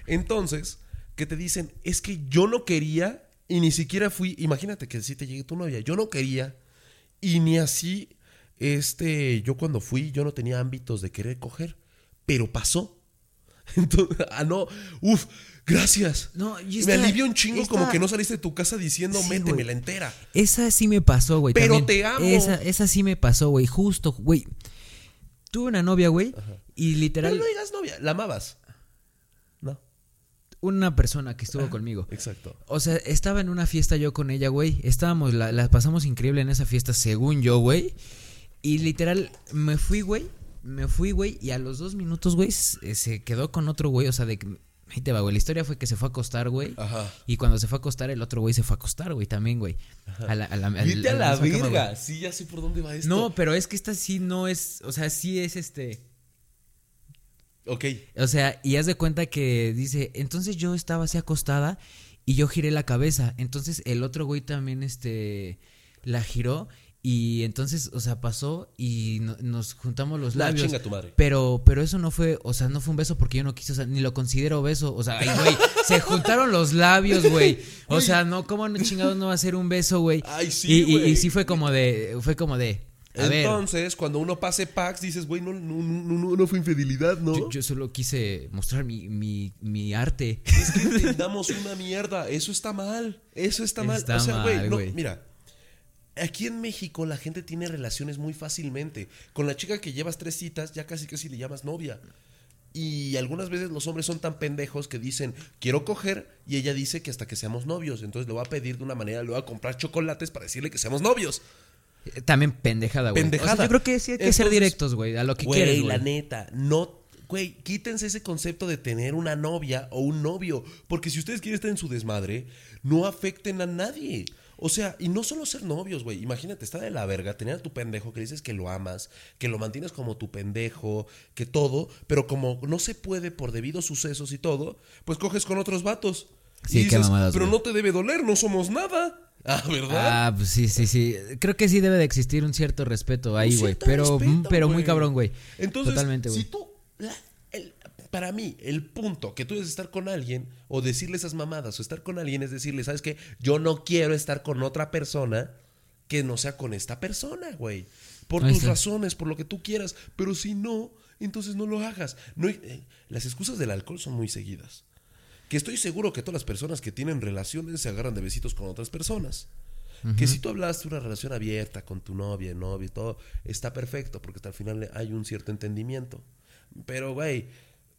Entonces, que te dicen, es que yo no quería y ni siquiera fui, imagínate que si te llegue tu novia, yo no quería y ni así, este, yo cuando fui, yo no tenía ámbitos de querer coger, pero pasó. Entonces, ah, no, uf, gracias. No, Me alivia un chingo como que no saliste de tu casa diciendo, Sí, méteme güey. la entera. Esa sí me pasó, güey. Pero también. te amo. Esa, esa sí me pasó, güey. Justo, güey. Tuve una novia, güey. Y Pero literal, no digas novia, la amabas. Una persona que estuvo conmigo. exacto. O sea, estaba en una fiesta yo con ella, güey. Estábamos, la, la pasamos increíble en esa fiesta, según yo, güey. Y literal, me fui, güey. Me fui, güey. Y a los dos minutos, güey, se, se quedó con otro güey. O sea, de que. Ahí te va, güey. La historia fue que se fue a acostar, güey. Ajá. Y cuando se fue a acostar, el otro güey se fue a acostar, güey, también, güey. A la, a la, al- Vete a la cama, verga. Sí, ya sé por dónde va esto. No, pero es que esta sí no es. O sea, sí es este. Ok. O sea, y haz de cuenta que dice, entonces yo estaba así acostada y yo giré la cabeza. Entonces el otro güey también, este, la giró y entonces, o sea, pasó y no- nos juntamos los La labios. chinga tu madre. Pero, pero eso no fue, o sea, no fue un beso porque yo no quise, o sea, ni lo considero beso. O sea, ay, güey, se juntaron los labios, güey. O sea, no, ¿cómo no chingados no va a ser un beso, güey? Ay, sí, Y, y- y güey. sí fue como de, fue como de, a ver. Entonces, cuando uno pase packs, dices, güey, no, no, no, no, no fue infidelidad, ¿no? Yo, yo solo quise mostrar mi, mi, mi arte. Es que entendamos una mierda. Eso está mal. Eso está mal. Está o sea, güey, no, mira. Aquí en México la gente tiene relaciones muy fácilmente. Con la chica que llevas tres citas, ya casi casi le llamas novia. Y algunas veces los hombres son tan pendejos que dicen, quiero coger, y ella dice que hasta que seamos novios. Entonces le va a pedir de una manera, le va a comprar chocolates para decirle que seamos novios. También pendejada, güey. Pendejada. O sea, yo creo que sí hay que ser directos, güey, a lo que Güey, quieres, la güey. neta, no. Güey, quítense ese concepto de tener una novia o un novio. Porque si ustedes quieren estar en su desmadre, no afecten a nadie. O sea, y no solo ser novios, güey. Imagínate, está de la verga tener a tu pendejo que dices que lo amas, que lo mantienes como tu pendejo, que todo, pero como no se puede por debidos sucesos y todo, pues coges con otros vatos. Sí, y qué mamadas, pero güey. no te debe doler, no somos nada. Ah, ¿verdad? Ah, pues sí, sí, sí. Creo que sí debe de existir un cierto respeto ahí, güey. Pero, respeto, mm, pero muy cabrón, güey. Entonces, Totalmente, güey. si tú, la- el- para mí, el punto que tú debes estar con alguien o decirle esas mamadas o estar con alguien es decirle, ¿sabes qué? Yo no quiero estar con otra persona que no sea con esta persona, güey. Por Ahí tus está. razones, por lo que tú quieras. Pero si no, entonces no lo hagas. No, eh, las excusas del alcohol son muy seguidas. Que estoy seguro que todas las personas que tienen relaciones se agarran de besitos con otras personas. Que si tú hablas de una relación abierta con tu novia, novio y todo, está perfecto, porque hasta el final hay un cierto entendimiento. Pero, güey,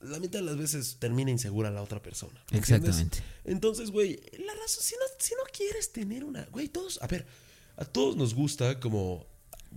la mitad de las veces termina insegura la otra persona. Exactamente. Entonces, güey, la razón, si no, si no quieres tener una. Güey, todos. A ver, a todos nos gusta como.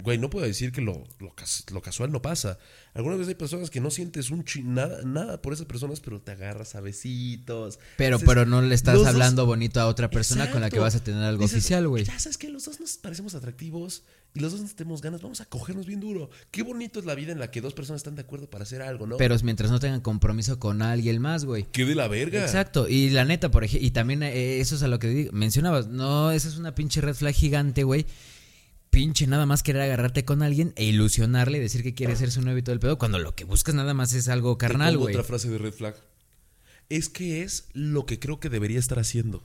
Güey, no puedo decir que lo, lo, cas- lo casual no pasa. Algunas veces hay personas que no sientes un chi- nada, nada por esas personas, pero te agarras a besitos. Pero, pero no le estás dos- hablando bonito a otra persona con la que vas a tener algo Dices, oficial, güey. Ya sabes que los dos nos parecemos atractivos y los dos nos tenemos ganas, vamos a cogernos bien duro. Qué bonito es la vida en la que dos personas están de acuerdo para hacer algo, ¿no? Pero es mientras no tengan compromiso con alguien más, güey. qué de la verga. Exacto, y la neta, por ejemplo, y también eh, eso es a lo que mencionabas, no, esa es una pinche red flag gigante, güey. Pinche nada más querer agarrarte con alguien e ilusionarle y decir que quieres ser su novio y todo el pedo, cuando lo que buscas nada más es algo carnal, güey. Otra frase de red flag. Es que es lo que creo que debería estar haciendo.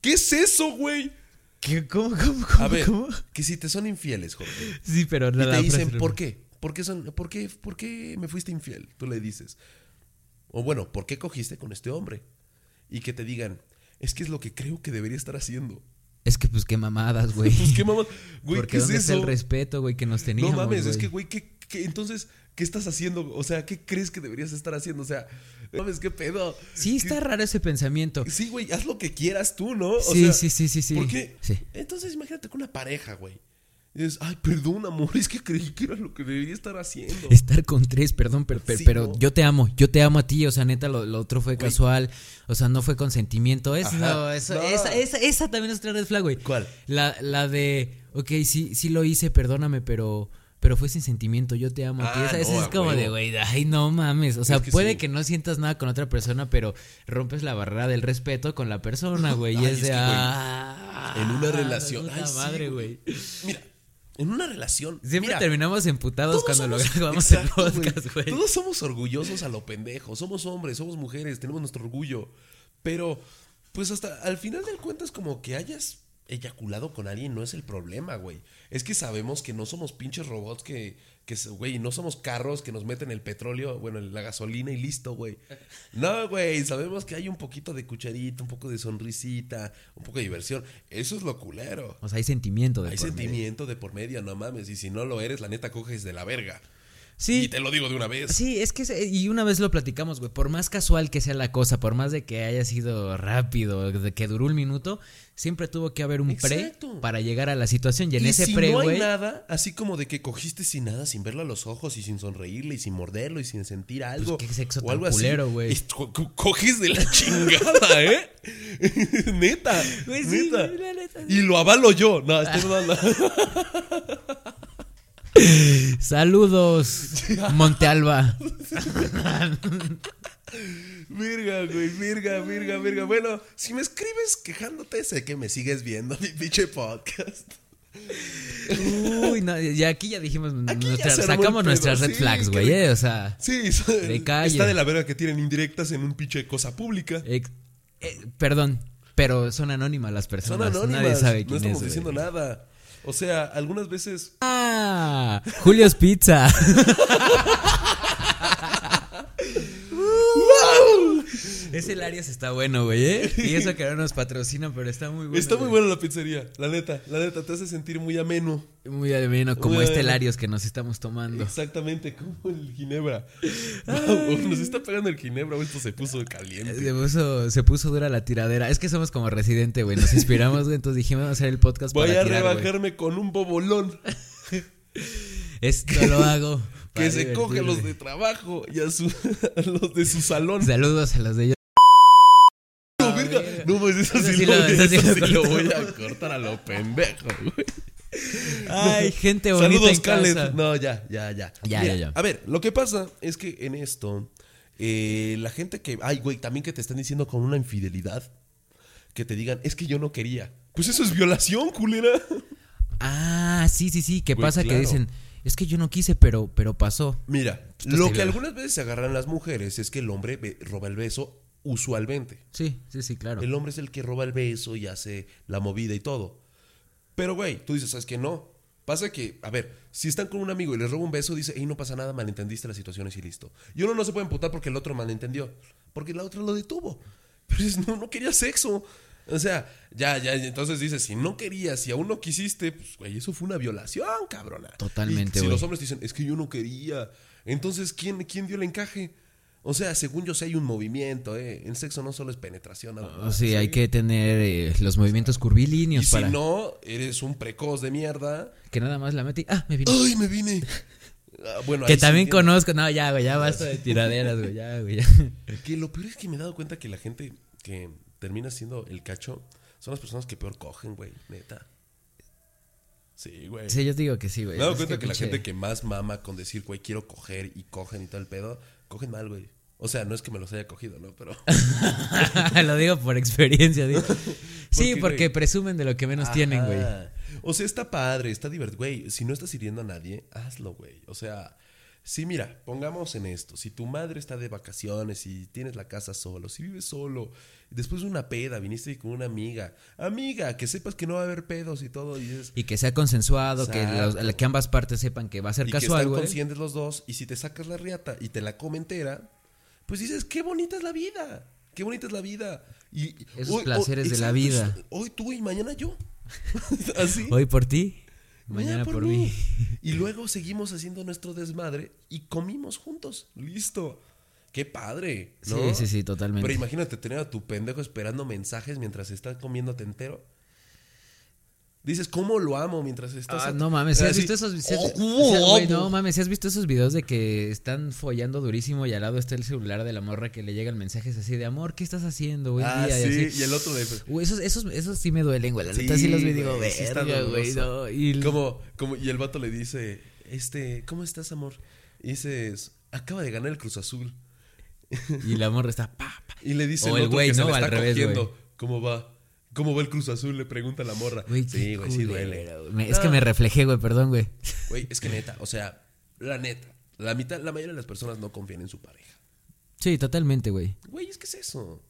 ¿Qué es eso, güey? ¿Qué? ¿Cómo, cómo, cómo, A ver, cómo? que si te son infieles, Jorge. Sí, pero Y nada. te dicen, ¿por qué? ¿Por qué, son, por, qué, ¿Por qué me fuiste infiel? Tú le dices. O bueno, ¿por qué cogiste con este hombre? Y que te digan, es que es lo que creo que debería estar haciendo. Es que pues qué mamadas, güey. Pues qué mamá. Güey, Porque ¿qué es ¿dónde está eso? el respeto, güey, que nos teníamos, no mames, es que, güey, ¿qué, qué- entonces, ¿qué estás haciendo? O sea, ¿qué crees que deberías estar haciendo? O sea, no mames, ¿qué pedo? Sí, está ¿Qué- raro ese pensamiento. Sí, güey, haz lo que quieras tú, ¿no? O Sí, sea, sí, sí, sí, sí. ¿Por qué? Sí. Entonces, imagínate con una pareja, güey. Dices, ay, perdón, amor, es que creí que era lo que debería estar haciendo. Estar con tres, perdón, pero, pero, Sí, pero ¿no? yo te amo, yo te amo a ti, o sea, neta, lo, lo otro fue casual, o sea, no fue consentimiento, es, no, eso, No. Esa, esa, esa también es otra red flag, güey. ¿Cuál? La, la de, ok, sí, sí lo hice, perdóname, pero, pero fue sin sentimiento, yo te amo a ti. Ah, Esa, no, es como de, güey, ay, no mames, o sea, Es que puede sí. que no sientas nada con otra persona, pero rompes la barrera del respeto con la persona, güey, y es es de, que, güey, ah, en una relación. puta Ay, sí, madre, güey. Mira, en una relación. Siempre mira, terminamos emputados cuando lo somos- grabamos el Exacto, podcast, güey. Todos somos orgullosos a lo pendejo. Somos hombres, somos mujeres, tenemos nuestro orgullo. Pero, pues hasta al final del cuentas, como que hayas eyaculado con alguien no es el problema, güey. Es que sabemos que no somos pinches robots que, que güey, no somos carros que nos meten el petróleo, bueno, la gasolina y listo, güey. No, güey, sabemos que hay un poquito de cucharita, un poco de sonrisita, un poco de diversión. Eso es lo culero. O sea, hay sentimiento de Hay por medio. sentimiento de por medio, no mames. Y si no lo eres, la neta coges de la verga. Sí. Y te lo digo de una vez. Sí, es que, y una vez lo platicamos, güey, por más casual que sea la cosa, por más de que haya sido rápido, de que duró un minuto, siempre tuvo que haber un Exacto. pre para llegar a la situación. Y en y ese si pre, no hay güey, nada, así como de que cogiste sin nada, sin verlo a los ojos y sin sonreírle y sin morderlo y sin sentir algo. Pues qué sexo o tan algo culero, güey. co- co- Coges de la chingada, ¿eh? neta. Sí, neta. la neta. Y lo avalo yo. No, estoy mamando. saludos, Montealba. Virga, güey, virga, virga, virga. Bueno, si me escribes quejándote, sé que me sigues viendo mi pinche podcast. Uy, no, ya aquí ya dijimos, Aquí ya sacamos nuestras red sí, flags, güey, eh, o sea, Sí, De calle. está de la verga que tienen indirectas en un pinche cosa pública. eh, perdón, pero son anónimas las personas. Son anónimas, Nadie sabe no quién estamos es, diciendo nada. O sea, algunas veces... Ah, Julio's Pizza. Ese Larios está bueno, güey, ¿eh? Y eso que no nos patrocina, pero está muy bueno. Está muy buena la pizzería, la neta, la neta, te hace sentir muy ameno. Muy ameno, como Muy este ameno. Larios que nos estamos tomando. Exactamente, como el Ginebra. Wow, nos está pegando el Ginebra, esto se puso caliente. Se puso, se puso dura la tiradera. Es que somos como residente, güey. Nos inspiramos, güey. Entonces dijimos, hacer el podcast Voy para a tirar, güey. rebajarme con un bobolón Esto lo hago. que se coge a los de trabajo y a, su- a los de su salón. Saludos a los de ellos. No, verga. verga. No, pues eso, Eso sí, sí lo, lo- eso sí eso lo sí lo cortamos. voy a cortar a lo pendejo, güey. Ay, gente bonita Saludos, casa. No, ya, ya, ya. Ya, Mira, ya, ya. A ver, lo que pasa es que en esto, eh, la gente que. Ay, güey, también que te están diciendo con una infidelidad, que te digan, es que yo no quería. Pues eso es violación, culera. Ah, sí, sí, sí. ¿Qué Güey, pasa? Que dicen, es que yo no quise, pero, pero pasó. Mira, lo que algunas veces se agarran las mujeres es que el hombre roba el beso usualmente. Sí, sí, sí, claro. El hombre es el que roba el beso y hace la movida y todo. Pero, güey, tú dices, ¿sabes qué? No. Pasa que, a ver, si están con un amigo y les roba un beso, dice, hey, no pasa nada, malentendiste las situaciones y listo. Y uno no se puede emputar porque el otro malentendió. Porque la otra lo detuvo. Pero dices, no, no quería sexo. O sea, ya, ya, entonces dices, si no querías, si aún no quisiste, pues, güey, eso fue una violación, cabrona. Totalmente, Y si los hombres dicen, es que yo no quería, entonces, ¿quién, quién dio el encaje? O sea, según yo sé, hay un movimiento, ¿eh? En sexo no solo es penetración. nada más, sea, hay ¿sí? que tener eh, los movimientos curvilíneos Y para si no, eres un precoz de mierda. que nada más la metí. Ah, me vino. ¡Ay, me vine! Ah, bueno, que sí también conozco. No, ya, güey, ya basta de tiraderas, güey. Ya, güey. ya. Que lo peor es que me he dado cuenta que la gente que termina siendo el cacho son las personas que peor cogen, güey, neta. Sí, güey. Sí, yo te digo que sí, güey. me he dado cuenta que, la pinche- gente que más mama con decir, güey, quiero coger y cogen y todo el pedo, cogen mal, güey. O sea, no es que me los haya cogido, ¿no? Pero. Lo digo por experiencia, digo. Sí, porque güey? presumen de lo que menos tienen, güey. O sea, está padre, está divertido. Güey, si no estás hiriendo a nadie, hazlo, güey. O sea, sí, mira, pongamos en esto. Si tu madre está de vacaciones y tienes la casa solo, si vives solo, después de una peda viniste con una amiga, amiga, que sepas que no va a haber pedos y todo, y es. Y que sea consensuado, que, los- que ambas partes sepan que va a ser Y que casual, están güey. conscientes los dos, y si te sacas la riata y te la come entera, pues dices, qué bonita es la vida. Qué bonita es la vida. Y, Esos placeres de la vida. Hoy tú y mañana yo. Así. Hoy por ti, mañana por, mí. Y luego seguimos haciendo nuestro desmadre y comimos juntos. Listo. Qué padre. ¿no? Sí, sí, sí, totalmente. Pero imagínate tener a tu pendejo esperando mensajes mientras estás comiéndote entero. Dices, ¿cómo lo amo mientras estás... Ah, no mames, si has visto esos has- "Oh, si has- ¿cómo güey, amo?". no mames, si has visto esos videos de que están follando durísimo y al lado está el celular de la morra que le llegan mensajes así de amor, ¿qué estás haciendo? Ah, día", y sí, así. y el otro de... Güey, esos, esos, esos sí me duelen, güey. La neta Sí, sí los digo, güey, sí no. Y el- Como, como, y el vato le dice, este, ¿cómo estás, amor? Y dices, acaba de ganar el Cruz Azul. y la morra está, pa, pa. Y le dice O el güey, ¿no? Al revés, cogiendo. ¿cómo va? ¿Cómo va el Cruz Azul? Le pregunta la morra. Güey, sí, güey, sí duele. Me- Es que me reflejé, güey, perdón, güey. Güey, es que neta, o sea, la neta, la mitad, la mayoría de las personas no confían en su pareja. Sí, totalmente, güey. Güey, es que es eso.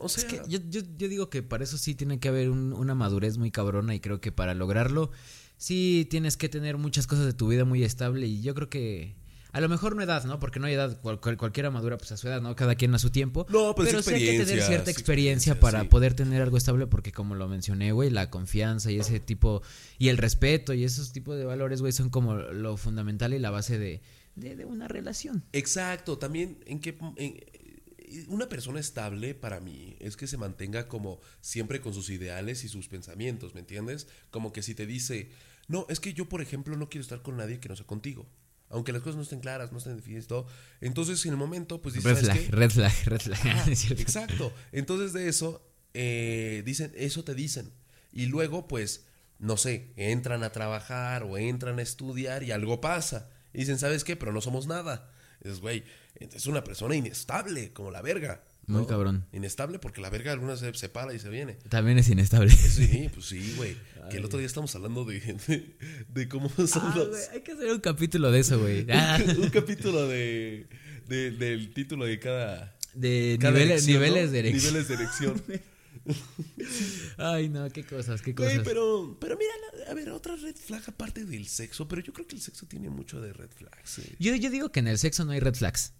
O sea, Es que yo, yo, yo digo que para eso sí tiene que haber un- una madurez muy cabrona y creo que para lograrlo sí tienes que tener muchas cosas de tu vida muy estable y yo creo que a lo mejor no edad, ¿no? Porque no hay edad, cual- cual- cualquiera madura pues a su edad, ¿no? Cada quien a su tiempo. No, pues, pero sí hay que tener cierta experiencia para sí. poder tener algo estable porque como lo mencioné, güey, la confianza y ese tipo y el respeto y esos tipos de valores, güey, son como lo fundamental y la base de, de, de una relación. Exacto, también en que en- una persona estable para mí es que se mantenga como siempre con sus ideales y sus pensamientos, ¿me entiendes? Como que si te dice, no, es que yo por ejemplo no quiero estar con nadie que no sea contigo. Aunque las cosas no estén claras, no estén definidas y todo. Entonces en el momento pues dices, Red ¿sabes flag, red flag, red flag. Ah, Es. Exacto. Entonces de eso, eh, dicen, eso te dicen. Y luego, pues, no sé, entran a trabajar o entran a estudiar y algo pasa. Y dicen, ¿sabes qué? Pero no somos nada. Dices, güey, es una persona inestable, como la verga. ¿No? Muy cabrón. Inestable porque la verga alguna se separa y se viene. También es inestable. Sí, pues sí, güey. Que el otro día estamos hablando de, de, de cómo son Ah, los... güey, hay que hacer un capítulo de eso, güey. Ah, un capítulo de, de- del título de cada... de cada niveles, erección, niveles ¿no? de erección. Niveles de erección. Ay, no, qué cosas, qué cosas. pero, pero mira, a ver, otra red flag aparte del sexo, pero yo creo que el sexo tiene mucho de red flags. eh. Yo, yo digo que en el sexo no hay red flags.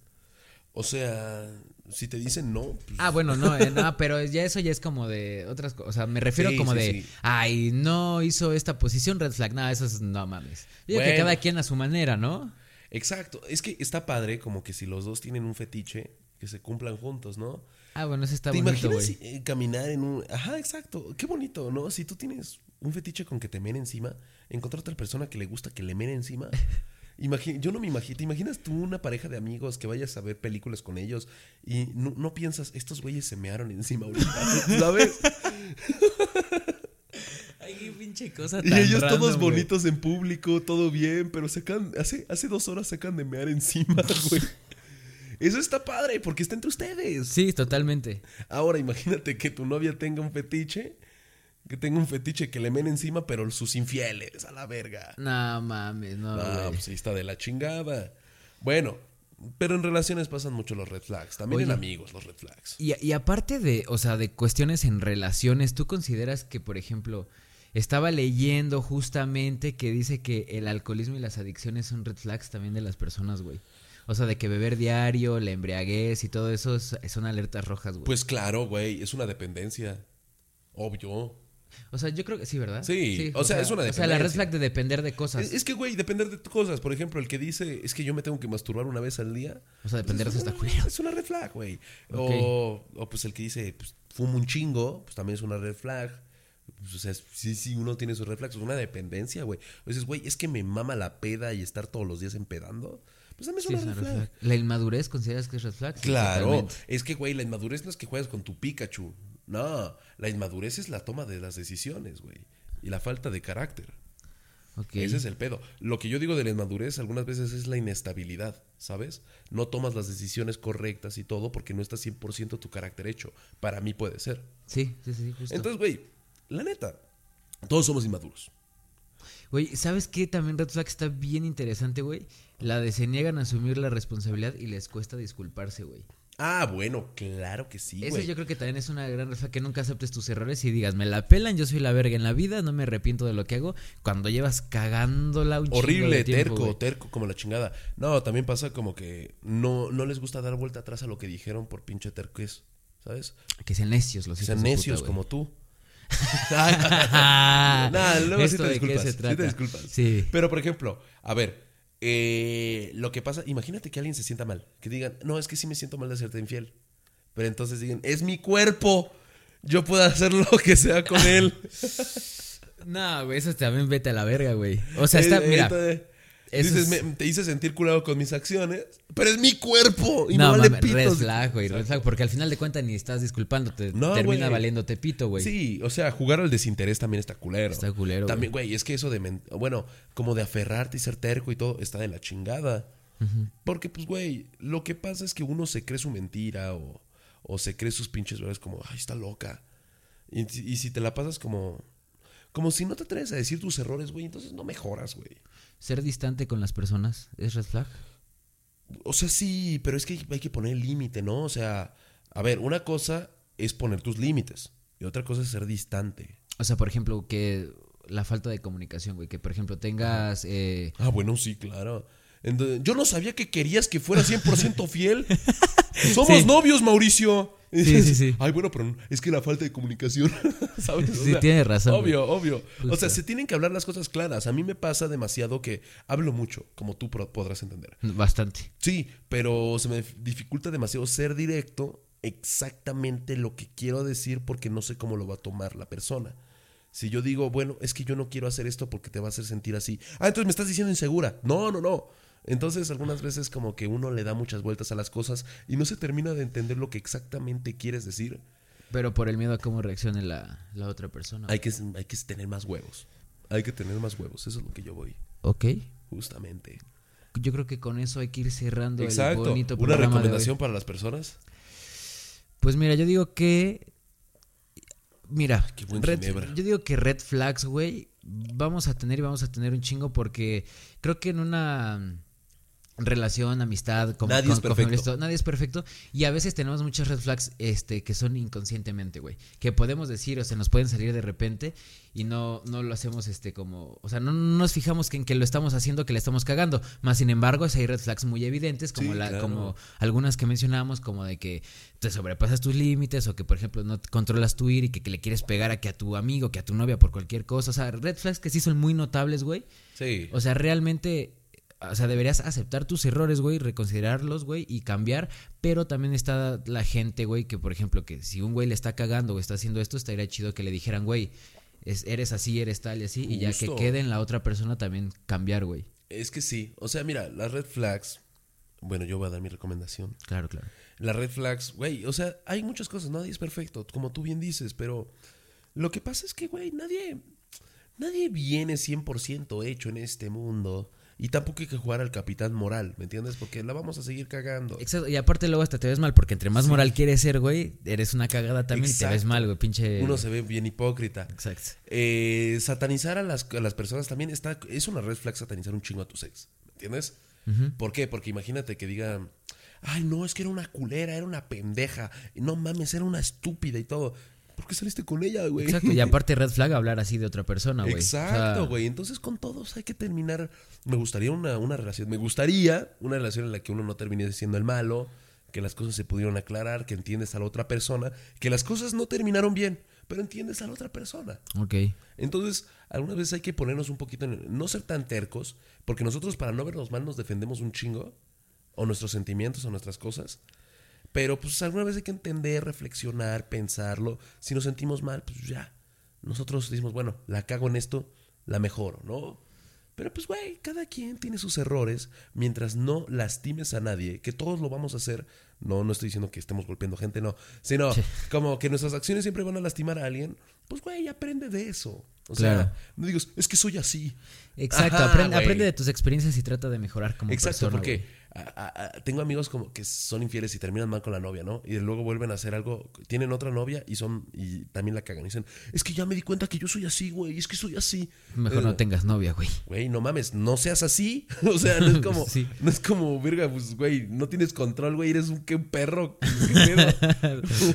O sea, si te dicen no, pues, Ah, bueno, no, eh, no, pero ya eso ya es como de otras cosas. O sea, me refiero Sí, como sí, de, sí. ay, no hizo esta posición, red flag. No, eso es, no mames. Yo que cada quien a su manera, ¿no? Exacto. Es que está padre como que si los dos tienen un fetiche, que se cumplan juntos, ¿no? Ah, bueno, eso está ¿Te bonito, imaginas güey. eh, caminar en un... Ajá, exacto. Qué bonito, ¿no? Si tú tienes un fetiche con que te mene encima, encontrar otra persona que le gusta que le mene encima. Imagi- yo no me imagino. ¿Te imaginas tú una pareja de amigos que vayas a ver películas con ellos y no, no piensas, estos güeyes se mearon encima ahorita? ¿Sabes? Ay, qué pinche cosa Y tan ellos random, todos güey. bonitos en público, todo bien, pero se acaban- hace, hace dos horas se acaban de mear encima, güey. Eso está padre, porque está entre ustedes. Sí, totalmente. Ahora imagínate que tu novia tenga un fetiche, que tenga un fetiche que le men encima, pero sus infieles, a la verga. No mames, no, güey. pues ahí está de la chingada. Bueno, pero en relaciones pasan mucho los red flags, también en amigos los red flags. Y, y aparte de, o sea, de cuestiones en relaciones, ¿tú consideras que, por ejemplo, estaba leyendo justamente que dice que el alcoholismo y las adicciones son red flags también de las personas, güey? O sea, de que beber diario, la embriaguez y todo eso es- son alertas rojas, güey. Pues claro, güey, es una dependencia. Obvio. O sea, yo creo que sí, ¿verdad? Sí, o sea, es una O sea, la red dependencia. flag de depender de cosas. Es, es que, güey, depender de cosas. Por ejemplo, el que dice, es que yo me tengo que masturbar una vez al día. O sea, depender de pues, eso está es una- culero. Es una red flag, güey. O, o, pues el que dice, pues fumo un chingo, pues también es una red flag. Pues, o sea, sí, sí, uno tiene sus. Es una dependencia, güey. O dices, güey, es que me mama la peda y estar todos los días empedando. Pues también es Sí, una es una red flag. flag. ¿La inmadurez consideras que es red flag? Claro, es que, güey, la inmadurez no es que juegues con tu Pikachu. No, la inmadurez es la toma de las decisiones, güey. Y la falta de carácter. Ese es el pedo. Lo que yo digo de la inmadurez algunas veces es la inestabilidad, ¿sabes? No tomas las decisiones correctas y todo porque no está 100% tu carácter hecho. Para mí puede ser. Sí, sí, sí, justo. Entonces, güey, la neta, todos somos inmaduros. Güey, ¿sabes qué? También Red Flag está bien interesante, güey. La de se niegan a asumir la responsabilidad y les cuesta disculparse, güey. Ah, bueno, claro que sí, Eso yo creo que también es una gran red flag que nunca aceptes tus errores y digas, me la pelan, yo soy la verga en la vida, no me arrepiento de lo que hago. Cuando llevas cagándola un Horrible, de tiempo, terco, terco, como la chingada. No, también pasa como que no, no les gusta dar vuelta atrás a lo que dijeron por pinche terquez, ¿sabes? Que sean necios los Que sean puta, necios como tú. Nah, luego sí ¿esto de qué se sí trata? te disculpas. Sí. Pero, por ejemplo, a ver, eh, lo que pasa, imagínate que alguien se sienta mal. Que digan, no, es que sí me siento mal de hacerte infiel. Pero entonces digan, es mi cuerpo. Yo puedo hacer lo que sea con él. No, güey, eso también vete a la verga, güey. O sea, está, mira. Dices, es- "Me- te hice sentir culado con mis acciones, pero es mi cuerpo. Y no, no, vale mames, red flag, güey, red flag, porque al final de cuentas ni estás disculpándote, No, termina güey. valiéndote pito, güey. Sí, o sea, jugar al desinterés también está culero. Está culero, También, güey, es que eso de, bueno, como de aferrarte y ser terco y todo, está de la chingada. Porque, pues, güey, lo que pasa es que uno se cree su mentira o, o se cree sus pinches verdades como, ay, está loca. Y, y si te la pasas como, como si no te atreves a decir tus errores, güey, entonces no mejoras, güey. Ser distante con las personas es red flag. O sea, sí, pero es que hay que poner límite, ¿no? O sea, a ver, una cosa es poner tus límites y otra cosa es ser distante. O sea, por ejemplo, que la falta de comunicación, güey, que por ejemplo tengas eh, Ah, bueno, sí, claro. Entonces, yo no sabía que querías que fuera 100% fiel. Somos Sí. novios, Mauricio. Sí, sí, sí. Ay, bueno, pero es que la falta de comunicación, ¿sabes? O Sí, sea, tienes razón, Obvio, obvio. O sea, se tienen que hablar las cosas claras. A mí me pasa demasiado que hablo mucho, como tú podrás entender. bastante. Sí, pero se me dificulta demasiado ser directo exactamente lo que quiero decir porque no sé cómo lo va a tomar la persona. Si yo digo, bueno, es que yo no quiero hacer esto porque te va a hacer sentir así. Ah, entonces me estás diciendo insegura. No, no, no. Entonces algunas veces como que uno le da muchas vueltas a las cosas y no se termina de entender lo que exactamente quieres decir. Pero por el miedo a cómo reaccione la, la otra persona. Hay que, hay que tener más huevos. Hay que tener más huevos. Eso es lo que yo voy, Ok. justamente. Yo creo que con eso hay que ir cerrando el Exacto. bonito Una programa de hoy. recomendación para las personas. Pues mira, yo digo que. Mira, Qué buen red- yo digo que red flags, güey, vamos a tener y vamos a tener un chingo porque creo que en una relación, amistad, con, Nadie con- es perfecto. nadie es perfecto y a veces tenemos muchas red flags este que son inconscientemente, güey, que podemos decir o se nos pueden salir de repente y no no lo hacemos este como, o sea, no, no nos fijamos que en que lo estamos haciendo, que le estamos cagando, más sin embargo, si hay red flags muy evidentes como Sí, la claro. como algunas que mencionamos como de que te sobrepasas tus límites o que por ejemplo no controlas tu ir y que, que le quieres pegar a que a tu amigo, que a tu novia por cualquier cosa, o sea, red flags que sí son muy notables, güey. Sí. O sea, realmente, o sea, deberías aceptar tus errores, güey, reconsiderarlos, güey, y cambiar. Pero también está la gente, güey, que por ejemplo, que si un güey le está cagando o está haciendo esto, estaría chido que le dijeran, güey, es- eres así, eres tal y así, y ya que quede en la otra persona también cambiar, güey. Es que sí. O sea, mira, las red flags. Bueno, yo voy a dar mi recomendación. Claro, claro. Las red flags, güey, o sea, hay muchas cosas, nadie es perfecto, como tú bien dices, pero lo que pasa es que, güey, nadie, nadie viene 100% hecho en este mundo y tampoco hay que jugar al capitán moral, ¿me entiendes? Porque la vamos a seguir cagando. Exacto, y aparte luego hasta te ves mal, porque entre más moral quieres ser, güey, eres una cagada también y te ves Exacto. mal, güey, pinche... Uno se ve bien hipócrita. Exacto. Eh, satanizar a las, a las personas también está, es una red flag satanizar un chingo a tu ex, ¿me entiendes? ¿Por qué? Porque imagínate que digan, ay, no, es que era una culera, era una pendeja, no mames, era una estúpida y todo. ¿Por qué saliste con ella, güey? Exacto, y aparte red flag hablar así de otra persona, güey. O sea, Exacto, güey. Entonces con todos hay que terminar. Me gustaría una, una relación. Me gustaría una relación en la que uno no termine siendo el malo, que las cosas se pudieron aclarar, que entiendes a la otra persona, que las cosas no terminaron bien, pero entiendes a la otra persona. Ok. Entonces, algunas veces hay que ponernos un poquito en. No ser tan tercos, porque nosotros para no vernos mal nos defendemos un chingo, o nuestros sentimientos o nuestras cosas. Pero pues alguna vez hay que entender, reflexionar, pensarlo. Si nos sentimos mal, pues ya. Nosotros decimos, bueno, la cago en esto, la mejoro, ¿no? Pero pues, güey, cada quien tiene sus errores mientras no lastimes a nadie, que todos lo vamos a hacer. No, no estoy diciendo que estemos golpeando gente, no. Sino como que nuestras acciones siempre van a lastimar a alguien. Pues, güey, aprende de eso. O Claro. sea, no digas, es que soy así. Exacto, Ajá, aprende, de tus experiencias y trata de mejorar como Exacto, persona. porque güey. A- a- a- tengo amigos como que son infieles y terminan mal con la novia, ¿no? Y luego vuelven a hacer algo, tienen otra novia y son y también la cagan. Y dicen, es que ya me di cuenta que yo soy así, güey, es que soy así. Mejor Eh, no tengas novia, güey. Güey, no mames, no seas así. o sea, no es como, Sí. no es como, verga, pues, güey, no tienes control, güey, eres un qué perro. ¿Qué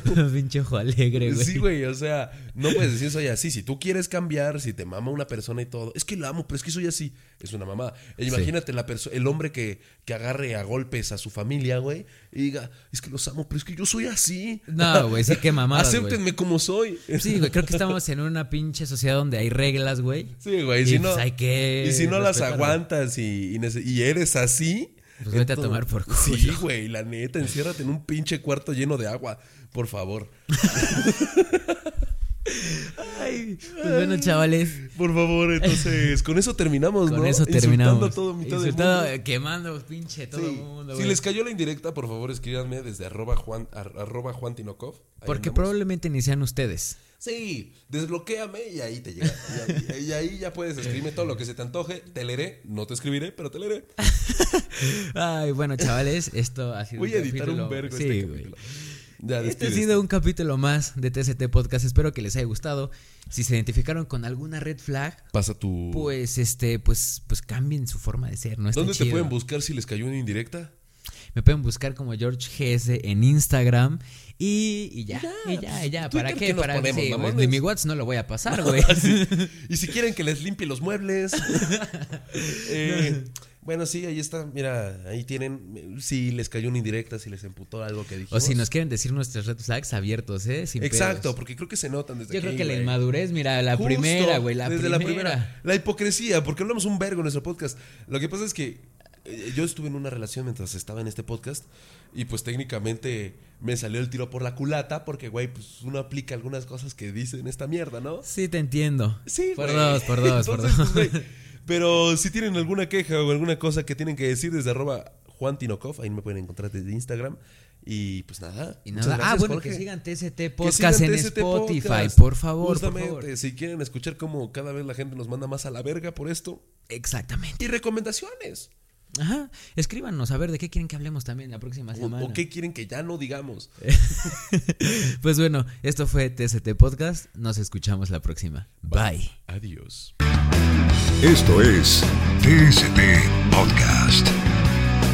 pedo? Pinche ojo alegre, güey. Sí, güey, o sea, no puedes decir soy así. Si tú quieres cambiar, si te mama una persona y todo, es que la amo, pero es que soy así. Es una mamá. E imagínate la el hombre que, que agarre a golpes a su familia, güey, y diga, es que los amo, pero es que yo soy así. No, güey, sí, qué mamadas, güey. Acéptenme como soy. Sí, güey, creo que estamos en una pinche sociedad donde hay reglas, güey. Sí, güey, Y si pues no, hay que y si no las aguantas y, y y eres así. Pues vete a tomar por Sí, culo. güey, la neta, enciérrate en un pinche cuarto lleno de agua, por favor. Ay, pues bueno, chavales. Por favor, entonces, con eso terminamos, Con ¿no? eso Insultando terminamos. a todo mitad del mundo. eh, quemando, pinche, todo el Sí. mundo, Si les cayó la indirecta, por favor, escríbanme desde arroba Juan, ar- arroba Juan Tinokov. Porque andamos. probablemente ni sean ustedes. Sí, desbloquéame y ahí te llega. Y ahí, y ahí ya puedes escribirme todo lo que se te antoje. Te leeré, no te escribiré, pero te leeré. Ay, bueno, chavales, esto ha sido Voy a editar un vergo Sí, este capítulo. Ya, Este ha sido un capítulo más de TCT Podcast. Espero que les haya gustado. Si se identificaron con alguna red flag, Pasa tu... pues este, pues, pues cambien su forma de ser. No ¿Dónde te chido. pueden buscar si les cayó una indirecta? Me pueden buscar como George GS en Instagram. Y, y ya, Ya, y ya, y ya. pues, ¿Para qué? ¿qué nos Para ponemos, sí, de mi WhatsApp no lo voy a pasar, güey. Y si quieren que les limpie los muebles. Eh, bueno, sí, ahí está. Mira, ahí tienen. Si les cayó una indirecta, si les emputó algo que dijimos. o si nos quieren decir nuestros red flags abiertos, ¿eh? Sin Exacto, pedos. porque creo que se notan desde Yo aquí, creo que la inmadurez, mira, la Justo, primera, güey, la desde primera. la primera. La hipocresía, porque hablamos un vergo en nuestro podcast. Lo que pasa es que eh, yo estuve en una relación mientras estaba en este podcast y pues técnicamente me salió el tiro por la culata porque, güey, pues uno aplica algunas cosas que dicen esta mierda, ¿no? Sí, te entiendo. Sí, Por güey. dos, por dos, por dos. pues, güey, pero si tienen alguna queja o alguna cosa que tienen que decir desde arroba Juan Tinokov, ahí me pueden encontrar desde Instagram. Y pues nada. Y nada. ah, gracias, bueno, Jorge. que sigan Que Podcast sigan en TST Spotify, Podcast. por favor, por Justamente, favor. si quieren escuchar cómo cada vez la gente nos manda más a la verga por esto. Exactamente. Y recomendaciones. Ajá. Escríbanos a ver de qué quieren que hablemos también la próxima semana. o qué quieren que ya no digamos. Pues bueno, esto fue TCT Podcast. Nos escuchamos la próxima. Bye. Adiós. Esto es TST Podcast.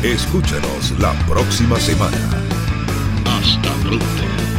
Escúchanos la próxima semana. Hasta pronto.